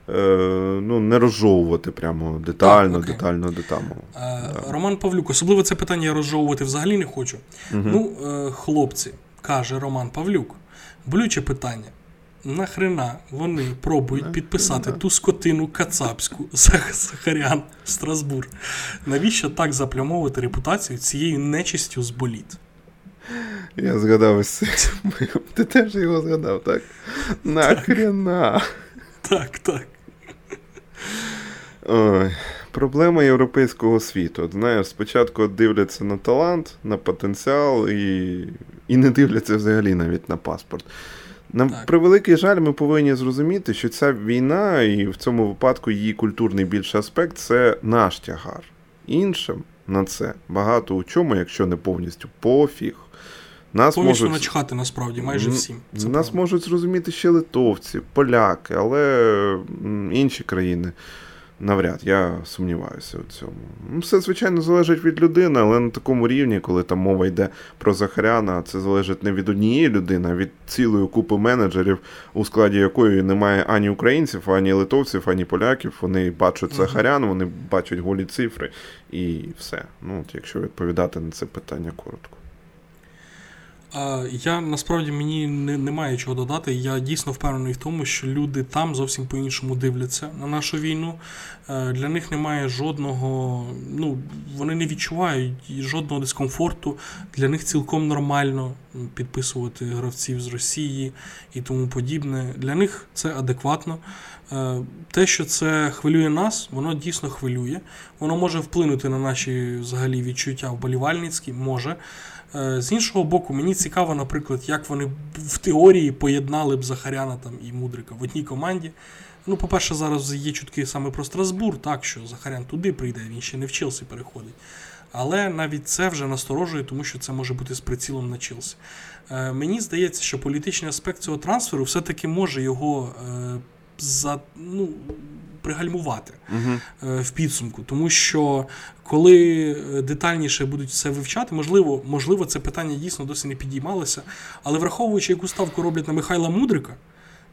Е, ну, Не розжовувати прямо детально, так, детально, детально. Е, Роман Павлюк, особливо це питання я розжовувати взагалі не хочу. Угу. Ну, е, хлопці, каже Роман Павлюк, болюче питання нахрена вони пробують підписати ту скотину кацапську Сахарян Страсбур? Навіщо так заплямовувати репутацію цією нечистю з боліт? Я згадав ось Ти теж його згадав, так? Нахрена. Так, так. Ой. Проблема європейського світу. Знаєш, спочатку дивляться на талант, на потенціал і і не дивляться взагалі навіть на паспорт. На так. превеликий жаль, ми повинні зрозуміти, що ця війна, і в цьому випадку її культурний більший аспект це наш тягар. Іншим на це багато у чому, якщо не повністю пофіг. Нас Повністю можуть... начхати насправді майже всім. Це Нас правда. можуть зрозуміти ще литовці, поляки, але інші країни Навряд, я сумніваюся у цьому. Ну, Все, звичайно, залежить від людини, але на такому рівні, коли там мова йде про Захаряна, це залежить не від однієї людини, а від цілої купи менеджерів, у складі якої немає ані українців, ані литовців, ані поляків. Вони бачать Захарян, вони бачать голі цифри і все. Ну, от Якщо відповідати на це питання коротко. Я насправді мені не, немає чого додати. Я дійсно впевнений в тому, що люди там зовсім по-іншому дивляться на нашу війну. Е, для них немає жодного, ну вони не відчувають жодного дискомфорту. Для них цілком нормально підписувати гравців з Росії і тому подібне. Для них це адекватно. Е, те, що це хвилює нас, воно дійсно хвилює. Воно може вплинути на наші взагалі відчуття вболівальницькі, може. Е, з іншого боку, мені цікаво, наприклад, як вони в теорії поєднали б Захаряна там і Мудрика в одній команді. Ну, по-перше, зараз є чутки саме про Страсбур, так що Захарян туди прийде, він ще не в Челсі переходить. Але навіть це вже насторожує, тому що це може бути з прицілом на Челсі. Е, Мені здається, що політичний аспект цього трансферу все-таки може його е, за, ну, пригальмувати угу. в підсумку, тому що коли е, детальніше будуть все вивчати, можливо, можливо, це питання дійсно досі не підіймалося, але враховуючи, яку ставку роблять на Михайла Мудрика,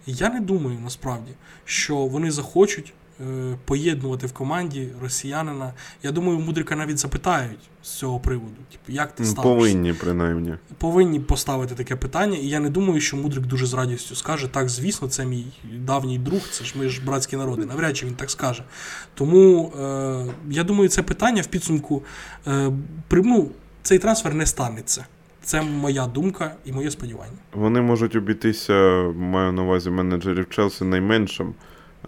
я не думаю насправді, що вони захочуть поєднувати в команді росіянина. Я думаю, Мудрика навіть запитають з цього приводу. Типу, як ти ставишся? Повинні, принаймні. Повинні поставити таке питання, і я не думаю, що Мудрик дуже з радістю скаже: так, звісно, це мій давній друг, це ж ми ж братські народи. Навряд чи він так скаже. Тому е, я думаю, це питання в підсумку е, при, ну, цей трансфер не станеться. Це моя думка і моє сподівання. Вони можуть обійтися, маю на увазі менеджерів Челсі найменшим.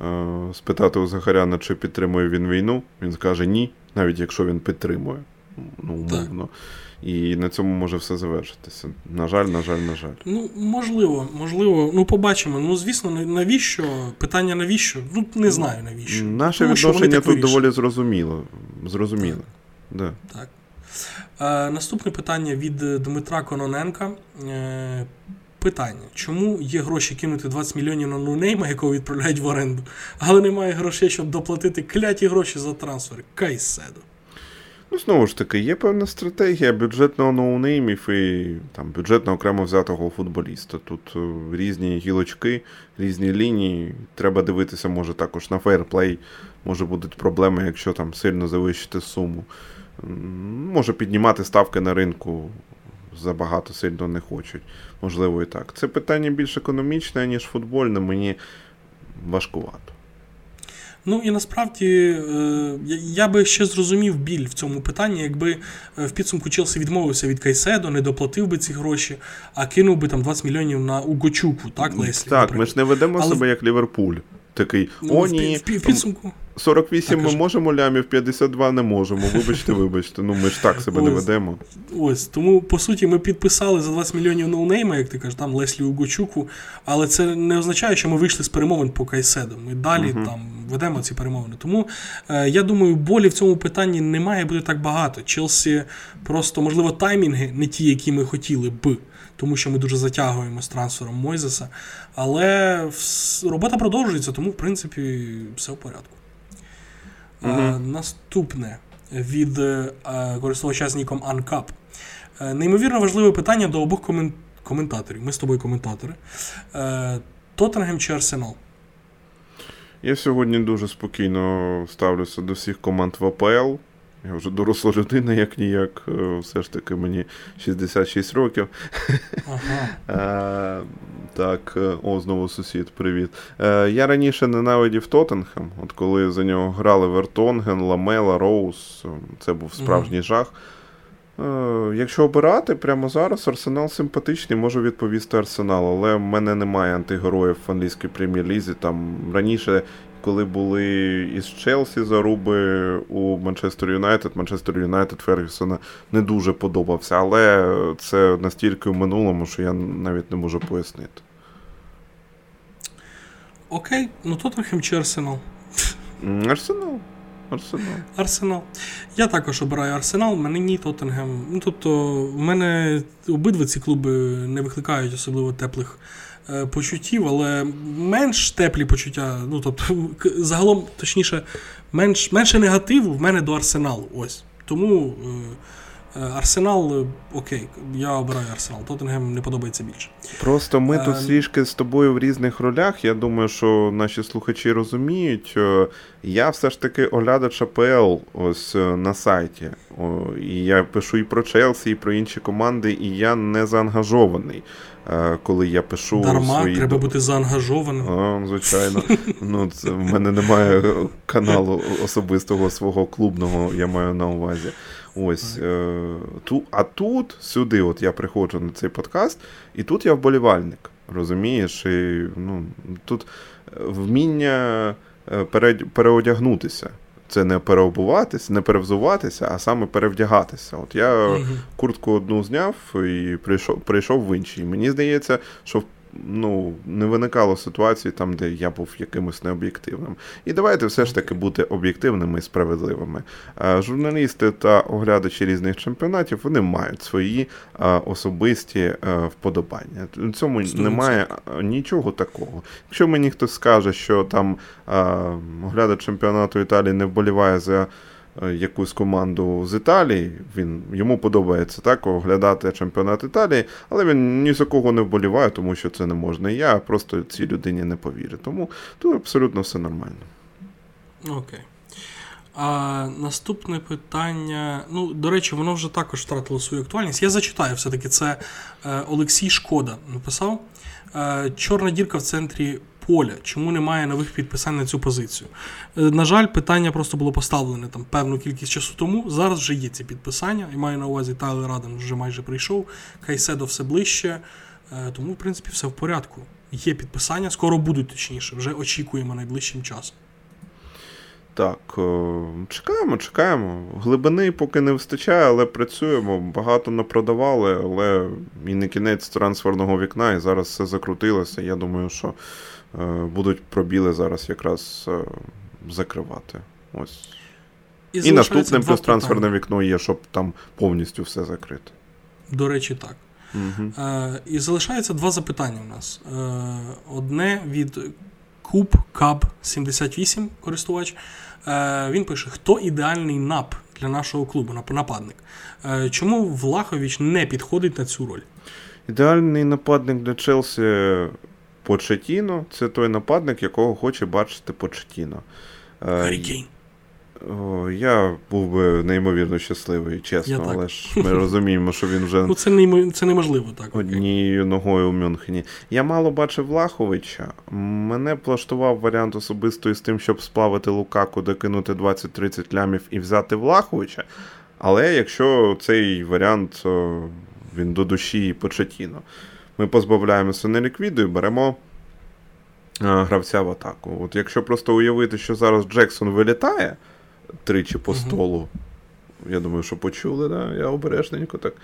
Е, спитати у Захаряна, чи підтримує він війну. Він скаже ні, навіть якщо він підтримує. Ну, умовно. І на цьому може все завершитися. На жаль, на жаль, на жаль. Ну, можливо, можливо. Ну, побачимо. Ну, звісно, навіщо? Питання навіщо? Ну, не знаю навіщо. Наше Тому, відношення тут доволі зрозуміло. Зрозуміло. Так. Да. так. Е, Наступне питання від Дмитра Кононенка. Е, Питання, чому є гроші кинути 20 мільйонів на нунейма, якого відправляють в оренду, але немає грошей, щоб доплатити кляті гроші за трансфер. Кайседо. Ну, знову ж таки, є певна стратегія бюджетного ноунеймів і там бюджетно окремо взятого футболіста. Тут е, різні гілочки, різні лінії. Треба дивитися, може також на фейерплей. Може будуть проблеми, якщо там сильно завищити суму. Може піднімати ставки на ринку забагато сильно не хочуть. Можливо, і так. Це питання більш економічне, ніж футбольне, мені важкувато. Ну і насправді е, я би ще зрозумів біль в цьому питанні, якби е, в підсумку Челсі відмовився від Кайседо, не доплатив би ці гроші, а кинув би там 20 мільйонів на Угочуку, так, Леслі? Так, наприклад. ми ж не ведемо Але... себе як Ліверпуль. Такий, ну, о, ні, в, підсумку. 48 так, ми можемо лямів, 52 не можемо. Вибачте, вибачте. Ну ми ж так себе ось, не ведемо. Ось тому по суті ми підписали за 20 мільйонів ноунейма, як ти кажеш, там Леслі Угочуку, але це не означає, що ми вийшли з перемовин по Кайседу. Ми далі uh там ведемо ці перемовини. Тому е, я думаю, болі в цьому питанні не має бути так багато. Челсі просто, можливо, таймінги не ті, які ми хотіли б. Тому що ми дуже затягуємо з трансфером Мойзеса. Але робота продовжується, тому, в принципі, все в порядку. Угу. Наступне від е, користувача з ніком Анкап. Е, неймовірно важливе питання до обох комен... коментаторів. Ми з тобою коментатори. Тоттенгем чи Арсенал? Я сьогодні дуже спокійно ставлюся до всіх команд в АПЛ. Я вже доросла людина, як ніяк. Е, все ж таки мені 66 років. Ага. а, е, так, е, о, знову сусід, привіт. А, я раніше ненавидів Тоттенхем, от коли за нього грали Вертонген, Ламела, Роуз, це був справжній угу. жах. Якщо обирати прямо зараз, Арсенал симпатичний, можу відповісти Арсенал, але в мене немає антигероїв в англійській прем'єр-лізі. Там раніше коли були із Челсі заруби у Манчестер Юнайтед, Манчестер Юнайтед Фергюсона не дуже подобався, але це настільки в минулому, що я навіть не можу пояснити. Окей, ну Тоттенхем чи Арсенал? Арсенал. Арсенал. Арсенал. Я також обираю Арсенал, мене ні Тоттенгем. Ну, тобто, в мене обидва ці клуби не викликають особливо теплих почуттів, але менш теплі почуття. Ну, тобто, загалом, точніше, менш, менше негативу в мене до арсеналу. Ось. Тому. Е, Е, Арсенал, е, окей, я обираю Арсенал. Тоттенгем не подобається більше. Просто ми тут е, трішки з тобою в різних ролях. Я думаю, що наші слухачі розуміють. Я все ж таки оглядач АПЛ ось на сайті. І я пишу і про Челсі, і про інші команди, і я не заангажований. Коли я пишу Дарма, свої... треба бути заангажованим. А, Звичайно. Ну, це, В мене немає каналу особистого свого клубного, я маю на увазі. Ось е, ту, А тут, сюди, от я приходжу на цей подкаст, і тут я вболівальник. Розумієш? І, ну, Тут вміння е, переодягнутися. Це не переобуватися, не перевзуватися, а саме перевдягатися. От я куртку одну зняв і прийшов прийшов в іншій. Мені здається, що в ну, не виникало ситуації там, де я був якимось необ'єктивним. І давайте все ж таки бути об'єктивними і справедливими. Журналісти та оглядачі різних чемпіонатів вони мають свої особисті вподобання. В цьому немає нічого такого. Якщо мені хтось скаже, що там оглядач чемпіонату Італії не вболіває за. Е, якусь команду з Італії. Він Йому подобається так оглядати чемпіонат Італії, але він ні за кого не вболіває, тому що це не можна. І я просто цій людині не повірю. Тому тут абсолютно все нормально. Окей. А Наступне питання. Ну, до речі, воно вже також втратило свою актуальність. Я зачитаю все-таки це е, Олексій Шкода написав. Е, Чорна дірка в центрі поля, чому немає нових підписань на цю позицію. Е, на жаль, питання просто було поставлене там певну кількість часу тому. Зараз вже є ці підписання, і маю на увазі Тайлер Раден вже майже прийшов, Кайседо все ближче. Е, тому, в принципі, все в порядку. Є підписання, скоро будуть точніше, вже очікуємо найближчим часом. Так, чекаємо, чекаємо. Глибини поки не вистачає, але працюємо. Багато не продавали, але і не кінець трансферного вікна, і зараз все закрутилося. Я думаю, що Е, будуть пробіли зараз якраз е, закривати. Ось. І, І наступним плюс трансферне вікно є, щоб там повністю все закрити. До речі, так. Угу. Е, І залишається два запитання у нас. Е, Одне від Куб Каб 78 користувач. Е, Він пише: хто ідеальний нап для нашого клубу, нападник? Е, Чому Влахович не підходить на цю роль? Ідеальний нападник для Челсі Почетіно це той нападник, якого хоче бачити Почетіно. Гаррікейн. Я був би неймовірно щасливий, чесно, Я але ж ми розуміємо, що він вже Ну, це неймо... це неможливо так. Однією ногою у Мюнхені. Я мало бачив Влаховича. Мене влаштував варіант особисто з тим, щоб сплавити Лукаку, докинути 20-30 лямів і взяти Влаховича. Але якщо цей варіант він до душі Почетіно. Ми позбавляємося неліквіду і беремо гравця в атаку. От Якщо просто уявити, що зараз Джексон вилітає тричі по столу. Я думаю, що почули, да? я обережненько так.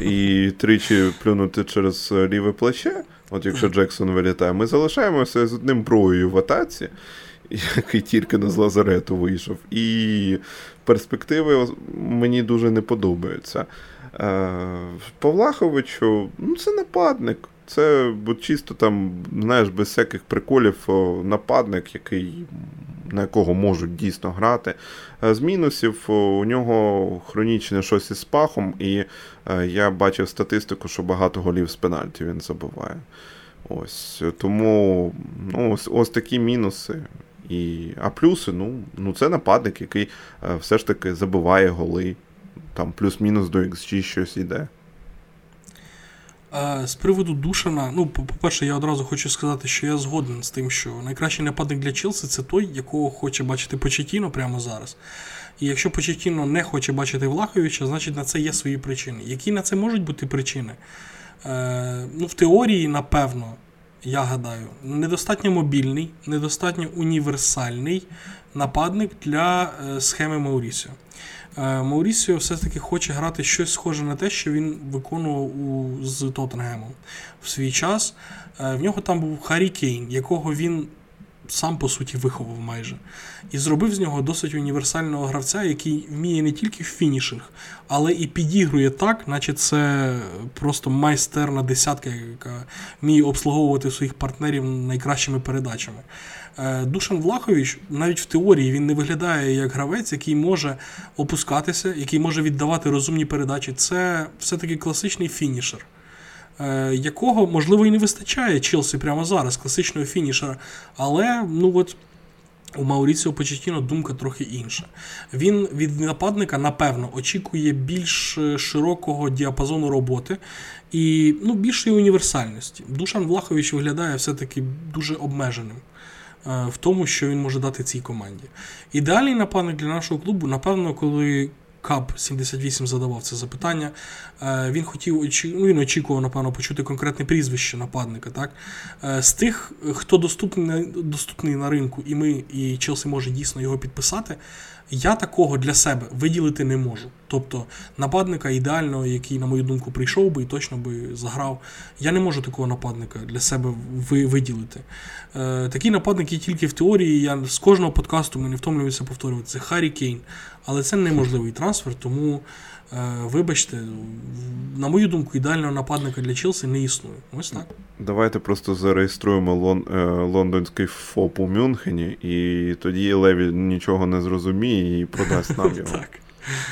І тричі плюнути через ліве плече. От якщо Джексон вилітає, ми залишаємося з одним броєю в атаці, який тільки не з лазарету вийшов. І перспективи мені дуже не подобаються. Е, Павлаховичу, ну це нападник. Це бо чисто там, знаєш, без всяких приколів нападник, який, на якого можуть дійсно грати. Е, з мінусів у нього хронічне щось із пахом, і е, я бачив статистику, що багато голів з пенальті він забиває. Ось Тому ну, ось ось такі мінуси. І, А плюси, ну, ну це нападник, який все ж таки забиває голи там плюс-мінус до XG щось йде. З приводу Душана, ну, по-перше, я одразу хочу сказати, що я згоден з тим, що найкращий нападник для Челси це той, якого хоче бачити Почетіно прямо зараз. І якщо Почетіно не хоче бачити Влаховича, значить на це є свої причини. Які на це можуть бути причини? Е, Ну, В теорії, напевно, я гадаю, недостатньо мобільний, недостатньо універсальний нападник для е, схеми Маурісіо. Е, Маурісіо все-таки хоче грати щось схоже на те, що він виконував у, з Тоттенгемом в свій час. Е, в нього там був Харі Кейн, якого він сам по суті виховав майже. І зробив з нього досить універсального гравця, який вміє не тільки в finishing, але і підігрує так, наче це просто майстерна десятка, яка вміє обслуговувати своїх партнерів найкращими передачами. Е, Душан Влахович навіть в теорії він не виглядає як гравець, який може опускатися, який може віддавати розумні передачі. Це все-таки класичний фінішер. Е, якого, можливо, і не вистачає Челсі прямо зараз, класичного фінішера. Але ну от у Мауріціо Почетіно думка трохи інша. Він від нападника, напевно, очікує більш е, широкого діапазону роботи і ну, більшої універсальності. Душан Влахович виглядає все-таки дуже обмеженим. Е, в тому, що він може дати цій команді. Ідеальний нападник для нашого клубу, напевно, коли Кап 78 задавав це запитання. Е, він хотів ну, він очікував, напевно, почути конкретне прізвище нападника. Так? Е, з тих, хто доступний доступний на ринку, і ми, і Челсі може дійсно його підписати. Я такого для себе виділити не можу. Тобто нападника ідеального, який, на мою думку, прийшов би і точно би заграв. Я не можу такого нападника для себе виділити. Е, Такі нападники тільки в теорії. Я з кожного подкасту ми не втомлююся повторювати. Це Харі Кейн. Але це неможливий трансфер, тому. Е, вибачте, на мою думку, ідеального нападника для Челсі не існує. Ось так. Давайте просто зареєструємо лон, е, лондонський ФОП у Мюнхені, і тоді Леві нічого не зрозуміє і продасть нам його.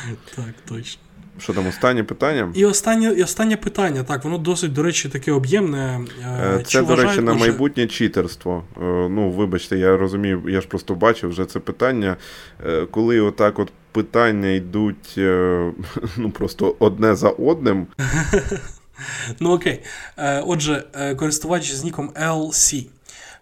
Так, так, точно. Що там, останнє питання? І останнє і останнє питання, так, воно досить, до речі, таке об'ємне. Е, це, Чи до речі, на майбутнє читерство. Ну, вибачте, я розумію, я ж просто бачив вже це питання, коли отак от питання йдуть е, ну, просто одне за одним. Ну окей. Е, отже, е, користувач з ніком LC.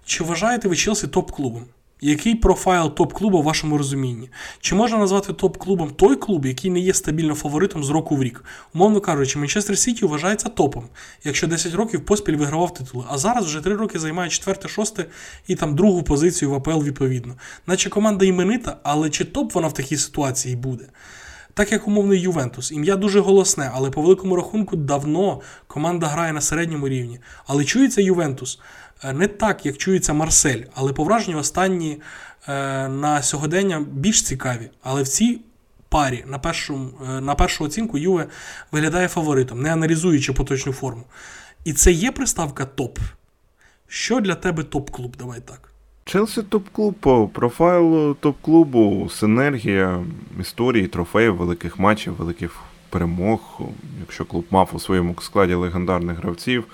Чи вважаєте ви Челсі топ-клубом? Який профайл топ-клубу в вашому розумінні? Чи можна назвати топ-клубом той клуб, який не є стабільно фаворитом з року в рік? Умовно кажучи, Манчестер Сіті вважається топом, якщо 10 років поспіль вигравав титули, а зараз вже 3 роки займає 4, 6 і там другу позицію в АПЛ відповідно. Наче команда іменита, але чи топ вона в такій ситуації буде? Так як умовний Ювентус. Ім'я дуже голосне, але по великому рахунку давно команда грає на середньому рівні. Але чується Ювентус. Е, не так, як чується Марсель, але по враженню останні е, на сьогодення більш цікаві. Але в цій парі на першу, е, на першу оцінку Юве виглядає фаворитом, не аналізуючи поточну форму. І це є приставка топ. Що для тебе топ-клуб? Давай так. Челсі топ-клуб по профайлу топ-клубу, синергія історії, трофеїв, великих матчів, великих перемог. Якщо клуб мав у своєму складі легендарних гравців.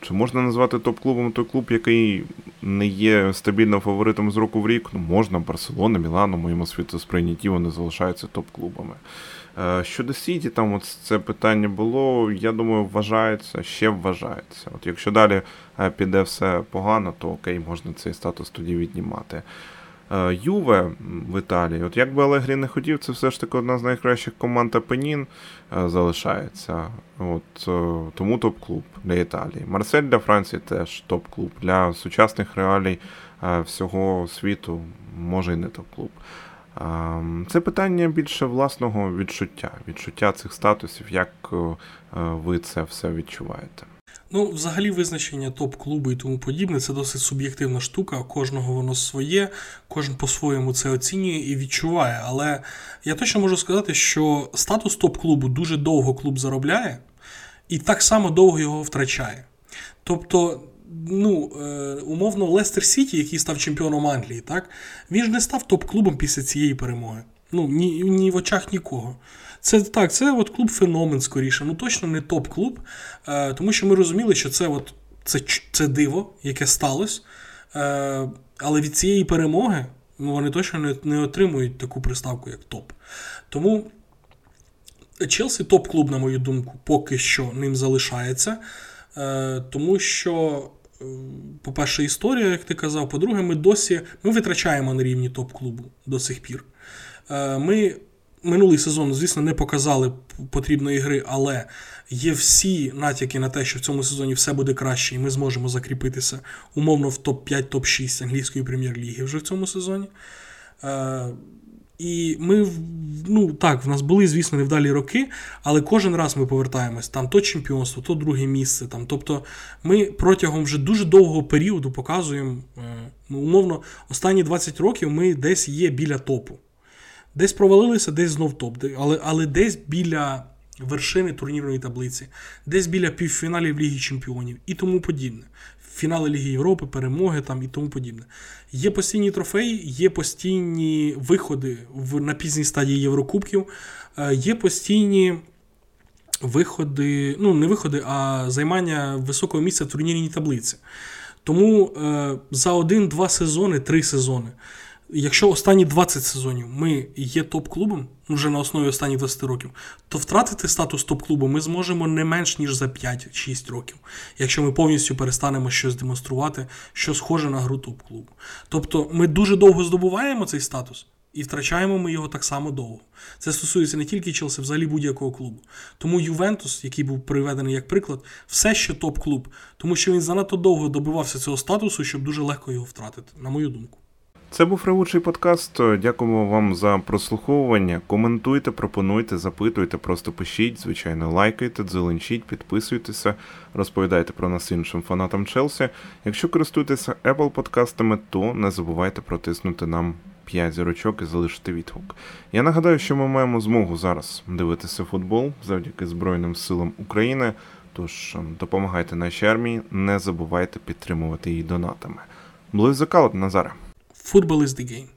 Чи можна назвати топ-клубом той клуб, який не є стабільним фаворитом з року в рік? Ну, можна, Барселона, Мілан, у моєму світосприйнятті вони залишаються топ-клубами. Щодо Сіті, там от це питання було, я думаю, вважається, ще вважається. От Якщо далі піде все погано, то окей, можна цей статус тоді віднімати. Е, Юве в Італії. От як би Алегрі не хотів, це все ж таки одна з найкращих команд Апенін е, залишається. От е, Тому топ-клуб для Італії. Марсель для Франції теж топ-клуб. Для сучасних реалій всього світу може і не топ-клуб. Це питання більше власного відчуття, відчуття цих статусів, як ви це все відчуваєте. Ну, взагалі, визначення топ-клубу і тому подібне це досить суб'єктивна штука. Кожного воно своє, кожен по-своєму це оцінює і відчуває. Але я точно можу сказати, що статус топ-клубу дуже довго клуб заробляє і так само довго його втрачає. Тобто. Ну, е, умовно, Лестер Сіті, який став чемпіоном Англії, так, він ж не став топ-клубом після цієї перемоги. Ну, ні, ні в очах нікого. Це так, це от клуб феномен скоріше. Ну точно не топ-клуб, е, тому що ми розуміли, що це от, це, це диво, яке сталося. Е, але від цієї перемоги ну, вони точно не, не отримують таку приставку, як топ. Тому Челсі топ-клуб, на мою думку, поки що ним залишається. Е, тому що. По-перше, історія, як ти казав, по-друге, ми досі ми витрачаємо на рівні топ-клубу до сих пір. Ми минулий сезон, звісно, не показали потрібної гри, але є всі натяки на те, що в цьому сезоні все буде краще, і ми зможемо закріпитися умовно в топ-5, топ-6 англійської прем'єр-ліги вже в цьому сезоні. Е, і ми, ну так, в нас були, звісно, невдалі роки, але кожен раз ми повертаємось. Там то чемпіонство, то друге місце. Там. Тобто ми протягом вже дуже довгого періоду показуємо, е, ну, умовно, останні 20 років ми десь є біля топу. Десь провалилися, десь знов топ, але, але десь біля вершини турнірної таблиці, десь біля півфіналів Ліги Чемпіонів і тому подібне. Фінали Ліги Європи, перемоги там і тому подібне. Є постійні трофеї, є постійні виходи в, на пізній стадії Єврокубків, е, є постійні виходи, ну, не виходи, а займання високого місця в турнірній таблиці. Тому е, за один-два сезони, три сезони якщо останні 20 сезонів ми є топ-клубом, вже на основі останніх 20 років, то втратити статус топ-клубу ми зможемо не менш ніж за 5-6 років, якщо ми повністю перестанемо щось демонструвати, що схоже на гру топ-клубу. Тобто ми дуже довго здобуваємо цей статус. І втрачаємо ми його так само довго. Це стосується не тільки Челсі, взагалі будь-якого клубу. Тому Ювентус, який був приведений як приклад, все ще топ-клуб, тому що він занадто довго добивався цього статусу, щоб дуже легко його втратити, на мою думку. Це був Ревучий подкаст. Дякуємо вам за прослуховування. Коментуйте, пропонуйте, запитуйте, просто пишіть, звичайно, лайкайте, дзеленчіть, підписуйтеся, розповідайте про нас іншим фанатам Челсі. Якщо користуєтеся Apple подкастами, то не забувайте протиснути нам 5 зірочок і залишити відгук. Я нагадаю, що ми маємо змогу зараз дивитися футбол завдяки Збройним силам України. Тож ем, допомагайте нашій армії, не забувайте підтримувати її донатами. Близько Назаре. Football is the game.